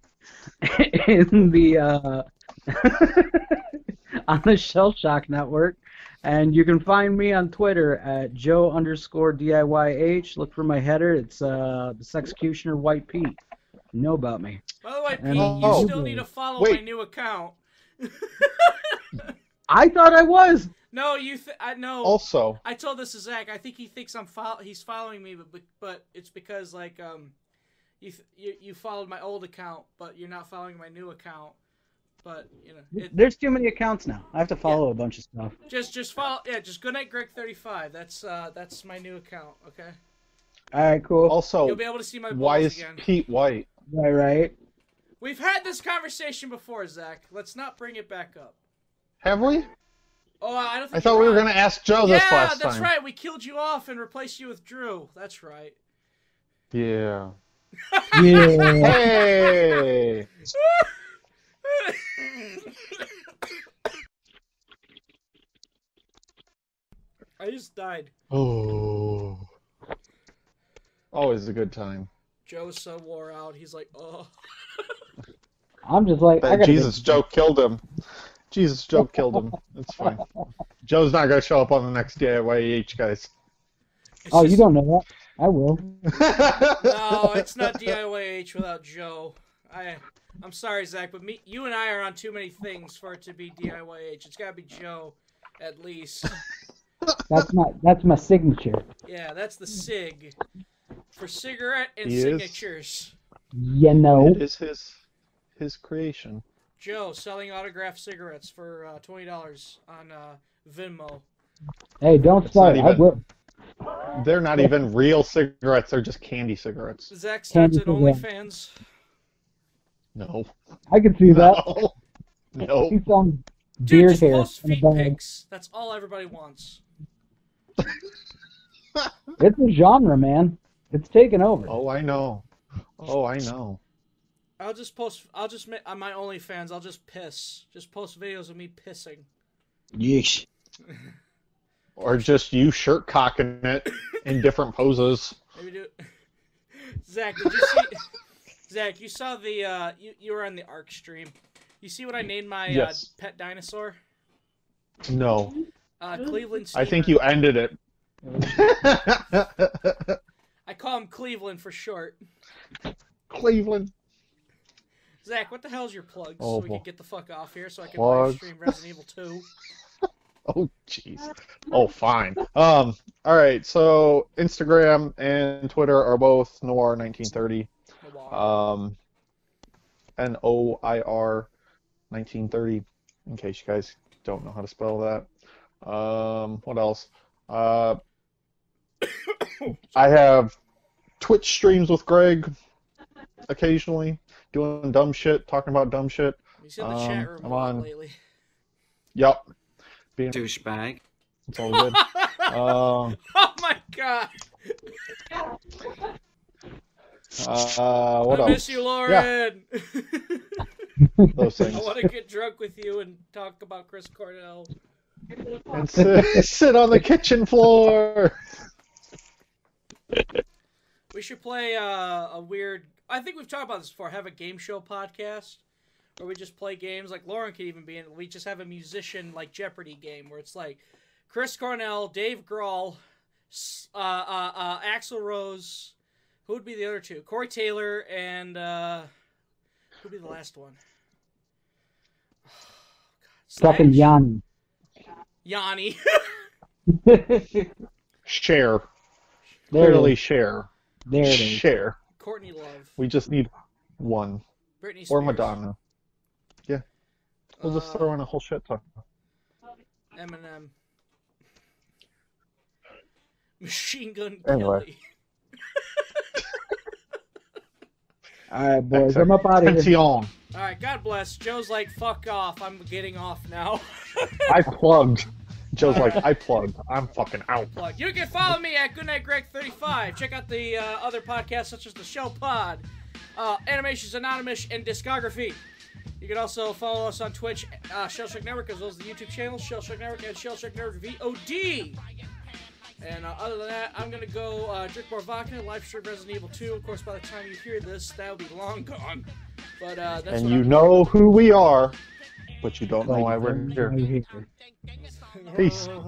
in the uh, on the Shell Shock Network, and you can find me on Twitter at Joe underscore DIYH. Look for my header. It's uh, the Sexecutioner White Pete. You know about me. By the way, And- Pete, you Oh. still need to follow my new account. I thought I was. No, you. Th- I know. also I told this to Zach. I think he thinks I'm fol- he's following me, but but it's because like um, you th- you you followed my old account, but you're not following my new account. But you know, it, There's too many accounts now. I have to follow a bunch of stuff. just just follow. Yeah, just goodnight Greg thirty five. That's uh that's my new account. Okay, All right, cool. also you'll be able to see my balls why is again. Pete white? right We've had this conversation before, Zach. Let's not bring it back up. Have we? Oh, I don't think I thought we were gonna ask Joe Yeah, this last time. Yeah, that's right. We killed you off and replaced you with Drew. That's right. Yeah. Yeah. Hey. I just died. Oh. Always a good time. Joe's so wore out. He's like, oh. I'm just like, I That Jesus get- Joe killed him. Jesus Joe killed him. It's fine. Joe's not gonna show up on the next DIYH, guys. It's Oh, you don't know that. I will. No, it's not DIYH without Joe. I, I'm sorry, Zach, but me, you and I are on too many things for it to be DIYH. It's gotta be Joe, at least. That's my that's my signature. Yeah, that's the SIG for cigarette and He is. signatures. You know. It is his his creation. Joe selling autographed cigarettes for uh, twenty dollars on uh, Venmo. Hey, don't It's start. even- They're not even real cigarettes, they're just candy cigarettes. Zach starts at Candy OnlyFans. No. I can see that. No. No. He's selling Dude, just hair post feet pics. That's all everybody wants. It's a genre, man. It's taken over. Oh, I know. Oh, I know. I'll just post. I'll just make on my OnlyFans. I'll just piss. Just post videos of me pissing. Yeesh. Or just you shirt cocking it in different poses. Maybe do. Zach, did you see? Zach, you saw the. Uh, you you were on the Ark stream. You see what I named my Yes. uh, pet dinosaur? No. Uh, Cleveland. I think you ended it. I call him Cleveland for short. Cleveland. Zach, what the hell's your plug? Oh, so we boy. can get the fuck off here, so I can live stream Resident Evil 2. Oh, jeez. Oh, fine. Um. All right. So Instagram and Twitter are both Noir1930. Noir. Um. N O I R 1930. In case you guys don't know how to spell that. Um. What else? Uh. I have Twitch streams with Greg occasionally, doing dumb shit, talking about dumb shit. He's in the um, chat room I'm on- lately. Yep. Being Douchebag. it's all good. Um. oh my god! Uh, what I else? miss you, Lauren! Those things. I want to get drunk with you and talk about Chris Cornell. And sit, sit on the kitchen floor. We should play uh, a weird. I think we've talked about this before. Have a game show podcast where we just play games. Like Lauren could even be in. We just have a musician like Jeopardy game where it's like Chris Cornell, Dave Grohl, s- uh, uh, uh, Axl Rose. Who would be the other two? Corey Taylor and uh, who'd be the last one? Fucking Slash? Yanni. Yanni. Cher. it Clearly Cher. There it is. Cher. Courtney Love. We just need one. Britney Spears. Or Madonna. Yeah. We'll just Uh, throw in a whole shit ton. Eminem. Machine Gun Anyway. Kelly. All right, boys. I'm up out of here. All right, God bless. Joe's like, fuck off. I'm getting off now. I plugged. Joe's like, I plugged. I'm fucking out. Plug. You can follow me at GoodnightGreg35. Check out the uh, other podcasts such as the Show Pod, uh, Animations Anonymous, and Discography. You can also follow us on Twitch, uh, Shellshock Network, as well as the YouTube channel, Shellshock Network and Shellshock Network VOD. And uh, other than that, I'm gonna go uh, drink more vodka, live stream Resident Evil 2. Of course, by the time you hear this, that'll be long gone. But uh, that's And you I'm know who we are, but you don't know why we're here. Peace.